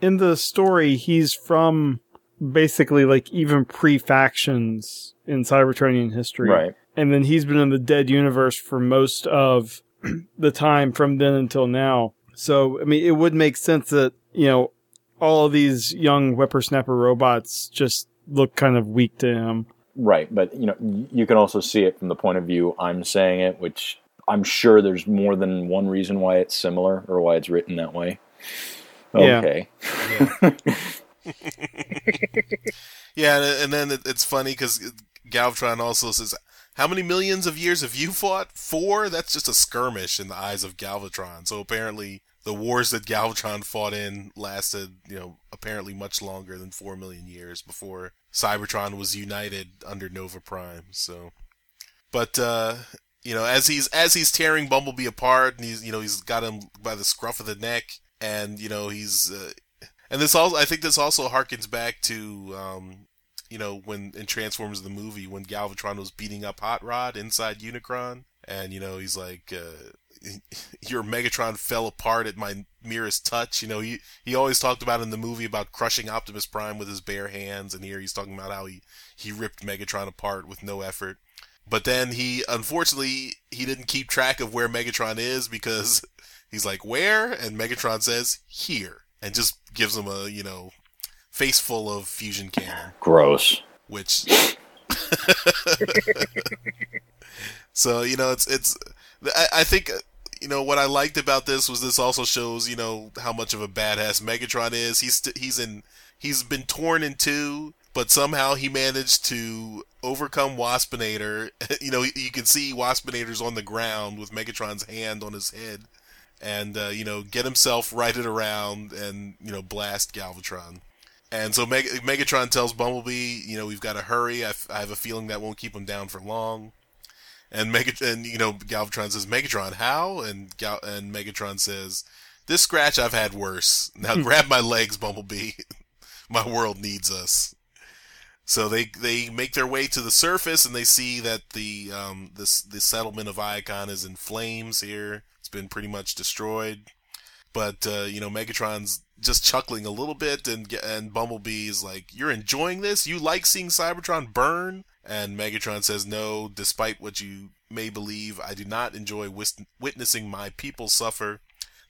In the story, he's from basically like even pre factions in Cybertronian history. Right. And then he's been in the dead universe for most of (clears throat) the time from then until now. So, I mean, it would make sense that, you know, all of these young whippersnapper robots just look kind of weak to him. Right, but you know, you can also see it from the point of view I'm saying it, which I'm sure there's more than one reason why it's similar or why it's written that way. Yeah. Okay. (laughs) Yeah, and, and then it's funny because Galvatron also says, "How many millions of years have you fought? Four? That's just a skirmish in the eyes of Galvatron." So apparently, the wars that Galvatron fought in lasted, you know, apparently much longer than four million years before Cybertron was united under Nova Prime. So, but uh, you know, as he's as he's tearing Bumblebee apart, and he's you know he's got him by the scruff of the neck, and you know he's uh, and this also, I think this also harkens back to, um, you know, when in Transformers the movie when Galvatron was beating up Hot Rod inside Unicron, and you know he's like, uh, (laughs) "Your Megatron fell apart at my merest touch." You know, he he always talked about in the movie about crushing Optimus Prime with his bare hands, and here he's talking about how he he ripped Megatron apart with no effort. But then he, unfortunately, he didn't keep track of where Megatron is because (laughs) he's like, "Where?" and Megatron says, "Here." and just gives him a you know face full of fusion cannon, Gross. which. (laughs) so you know it's it's I, I think you know what I liked about this was this also shows you know how much of a badass Megatron is. He's st- he's in he's been torn in two, but somehow he managed to overcome Waspinator. (laughs) you know you, you can see Waspinator's on the ground with Megatron's hand on his head and uh, you know get himself (laughs) righted around and you know blast Galvatron. And so Meg- Megatron tells Bumblebee, you know, we've got to hurry. I, f- I have a feeling that won't keep him down for long. And Megat- and you know Galvatron says, Megatron, how? And Gal- and Megatron says, this scratch I've had worse. Now grab my legs, Bumblebee. (laughs) my world needs us. So they they make their way to the surface and they see that the um this the settlement of Iacon is in flames here. Been pretty much destroyed. But uh, you know Megatron's just chuckling a little bit and and Bumblebee is like, "You're enjoying this? You like seeing Cybertron burn?" And Megatron says, "No, despite what you may believe, I do not enjoy witnessing my people suffer.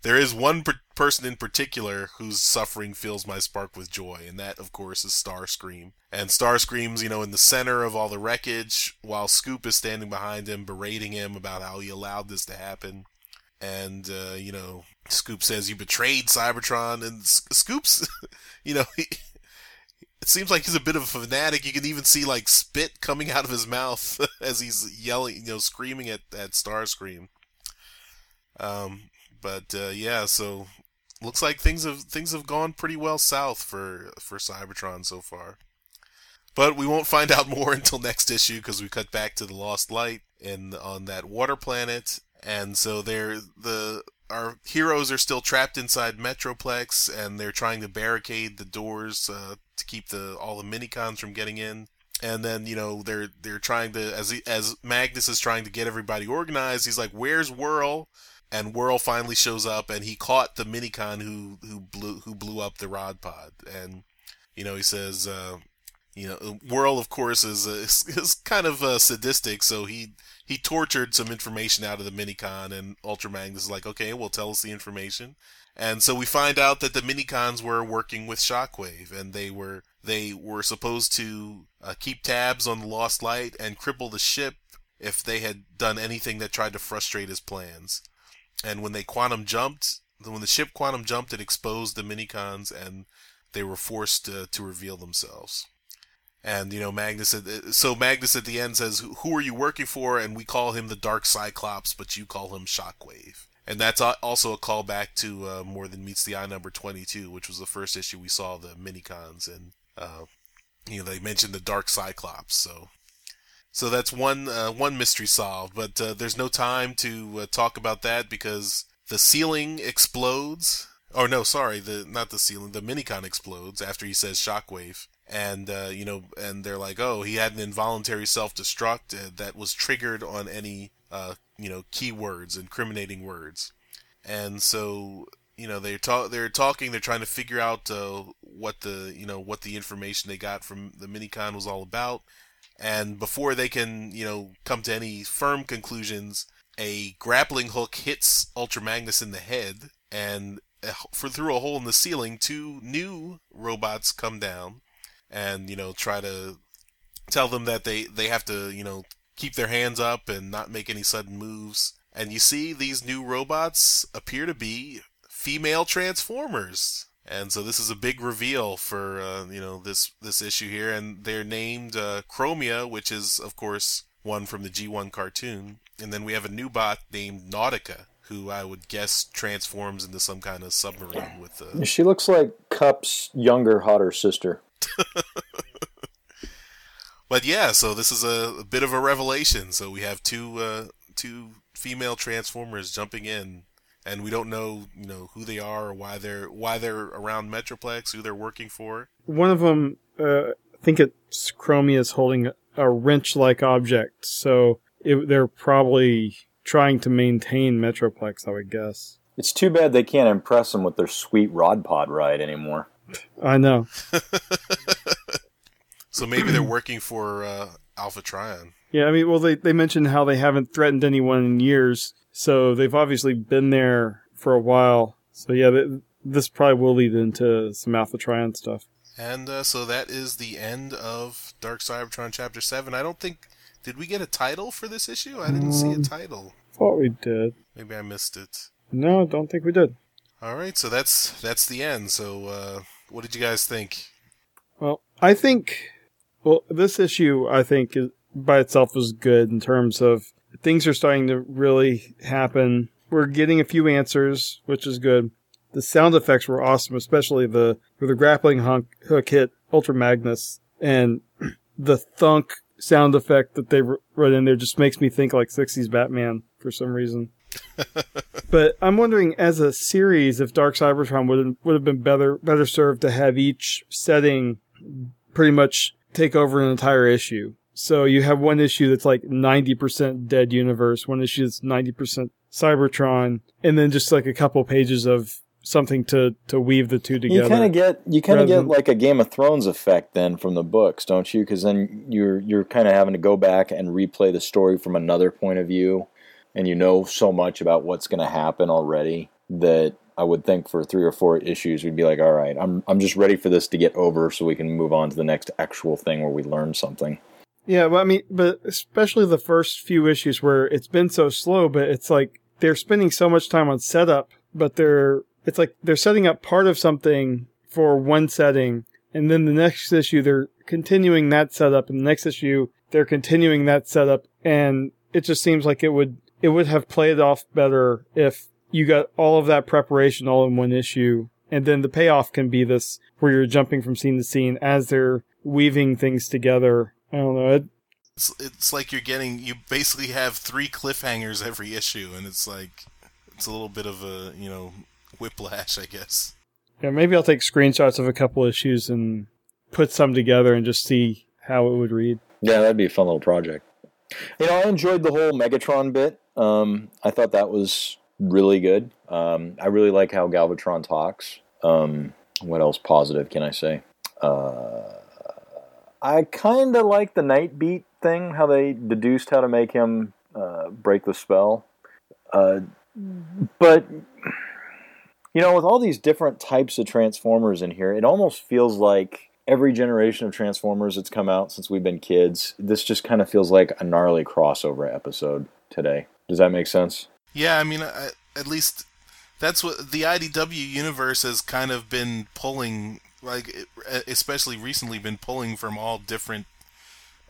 There is one per- person in particular whose suffering fills my spark with joy, and that, of course, is Starscream. And Starscream's, you know, in the center of all the wreckage, while Scoop is standing behind him, berating him about how he allowed this to happen. And, uh, you know, Scoop says, You betrayed Cybertron. And S- Scoop's, (laughs) you know, he, it seems like he's a bit of a fanatic. You can even see, like, spit coming out of his mouth (laughs) as he's yelling, you know, screaming at, at Starscream. Um, but uh, yeah, so looks like things have things have gone pretty well south for for Cybertron so far. But we won't find out (laughs) more until next issue because we cut back to the Lost Light and on that water planet, and so they're the our heroes are still trapped inside Metroplex, and they're trying to barricade the doors uh, to keep the all the minicons from getting in. And then you know they're they're trying to as he, as Magnus is trying to get everybody organized. He's like, "Where's Whirl?" and Whirl finally shows up and he caught the minicon who who blew who blew up the rod pod and you know he says uh, you know Whirl of course is uh, (laughs) is, is kind of uh, sadistic so he he tortured some information out of the minicon and Ultra Magnus is like okay well tell us the information. And so we find out that the minicons were working with Shockwave and they were they were supposed to uh, keep tabs on the Lost Light and cripple the ship if they had done anything that tried to frustrate his plans. And when they quantum jumped, when the ship quantum jumped, it exposed the minicons, and they were forced to, to reveal themselves. And you know, Magnus. So Magnus at the end says, "Who are you working for?" And we call him the Dark Cyclops, but you call him Shockwave. And that's also a callback to uh, More Than Meets the Eye number 22, which was the first issue we saw the minicons, and uh, you know they mentioned the Dark Cyclops. So so that's one uh, one mystery solved, but uh, there's no time to uh, talk about that because the ceiling explodes. Oh no, sorry, the not the ceiling, the minicon explodes after he says shockwave, and you know, and they're like, oh, he had an involuntary self-destruct that was triggered on any uh, you know, keywords, incriminating words, and so you know they're talk they're talking they're trying to figure out uh, what the you know what the information they got from the minicon was all about. And before they can you know come to any firm conclusions a grappling hook hits ultra magnus in the head and uh, for through a hole in the ceiling two new robots come down and you know try to tell them that they they have to you know keep their hands up and not make any sudden moves and you see these new robots appear to be female Transformers. And so this is a big reveal for uh, you know this this issue here, and they're named uh, Chromia, which is of course one from the G1 cartoon, and then we have a new bot named Nautica, who I would guess transforms into some kind of submarine with. Uh... She looks like Kup's younger, hotter sister. (laughs) but yeah, so this is a, a, bit of a revelation. So we have two uh, two female Transformers jumping in and we don't know, you know, who they are or why they're why they're around Metroplex, who they're working for. One of them, uh, I think it's Chromia is holding a wrench-like object, so it, they're probably trying to maintain Metroplex. I would guess. It's too bad they can't impress them with their sweet rod pod ride anymore. I know. (laughs) so maybe they're working for uh, Alpha Trion. Yeah, I mean, well, they they mentioned how they haven't threatened anyone in years, so they've obviously been there for a while. So yeah, this probably will lead into some Alpha Trion stuff. And uh, so that is the end of Dark Cybertron Chapter Seven. I don't think did we get a title for this issue? I didn't um, see a um, title. Thought we did. Maybe I missed it. No, don't think we did. All right, so that's that's the end. So uh, what did you guys think? Well, I think well this issue I think is, by itself was good in terms of things are starting to really happen. We're getting a few answers, which is good. The sound effects were awesome, especially the where the grappling hook hit Ultra Magnus and (clears throat) the thunk sound effect that they wrote in there just makes me think like 60s Batman for some reason. But I'm wondering, as a series, if Dark Cybertron would have, would have been better better served to have each setting pretty much take over an entire issue. So you have one issue that's like 90% dead universe, one issue that's 90% Cybertron, and then just like a couple pages of something to to weave the two together. You kind of get you kind of get like a Game of Thrones effect then from the books, don't you? Because then you're you're kind of having to go back and replay the story from another point of view, and you know so much about what's going to happen already that I would think for three or four issues we'd be like, all right, I'm I'm just ready for this to get over so we can move on to the next actual thing where we learn something. Yeah, well, I mean, but especially the first few issues where it's been so slow, but it's like they're spending so much time on setup, but they're it's like they're setting up part of something for one setting, and then the next issue they're continuing that setup, and the next issue they're continuing that setup, and it just seems like it would it would have played off better if you got all of that preparation all in one issue, and then the payoff can be this where you're jumping from scene to scene as they're weaving things together I don't know. It, it's, it's like you're getting you basically have three cliffhangers every issue, and it's like it's a little bit of a you know whiplash, I guess. Yeah, maybe I'll take screenshots of a couple issues and put some together and just see how it would read. Yeah, that'd be a fun little project. You know, I enjoyed the whole Megatron bit. Um, I thought that was really good. Um, I really like how Galvatron talks. Um, what else positive can I say? Uh, I kind of like the Nightbeat thing, how they deduced how to make him uh, break the spell. Uh, but, you know, with all these different types of Transformers in here, it almost feels like every generation of Transformers that's come out since we've been kids, this just kind of feels like a gnarly crossover episode today. Does that make sense? Yeah, I mean, at least that's what the IDW universe has kind of been pulling like especially recently been pulling from all different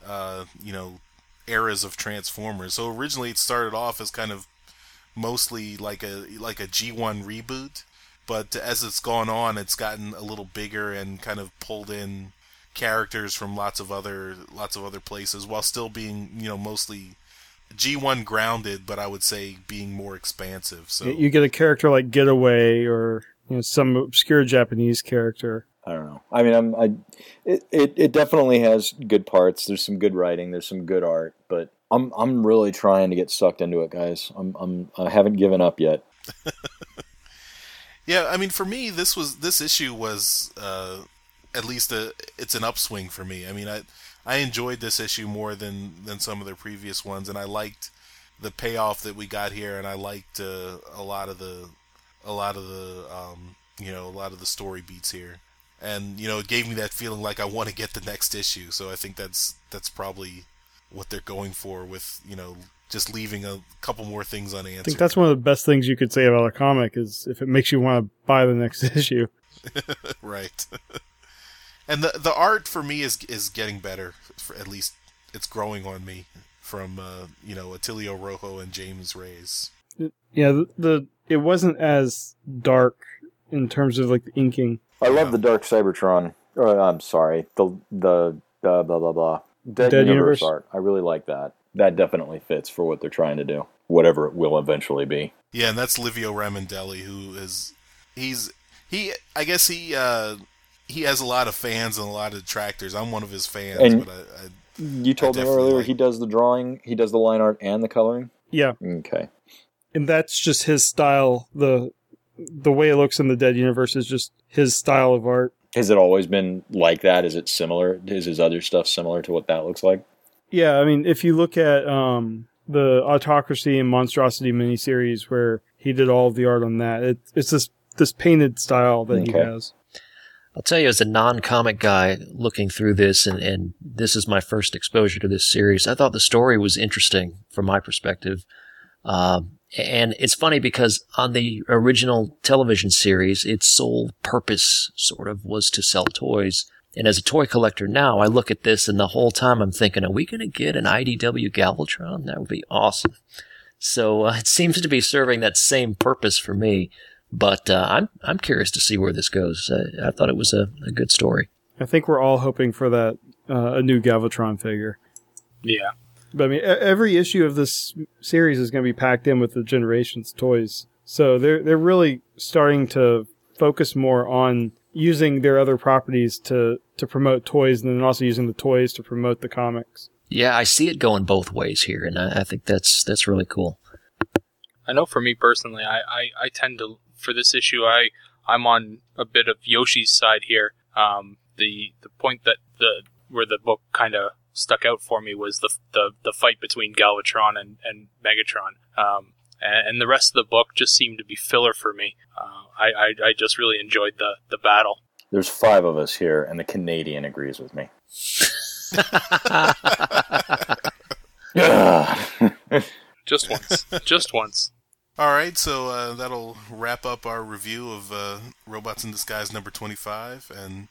uh, you know eras of Transformers. So originally it started off as kind of mostly like a like a G1 reboot, but as it's gone on, it's gotten a little bigger and kind of pulled in characters from lots of other lots of other places while still being you know mostly G1 grounded, but I would say being more expansive. So you get a character like Getaway or you know some obscure Japanese character. I don't know. I mean, I'm I it, it it definitely has good parts. There's some good writing. There's some good art, but I'm I'm really trying to get sucked into it, guys. I'm I'm I haven't given up yet. (laughs) Yeah, I mean, for me, this was this issue was uh, at least a it's an upswing for me. I mean, I I enjoyed this issue more than than some of their previous ones, and I liked the payoff that we got here, and I liked uh, a lot of the a lot of the um, you know a lot of the story beats here, and you know it gave me that feeling like I want to get the next issue. So I think that's that's probably what they're going for with you know just leaving a couple more things unanswered. I think that's one of the best things you could say about a comic is if it makes you want to buy the next (laughs) issue. (laughs) right. (laughs) and the the art for me is is getting better. For at least it's growing on me from uh, you know Atilio Rojo and James Raiz. Yeah, the, the it wasn't as dark in terms of like the inking. I love the Dark Cybertron. Or, I'm sorry, the the uh, blah blah blah Dead, Dead Universe, Universe? art. I really like that. That definitely fits for what they're trying to do, whatever it will eventually be. Yeah, and that's Livio Ramondelli, who is he's he. I guess he uh, he has a lot of fans and a lot of detractors. I'm one of his fans, And- but I, I You told me earlier like- he does the drawing, he does the line art and the coloring. Yeah, Okay. and that's just his style. The the way it looks in the Dead Universe is just his style of art. Has it always been like that? Is it similar? Is his other stuff similar to what that looks like? Yeah, I mean, if you look at um, the Autocracy and Monstrosity miniseries, where he did all of the art on that, it, it's this this painted style that he has. I'll tell you, as a non-comic guy looking through this, and, and this is my first exposure to this series, I thought the story was interesting from my perspective. Um, and it's funny because on the original television series, its sole purpose sort of was to sell toys. And as a toy collector now, I look at this and the whole time I'm thinking, are we going to get an IDW Galvatron? That would be awesome. So uh, it seems to be serving that same purpose for me. But uh, I'm I'm curious to see where this goes. I, I thought it was a, a good story. I think we're all hoping for that uh, a new Galvatron figure. Yeah. But I mean, e- every issue of this series is going to be packed in with the Generations toys. So they're they're really starting to focus more on using their other properties to to promote toys, and then also using the toys to promote the comics. Yeah, I see it going both ways here, and I, I think that's that's really cool. I know for me personally, I, I, I tend to for this issue, I I'm on a bit of Yoshi's side here. Um, the the point that the where the book kind of stuck out for me was the the, the fight between Galvatron and and Megatron. Um, and, and the rest of the book just seemed to be filler for me. Uh, I, I I just really enjoyed the the battle. There's five of us here, and the Canadian agrees with me. (laughs) (laughs) (laughs) Just once, just once. All right, so uh, that'll wrap up our review of uh, Robots in Disguise number 25. And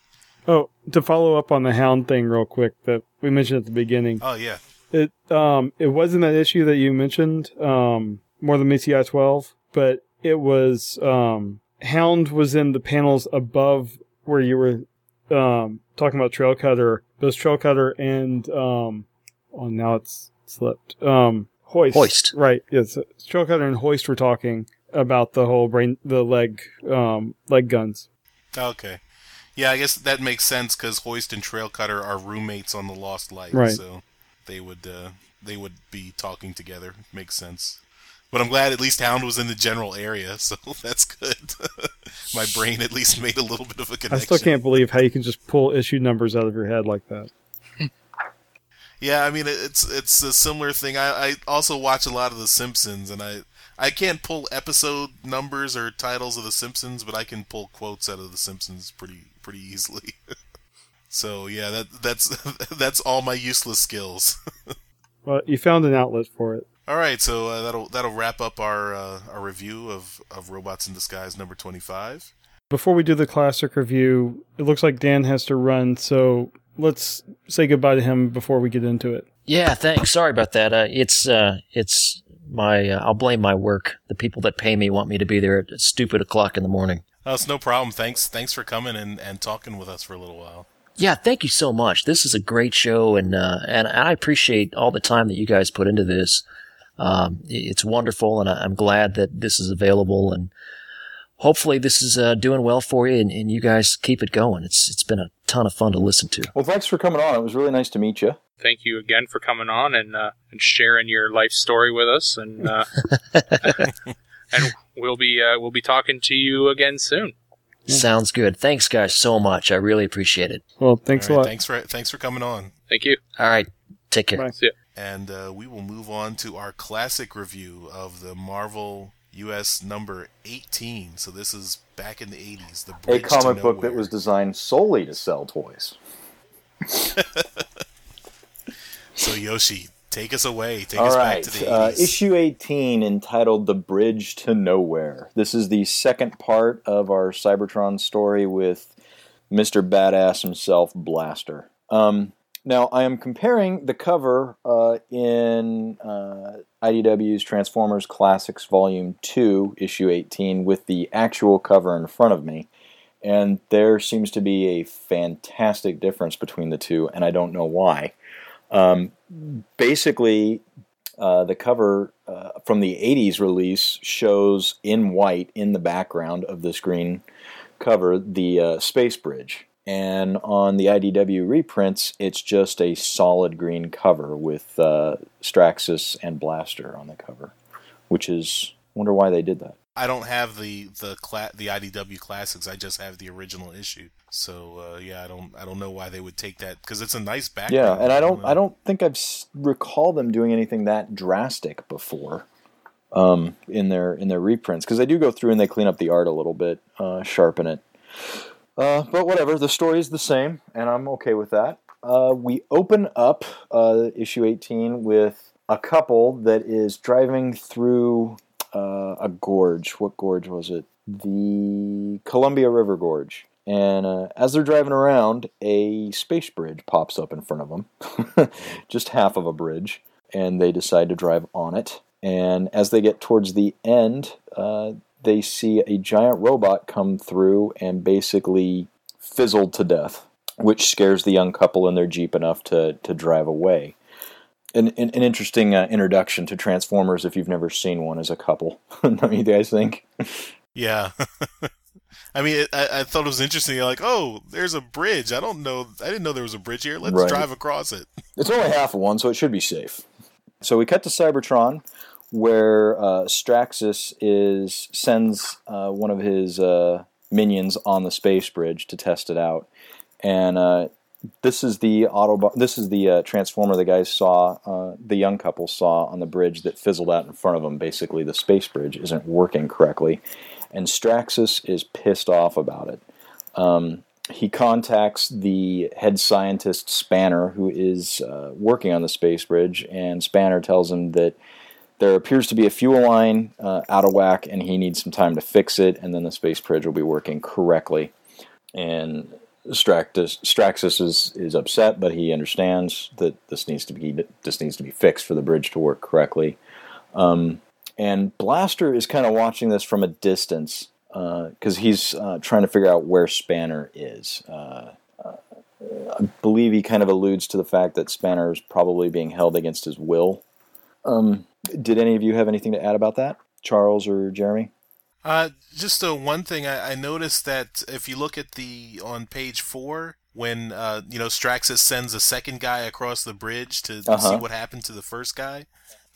Oh, to follow up on the Hound thing real quick that we mentioned at the beginning. oh yeah, It um it wasn't that issue that you mentioned um more than meets the eye twelve, but it was um Hound was in the panels above where you were um talking about Trail Cutter. Those Trail Cutter and um oh now it's slipped um Hoist Hoist. right yes Trail Cutter and Hoist were talking about the whole brain the leg um leg guns. okay, yeah. I guess that makes sense because Hoist and Trail Cutter are roommates on the Lost Light, Right. so they would uh, they would be talking together. Makes sense. But I'm glad at least Hound was in the general area, (laughs) so that's good. (laughs) My brain at least made a little bit of a connection. I still can't believe how you can just pull issue numbers out of your head like that. Yeah, I mean it's it's a similar thing. I, I also watch a lot of The Simpsons, and I I can't pull episode numbers or titles of The Simpsons, but I can pull quotes out of The Simpsons pretty pretty easily. (laughs) so yeah, that that's (laughs) that's all my useless skills. (laughs) Well, you found an outlet for it. all right, so uh, that'll that'll wrap up our uh, our review of of Robots in Disguise number twenty five. Before we do the classic review, it looks like Dan has to run, so let's say goodbye to him before we get into it. Yeah, thanks. Sorry about that. Uh, it's uh, it's my. Uh, I'll blame my work. The people that pay me want me to be there at stupid o'clock in the morning. That's no problem. Thanks thanks for coming and, and talking with us for a little while. Yeah, thank you so much. This is a great show, and uh, and I appreciate all the time that you guys put into this. Um, it's wonderful, and I'm glad that this is available. And hopefully this is uh, doing well for you, and, and you guys keep it going. It's it's been a ton of fun to listen to. Well, thanks for coming on. It was really nice to meet you. Thank you again for coming on and uh, and sharing your life story with us, and uh, (laughs) and we'll be uh, we'll be talking to you again soon. Sounds good. Thanks, guys, so much. I really appreciate it. Well, thanks All a lot. Thanks for thanks for coming on. Thank you. All right, take care. Bye. And uh, we will move on to our classic review of the Marvel US number 18. So this is back in the 80s. The A comic book that was designed solely to sell toys. (laughs) So Yoshi, take us away. Take All us right, back to the uh, issue 18 entitled The Bridge to Nowhere. This is the second part of our Cybertron story with Mr. Badass himself, Blaster. Um, now, I am comparing the cover uh, in uh, IDW's Transformers Classics Volume 2, Issue 18, with the actual cover in front of me. And there seems to be a fantastic difference between the two, and I don't know why. Um, basically, uh, the cover uh, from the 80s release shows in white in the background of the screen cover the uh, space bridge. And on the IDW reprints, it's just a solid green cover with uh, Straxus and Blaster on the cover, which is wonder why they did that. I don't have the the cla- the IDW classics. I just have the original issue. So uh, yeah, I don't I don't know why they would take that because it's a nice background. Yeah, and I don't. I don't think I've s- recall them doing anything that drastic before um, in their in their reprints because they do go through and they clean up the art a little bit, uh, sharpen it. Uh, but whatever, the story is the same, and I'm okay with that. Uh, we open up uh, issue 18 with a couple that is driving through uh, a gorge. What gorge was it? The Columbia River Gorge. And uh, as they're driving around, a space bridge pops up in front of them, (laughs) just half of a bridge, and they decide to drive on it. And as they get towards the end, uh, they see a giant robot come through and basically fizzled to death, which scares the young couple in their Jeep enough to, to drive away. An, an, an interesting uh, introduction to Transformers if you've never seen one as a couple. (laughs) Don't you guys think? Yeah. (laughs) I mean, it, I, I thought it was interesting. You're like, oh, there's a bridge. I don't know. I didn't know there was a bridge here. Let's Right. drive across it. (laughs) It's only half of one, so it should be safe. So we cut to Cybertron, where uh, Straxus is sends uh, one of his uh, minions on the space bridge to test it out, and uh, this is the Autobot. This is the uh, Transformer the guys saw, uh, the young couple saw on the bridge that fizzled out in front of them. Basically, the space bridge isn't working correctly, and Straxus is pissed off about it. Um, he contacts the head scientist Spanner, who is working on the space bridge, and Spanner tells him that there appears to be a fuel line uh, out of whack, and he needs some time to fix it, and then the space bridge will be working correctly. And Straxus, Straxus is, is upset, but he understands that this needs to be this needs to be fixed for the bridge to work correctly. Um, and Blaster is kind of watching this from a distance because he's uh, trying to figure out where Spanner is. Uh, uh, I believe he kind of alludes to the fact that Spanner is probably being held against his will. Um, did any of you have anything to add about that, Charles or Jeremy? Uh, just uh, one thing I, I noticed that if you look at the on page four, when uh, you know Straxus sends a second guy across the bridge to see Uh-huh. what happened to the first guy,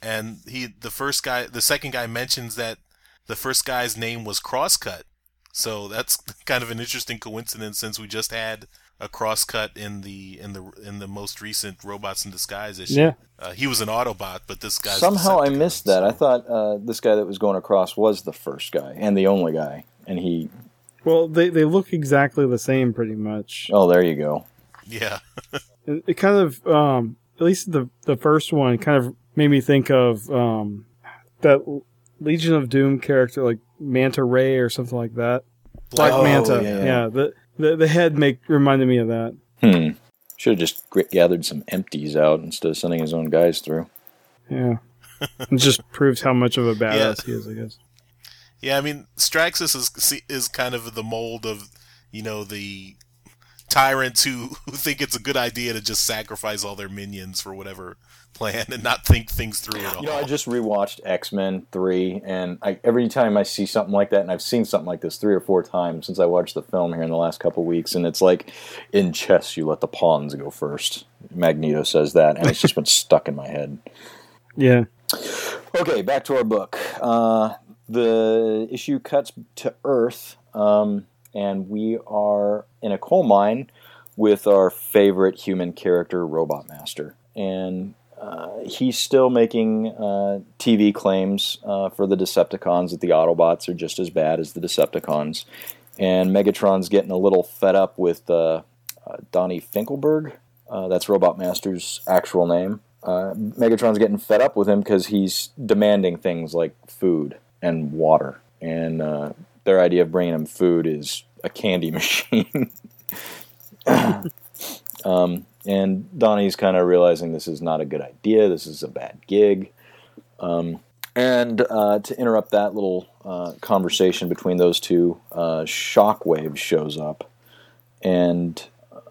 and he the first guy the second guy mentions that the first guy's name was Crosscut, so that's (laughs) kind of an interesting coincidence since we just had a crosscut in the in the in the most recent Robots in Disguise issue. Yeah. Uh, he was an Autobot, but this guy Somehow I missed that. I thought uh, this guy that was going across was the first guy and the only guy, and he. Well, they, they look exactly the same pretty much. Oh, there you go. Yeah. (laughs) It, it kind of, um, at least the the first one, kind of made me think of um, that Legion of Doom character, like Manta Ray or something like that. Black Oh, Manta. yeah. Yeah. the, the the head make reminded me of that. Hmm. Should have just gathered some empties out instead of sending his own guys through. Yeah. it just (laughs) proves how much of a badass he is, I guess. Yeah, I mean, Straxus is is kind of the mold of, you know, the tyrants who who think it's a good idea to just sacrifice all their minions for whatever plan and not think things through at all. You know, I just rewatched X Men three, and I, every time I see something like that, and I've seen something like this three or four times since I watched the film here in the last couple weeks, and it's like in chess, you let the pawns go first. Magneto says that, and it's just been stuck in my head. Yeah. Okay, back to our book. Uh, the issue cuts to Earth, um, and we are in a coal mine with our favorite human character, Robot Master. And uh, he's still making uh, TV claims uh, for the Decepticons that the Autobots are just as bad as the Decepticons. And Megatron's getting a little fed up with uh, uh, Donny Finkleberg. Uh, that's Robot Master's actual name. Megatron's getting fed up with him because he's demanding things like food and water. And their idea of bringing him food is a candy (laughs) machine. (coughs) um, and Donny's kind of realizing this is not a good idea. This is a bad gig. Um, and uh, to interrupt that little uh, conversation between those two, uh, Shockwave shows up. And uh,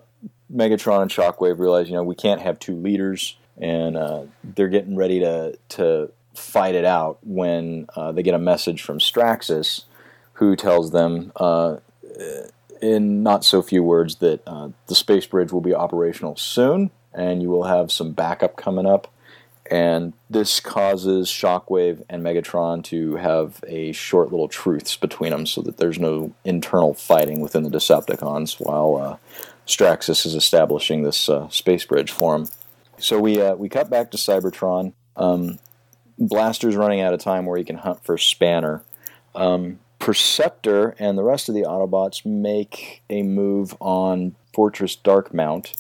Megatron and Shockwave realize, you know, we can't have two leaders. And uh, they're getting ready to, to fight it out when uh, they get a message from Straxus, who tells them in not so few words that uh, the space bridge will be operational soon, and you will have some backup coming up. And this causes Shockwave and Megatron to have a short little truce between them so that there's no internal fighting within the Decepticons while uh, Straxus is establishing this uh, space bridge for him. So we, uh, we cut back to Cybertron. Um, Blaster's running out of time where he can hunt for Spanner. Um, Perceptor and the rest of the Autobots make a move on Fortress Darkmount,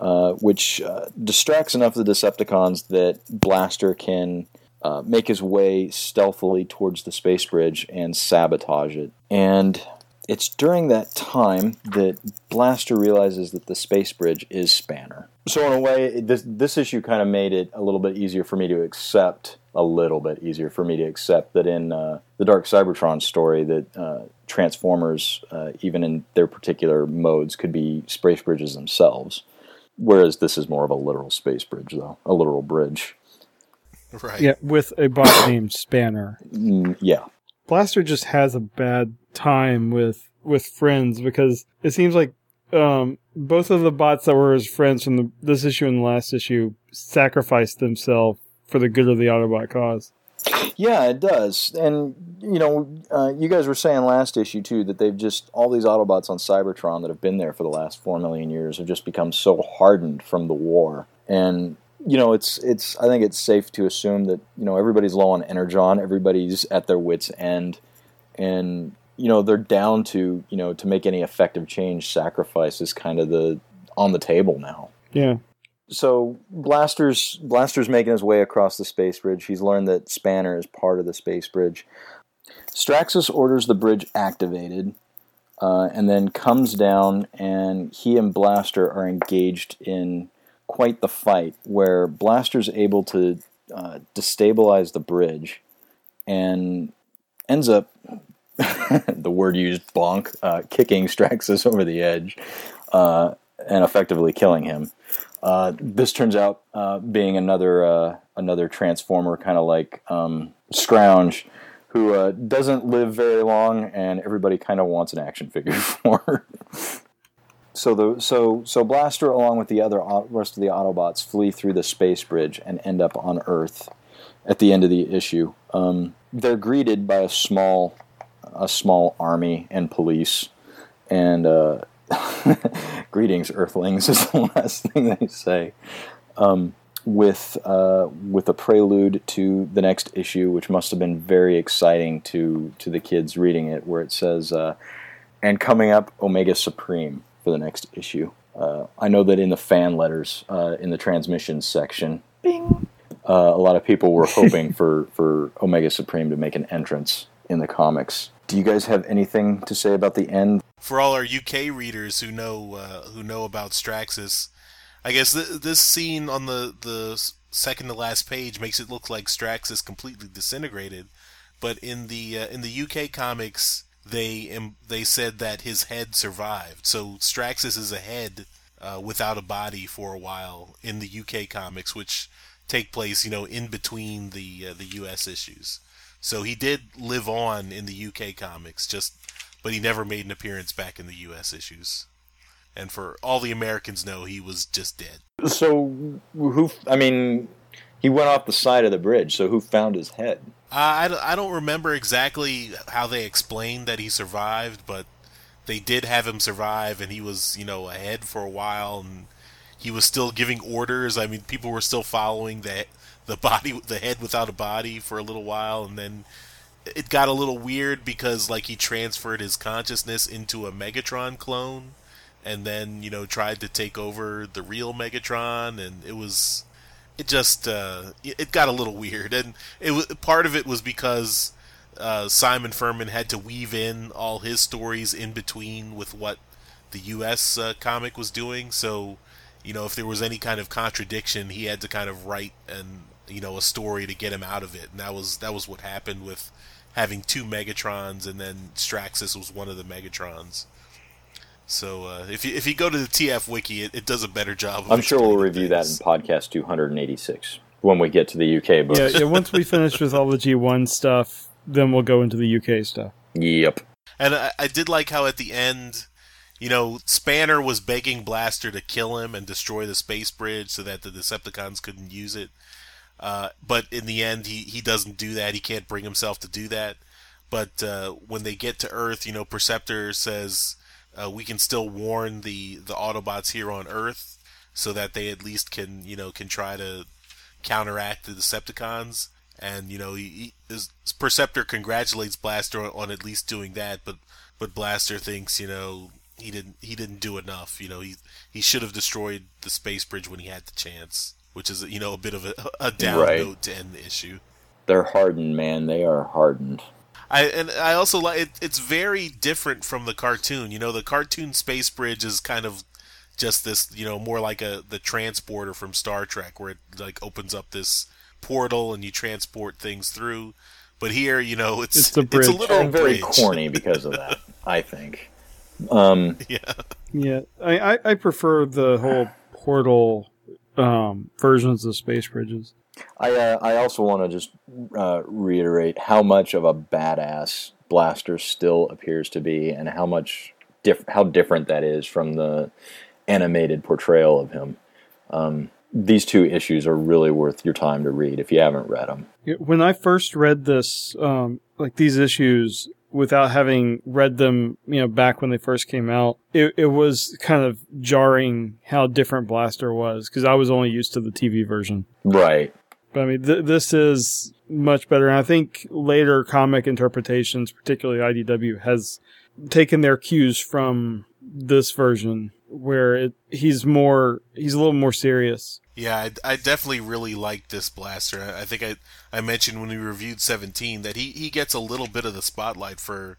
uh, which uh, distracts enough of the Decepticons that Blaster can uh, make his way stealthily towards the space bridge and sabotage it. And it's during that time that Blaster realizes that the space bridge is Spanner. So in a way, this this issue kind of made it a little bit easier for me to accept a little bit easier for me to accept that in uh, the Dark Cybertron story that uh, Transformers, uh, even in their particular modes, could be space bridges themselves. Whereas this is more of a literal space bridge, though a literal bridge. Right. Yeah, with a bot named Spanner. Mm, yeah. Blaster just has a bad time with with friends because it seems like um, both of the bots that were his friends from the, this issue and the last issue sacrificed themselves for the good of the Autobot cause. Yeah, it does. And, you know, uh, you guys were saying last issue, too, that they've just, all these Autobots on Cybertron that have been there for the last four million years have just become so hardened from the war. And, you know, it's, it's, I think it's safe to assume that, you know, everybody's low on Energon, everybody's at their wits' end. And, you know, they're down to, you know, to make any effective change, sacrifice is kind of the, on the table now. Yeah so Blaster's Blaster's making his way across the space bridge. He's learned that Spanner is part of the space bridge. Straxus orders the bridge activated, uh, and then comes down, and he and Blaster are engaged in quite the fight, where Blaster's able to uh, destabilize the bridge, and ends up (laughs) the word used bonk, uh, kicking Straxus over the edge, uh, and effectively killing him. Uh, this turns out uh, being another uh, another transformer, kind of like um, Scrounge, who uh, doesn't live very long, and everybody kind of wants an action figure (laughs) for. so the so so Blaster, along with the other rest of the Autobots, flee through the space bridge and end up on Earth at the end of the issue. Um, they're greeted by a small a small army and police, and uh, (laughs) greetings, Earthlings, (laughs) is the last thing they say. Um, with uh, with a prelude to the next issue, which must have been very exciting to to the kids reading it, where it says, uh, "And coming up, Omega Supreme for the next issue." Uh, I know that in the fan letters uh, in the transmissions section, bing, uh, a lot of people were (laughs) hoping for for Omega Supreme to make an entrance in the comics. Do you guys have anything to say about the end? For all our UK readers who know uh, who know about Straxus, I guess th- this scene on the the second to last page makes it look like Straxus completely disintegrated, but in the uh, in the UK comics, they they said that his head survived. So Straxus is a head uh, without a body for a while in the UK comics, which take place, you know, in between the uh, the US issues. So he did live on in the UK comics, just but he never made an appearance back in the US issues. And for all the Americans know, he was just dead. So who? I mean, he went off the side of the bridge. So who found his head? Uh, I, don't- I don't remember exactly how they explained that he survived, but they did have him survive, and he was, you know, ahead for a while, and he was still giving orders. I mean, people were still following the the body, the head without a body for a little while, and then it got a little weird because like he transferred his consciousness into a Megatron clone, and then you know tried to take over the real Megatron, and it was it just uh, it got a little weird, and it was part of it was because uh, Simon Furman had to weave in all his stories in between with what the U.S. Uh, comic was doing. So, you know, if there was any kind of contradiction, he had to kind of write and you know a story to get him out of it, and that was that was what happened with having two Megatrons, and then Straxus was one of the Megatrons. So uh, if you if you go to the TF wiki, it, it does a better job. Of I'm sure we'll explaining review that in podcast 286 when we get to the UK books. Yeah, yeah. Once we finish with all the G1 stuff, then we'll go into the UK stuff. Yep. And I, I did like how at the end, you know, Spanner was begging Blaster to kill him and destroy the space bridge so that the Decepticons couldn't use it. Uh, but in the end, he, he doesn't do that. He can't bring himself to do that. But uh, when they get to Earth, you know, Perceptor says uh, we can still warn the, the Autobots here on Earth so that they at least can, you know, can try to counteract the Decepticons. And you know, he, he Perceptor congratulates Blaster on, on at least doing that, but but Blaster thinks you know he didn't he didn't do enough. You know, he he should have destroyed the space bridge when he had the chance, which is you know a bit of a, a down Right. note to end the issue. They're hardened, man. They are hardened. I and I also like it, it's very different from the cartoon. You know, the cartoon space bridge is kind of just this, you know, more like a the transporter from Star Trek, where it like opens up this portal and you transport things through. But here, you know, it's It's a bridge. little and very bridge. corny because of that, I think. Um, (laughs) Yeah, Yeah, I, I, I prefer the whole portal um, versions of space bridges. I uh, I also want to just uh, reiterate how much of a badass Blaster still appears to be, and how much diff- how different that is from the animated portrayal of him. Um, these two issues are really worth your time to read if you haven't read them. When I first read this, um, like these issues, without having read them, you know, back when they first came out, it, it was kind of jarring how different Blaster was because I was only used to the TV version. Right. But I mean, th- this is much better. And I think later comic interpretations, particularly IDW, has taken their cues from this version where it, he's more, he's a little more serious. yeah. I, I definitely really like this blaster. I, I think I I mentioned when we reviewed Seventeen that he he gets a little bit of the spotlight for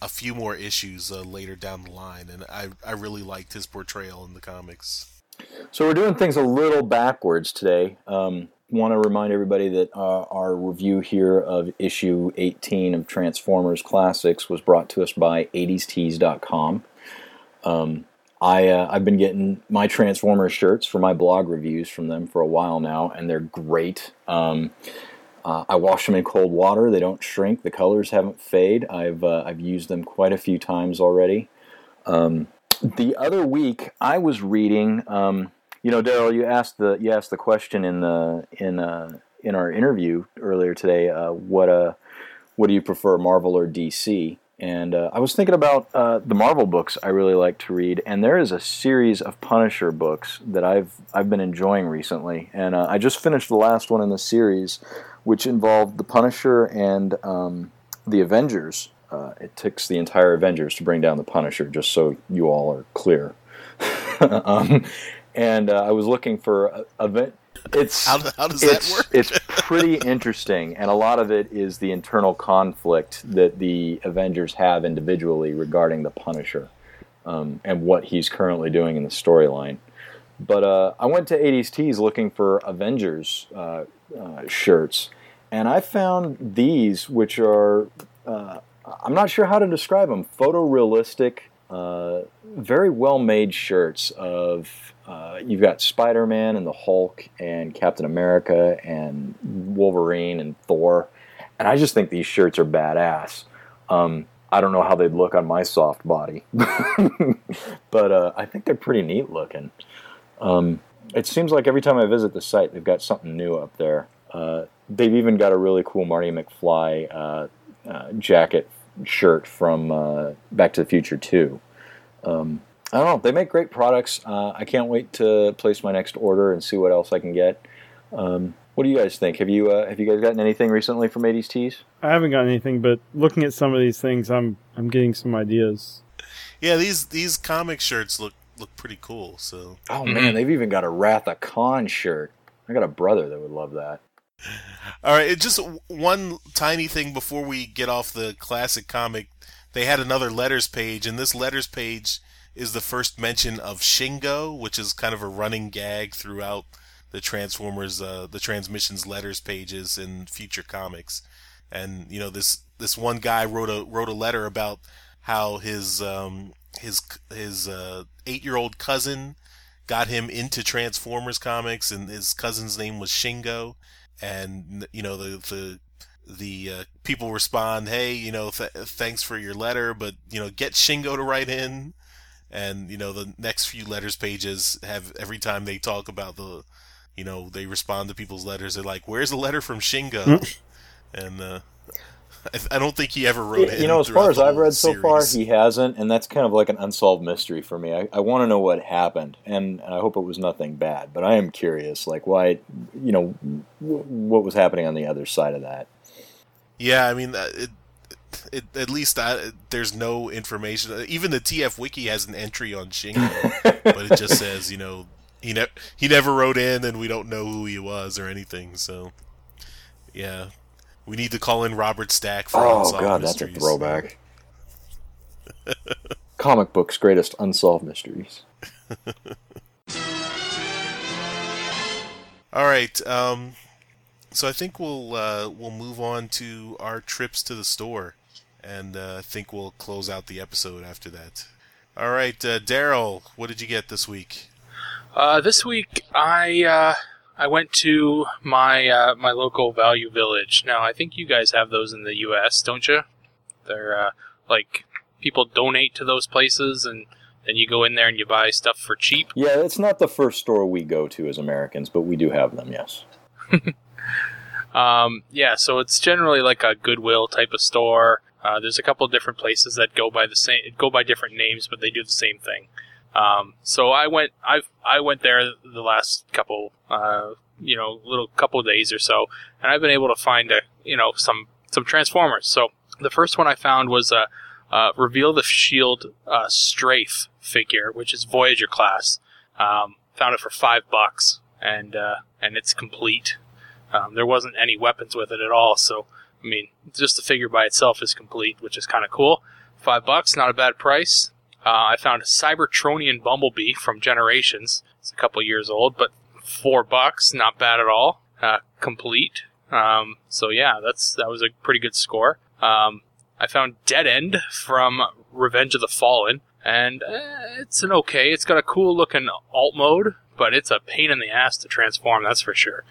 a few more issues uh, later down the line, and I I really liked his portrayal in the comics. So we're doing things a little backwards today. Um, Want to remind everybody that uh, our review here of issue 18 of Transformers Classics was brought to us by 80stees.com. Um, I uh, I've been getting my Transformers shirts for my blog reviews from them for a while now, and they're great. Um, uh, I wash them in cold water; they don't shrink. The colors haven't fade. I've uh, I've used them quite a few times already. Um, the other week, I was reading. Um, you know, Darryl, you asked the you asked the question in the in uh, in our interview earlier today. Uh, what uh, what do you prefer, Marvel or DC? And uh, I was thinking about uh, the Marvel books I really like to read, and there is a series of Punisher books that I've I've been enjoying recently, and I just finished the last one in the series, which involved the Punisher and um, the Avengers. Uh, it takes the entire Avengers to bring down the Punisher, just so you all are clear. (laughs) um, and uh, I was looking for event. It's How, how does that it's, work? it's (laughs) pretty interesting, and a lot of it is the internal conflict that the Avengers have individually regarding the Punisher um, and what he's currently doing in the storyline. But uh, I went to 80s Tees looking for Avengers uh, uh, shirts, and I found these, which are uh, I'm not sure how to describe them. Photorealistic, uh, very well made shirts of. Uh, you've got Spider Man and the Hulk and Captain America and Wolverine and Thor. And I just think these shirts are badass. Um, I don't know how they'd look on my soft body, (laughs) but uh, I think they're pretty neat looking. Um, it seems like every time I visit the site, they've got something new up there. Uh, they've even got a really cool Marty McFly uh, uh jacket shirt from uh, Back to the Future 2. Um, I don't know. They make great products. Uh, I can't wait to place my next order and see what else I can get. Um, what do you guys think? Have you uh, have you guys gotten anything recently from 80s Tees? I haven't gotten anything, but looking at some of these things, I'm I'm getting some ideas. Yeah, these these comic shirts look look pretty cool. So. Oh man, they've even got a Wrath of Khan shirt. I got a brother that would love that. All right, just one tiny thing before we get off the classic comic. They had another letters page, and this letters page is the first mention of Shingo, which is kind of a running gag throughout the Transformers, uh, the Transmissions letters pages in future comics, and you know this this one guy wrote a wrote a letter about how his um, his his uh, eight year old cousin got him into Transformers comics, and his cousin's name was Shingo, and you know the the the uh, people respond, "Hey, you know, th- thanks for your letter, but you know, get Shingo to write in." And you know, the next few letters pages have every time they talk about the you know, they respond to people's letters. They're like, "Where's the letter from Shingo?" Hmm. and uh, I, (laughs) I, don't think he ever wrote it. You know, as far as I've read series. so far, he hasn't, and that's kind of like an unsolved mystery for me. I, I want to know what happened, and, and, I hope it was nothing bad. But I am curious, like why, you know, w- what was happening on the other side of that. Yeah, I mean, uh, it, it, at least I, there's no information. Even the TF Wiki has an entry on Shingo, (laughs) but it just says, you know, he ne- he never wrote in, and we don't know who he was or anything. So, yeah, we need to call in Robert Stack for oh god, mysteries. that's a throwback. (laughs) Comic books greatest unsolved mysteries. (laughs) All right, um, so I think we'll uh, we'll move on to our trips to the store, and uh, I think we'll close out the episode after that. All right, uh, Darryl, what did you get this week? Uh, this week I uh, I went to my uh, my local Value Village. Now I think you guys have those in the U.S., don't you? They're uh, like people donate to those places, and then you go in there and you buy stuff for cheap. Yeah, it's not the first store we go to as Americans, but we do have them. Yes. (laughs) um, yeah, so it's generally like a Goodwill type of store. Uh, there's a couple of different places that go by the same go by different names, but they do the same thing. Um, so I went, I've, I went there the last couple, uh, you know, little couple days or so, and I've been able to find a, you know, some some Transformers. So the first one I found was a uh, reveal the shield uh, strafe figure, which is Voyager class. Um, found it for five bucks, and uh, and it's complete. Um, there wasn't any weapons with it at all, so I mean, just the figure by itself is complete, which is kind of cool. Five bucks, not a bad price. Uh, I found a Cybertronian Bumblebee from Generations. It's a couple years old, but four bucks, not bad at all. Uh, complete. Um, so yeah, that's that was a pretty good score. Um, I found Dead End from Revenge of the Fallen, and uh, it's an okay. It's got a cool looking alt mode, but it's a pain in the ass to transform. That's for sure.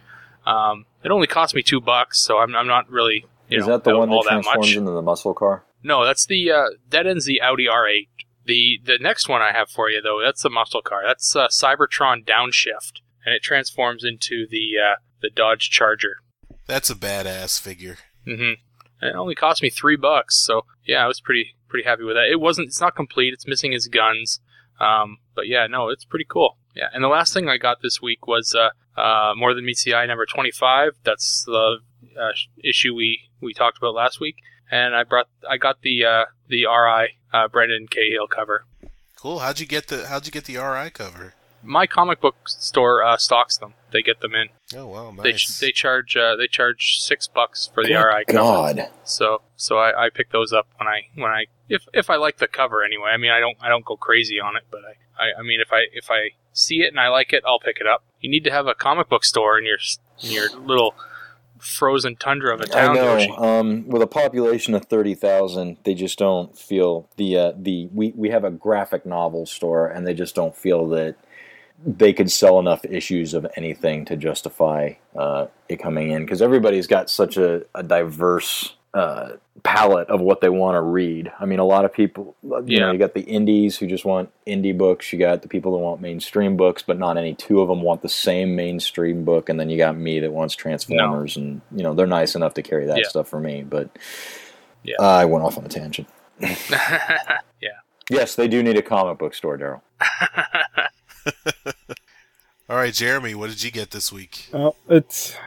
Um, it only cost me two bucks, so I'm, I'm not really. Is know, that the one that transforms that into the muscle car? No, that's the uh, Dead End's the Audi R8. The the next one I have for you though, that's the muscle car. That's uh, Cybertron Downshift, and it transforms into the uh, the Dodge Charger. That's a badass figure. Mm-hmm. it only cost me three bucks, so yeah, I was pretty pretty happy with that. It wasn't. It's not complete. It's missing his guns. Um, but yeah, no, it's pretty cool. Yeah, and the last thing I got this week was uh, uh, More Than Meets the Eye number twenty five. That's the uh, issue we we talked about last week and I brought I got the uh, the RI uh, Brendan Cahill cover. Cool. How'd you get the How'd you get the RI cover? My comic book store uh, stocks them. They get them in. Oh wow, nice. They, they charge uh, they charge six bucks for the Good RI cover. God. So so I, I pick those up when I when I if if I like the cover anyway. I mean I don't I don't go crazy on it, but I, I, I mean if I if I see it and I like it, I'll pick it up. You need to have a comic book store in your in your little frozen tundra of a town, know. Um, with a population of thirty thousand, they just don't feel the uh, the we we have a graphic novel store, and they just don't feel that they could sell enough issues of anything to justify uh, it coming in because everybody's got such a, a diverse uh, palette of what they want to read. I mean, a lot of people, you Yeah. know, you got the indies who just want indie books. You got the people that want mainstream books, but not any two of them want the same mainstream book. And then you got me that wants Transformers, and you know, they're nice enough to carry that Yeah. stuff for me. But Yeah. I went off on a tangent. (laughs) yeah. Yes, they do need a comic book store, Darryl. (laughs) (laughs) All right, Jeremy, what did you get this week? Well, it's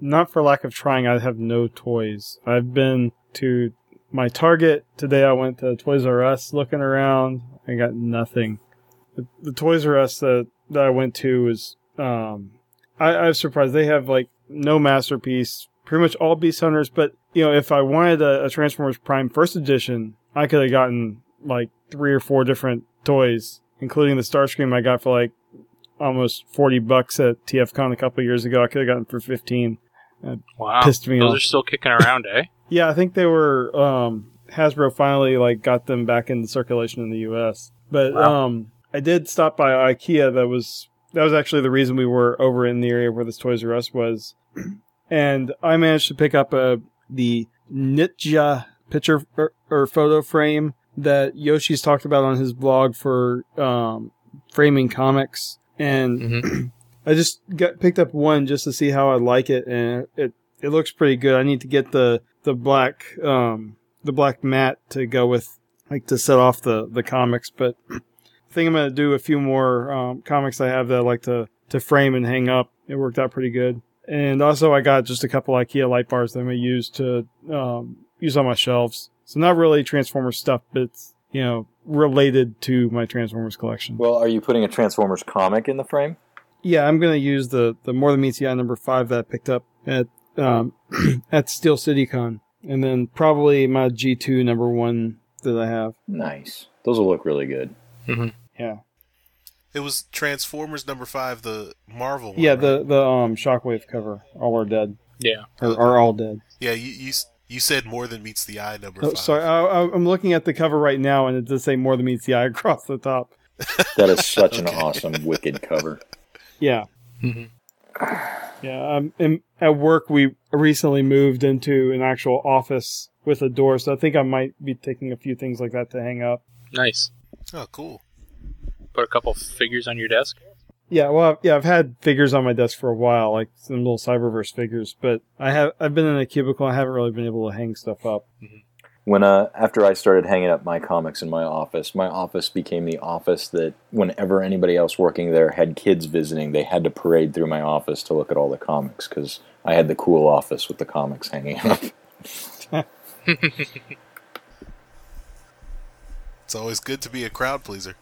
not for lack of trying. I have no toys. I've been to my Target today. I went to Toys R Us looking around. I got nothing. The, the Toys R Us that, that I went to was, um, I, I was surprised. They have like no masterpiece, pretty much all Beast Hunters. But you know, if I wanted a, a Transformers Prime First Edition, I could have gotten like three or four different toys, including the Starscream I got for like almost 40 bucks at TFCon a couple years ago. I could have gotten for 15. Wow. Pissed me Those off. are still kicking around, eh? (laughs) Yeah, I think they were um Hasbro finally like got them back into circulation in the US. But Wow. um I did stop by IKEA that was that was actually the reason we were over in the area where this Toys R Us was. (clears throat) And I managed to pick up a the Nyttja picture or, or photo frame that Yoshi's talked about on his blog for um framing comics and hmm (clears throat) I just got picked up one just to see how I like it, and it it looks pretty good. I need to get the the black um the black mat to go with like to set off the the comics, but (clears throat) I think I'm gonna do a few more um, comics I have that I like to to frame and hang up. It worked out pretty good, and also I got just a couple IKEA light bars that I'm gonna use to um, use on my shelves. So not really Transformers stuff, but it's you know related to my Transformers collection. Well, are you putting a Transformers comic in the frame? Yeah, I'm gonna use the the more than meets the eye number five that I picked up at um (clears throat) at Steel City Con, and then probably my G2 number one that I have. Nice. Those will look really good. Yeah, It was Transformers number five, the Marvel one. yeah. right? The the um Shockwave cover, all are dead Yeah. or are all dead. yeah. You, you you said more than meets the eye number Oh, five. sorry, I, I- I'm looking at the cover right now, and it does say more than meets the eye (laughs) across the top. That is such an awesome, wicked cover. Yeah, hmm yeah. Um, and at work we recently moved into an actual office with a door, so I think I might be taking a few things like that to hang up. Nice. Oh, cool. Put a couple figures on your desk. Yeah, well, I've- yeah, I've had figures on my desk for a while, like some little Cyberverse figures, but I have I've been in a cubicle. I haven't really been able to hang stuff up. When uh, after I started hanging up my comics in my office, my office became the office that whenever anybody else working there had kids visiting, they had to parade through my office to look at all the comics because I had the cool office with the comics hanging up. (laughs) It's always good to be a crowd pleaser.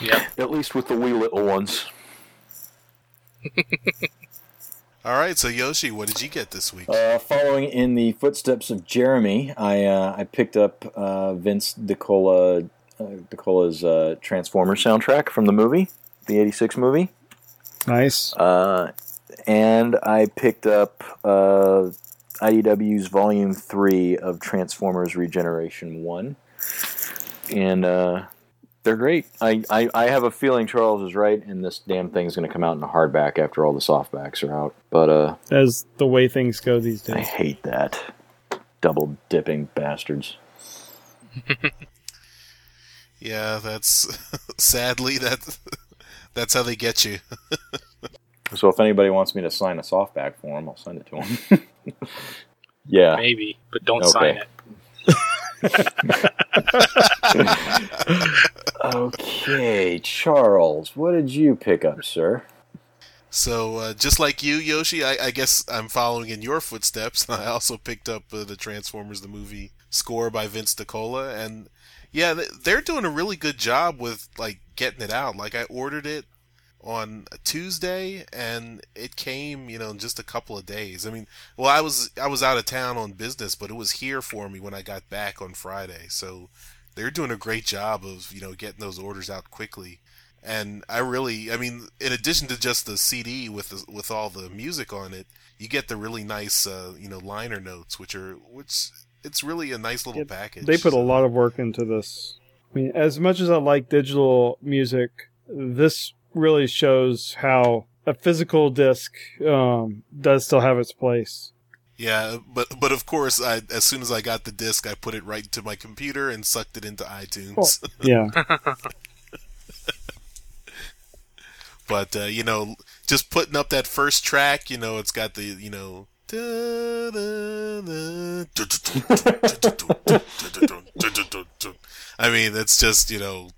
Yep. At least with the wee little ones. (laughs) All right, so Yoshi, what did you get this week? Uh, following in the footsteps of Jeremy, I uh, I picked up uh, Vince DiCola uh, DiCola's uh, Transformers soundtrack from the movie, the '86 movie. Nice. Uh, and I picked up uh, IDW's Volume 3 of Transformers Regeneration 1. And uh, they're great. I, I, I have a feeling Charles is right, and this damn thing's going to come out in a hardback after all the softbacks are out. But uh, As the way things go these days, I hate that. Double dipping bastards. (laughs) Yeah, that's (laughs) sadly that (laughs) that's how they get you. So if anybody wants me to sign a softback for them, I'll send it to them. yeah. Maybe, but don't Okay. sign it. Okay, Charles, what did you pick up, sir? So uh, just like you, Yoshi, I, I guess I'm following in your footsteps. (laughs) I also picked up uh, the Transformers the movie score by Vince DiCola, and yeah, they're doing a really good job with like getting it out. Like I ordered it on a Tuesday, and it came, you know, in just a couple of days. I mean, well, I was I was out of town on business, but it was here for me when I got back on Friday. So they're doing a great job of you know getting those orders out quickly and I really, I mean, in addition to just the CD with the, with all the music on it, you get the really nice, uh, you know, liner notes, which are which it's really a nice little Yeah, package. They put a lot of work into this. I mean, as much as I like digital music, this really shows how a physical disc um, does still have its place. Yeah, but but of course, I as soon as I got the disc, I put it right into my computer and sucked it into iTunes. Yeah, but uh, you know, just putting up that first track, you know, it's got the you know. I mean, it's just you know,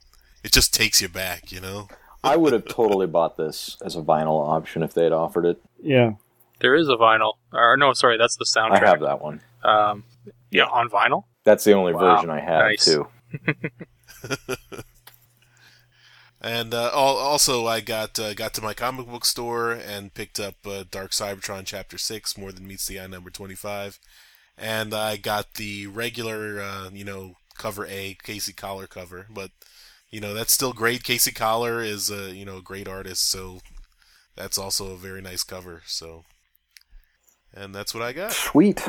it just takes you back, you know. I would have totally bought this as a vinyl option if they had offered it. yeah. There is a vinyl. Or no, sorry, that's the soundtrack. I have that one. Um, yeah, on vinyl. That's the only Wow, version I have nice. too. (laughs) And uh, also, I got uh, got to my comic book store and picked up uh, Dark Cybertron Chapter Six, More Than Meets the Eye, number twenty-five, and I got the regular, uh, you know, cover A Casey Coller cover. But you know, that's still great. Casey Coller is a you know great artist, so that's also a very nice cover. So, and that's what I got. Sweet.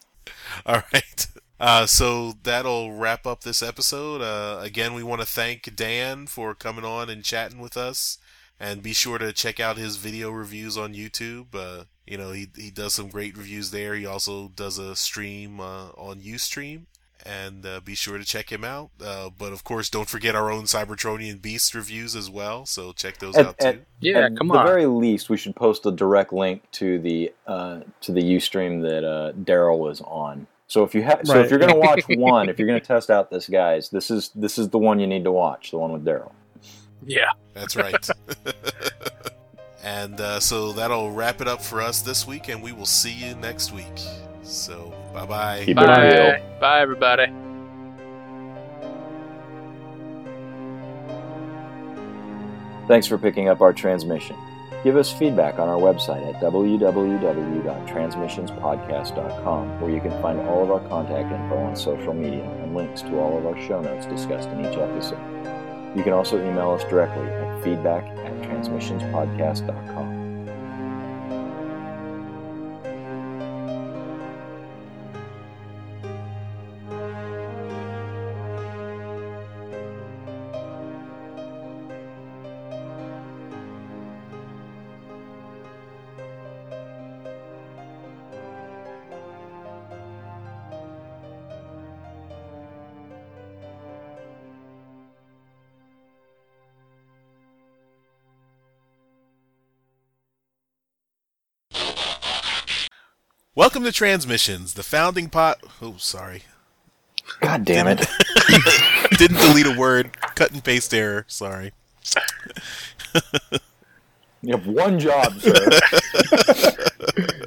(laughs) All right. Uh, so that'll wrap up this episode. Uh, again, we want to thank Dan for coming on and chatting with us, and be sure to check out his video reviews on YouTube. Uh, you know, he he does some great reviews there. He also does a stream uh, on UStream, and uh, be sure to check him out. Uh, but of course, don't forget our own Cybertronian Beast reviews as well. So check those At, out too. at, Yeah, at come the on. very least, we should post a direct link to the uh, to the UStream that uh, Darryl was on. So if you have, so if you're going to watch (laughs) one, if you're going to test out this guy's, this is this is the one you need to watch, the one with Darryl. Yeah. That's right. (laughs) and uh, so that'll wrap it up for us this week, and we will see you next week. So, bye bye. Keep it real. Bye. Bye, everybody. Thanks for picking up our transmission. Give us feedback on our website at www.transmissionspodcast.com, where you can find all of our contact info on social media and links to all of our show notes discussed in each episode. You can also email us directly at feedback at transmissionspodcast.com. Welcome to Transmissions, the founding pot. Oh, sorry. God damn it. (laughs) Didn't delete a word. Cut and paste error. Sorry. You have one job, sir. (laughs)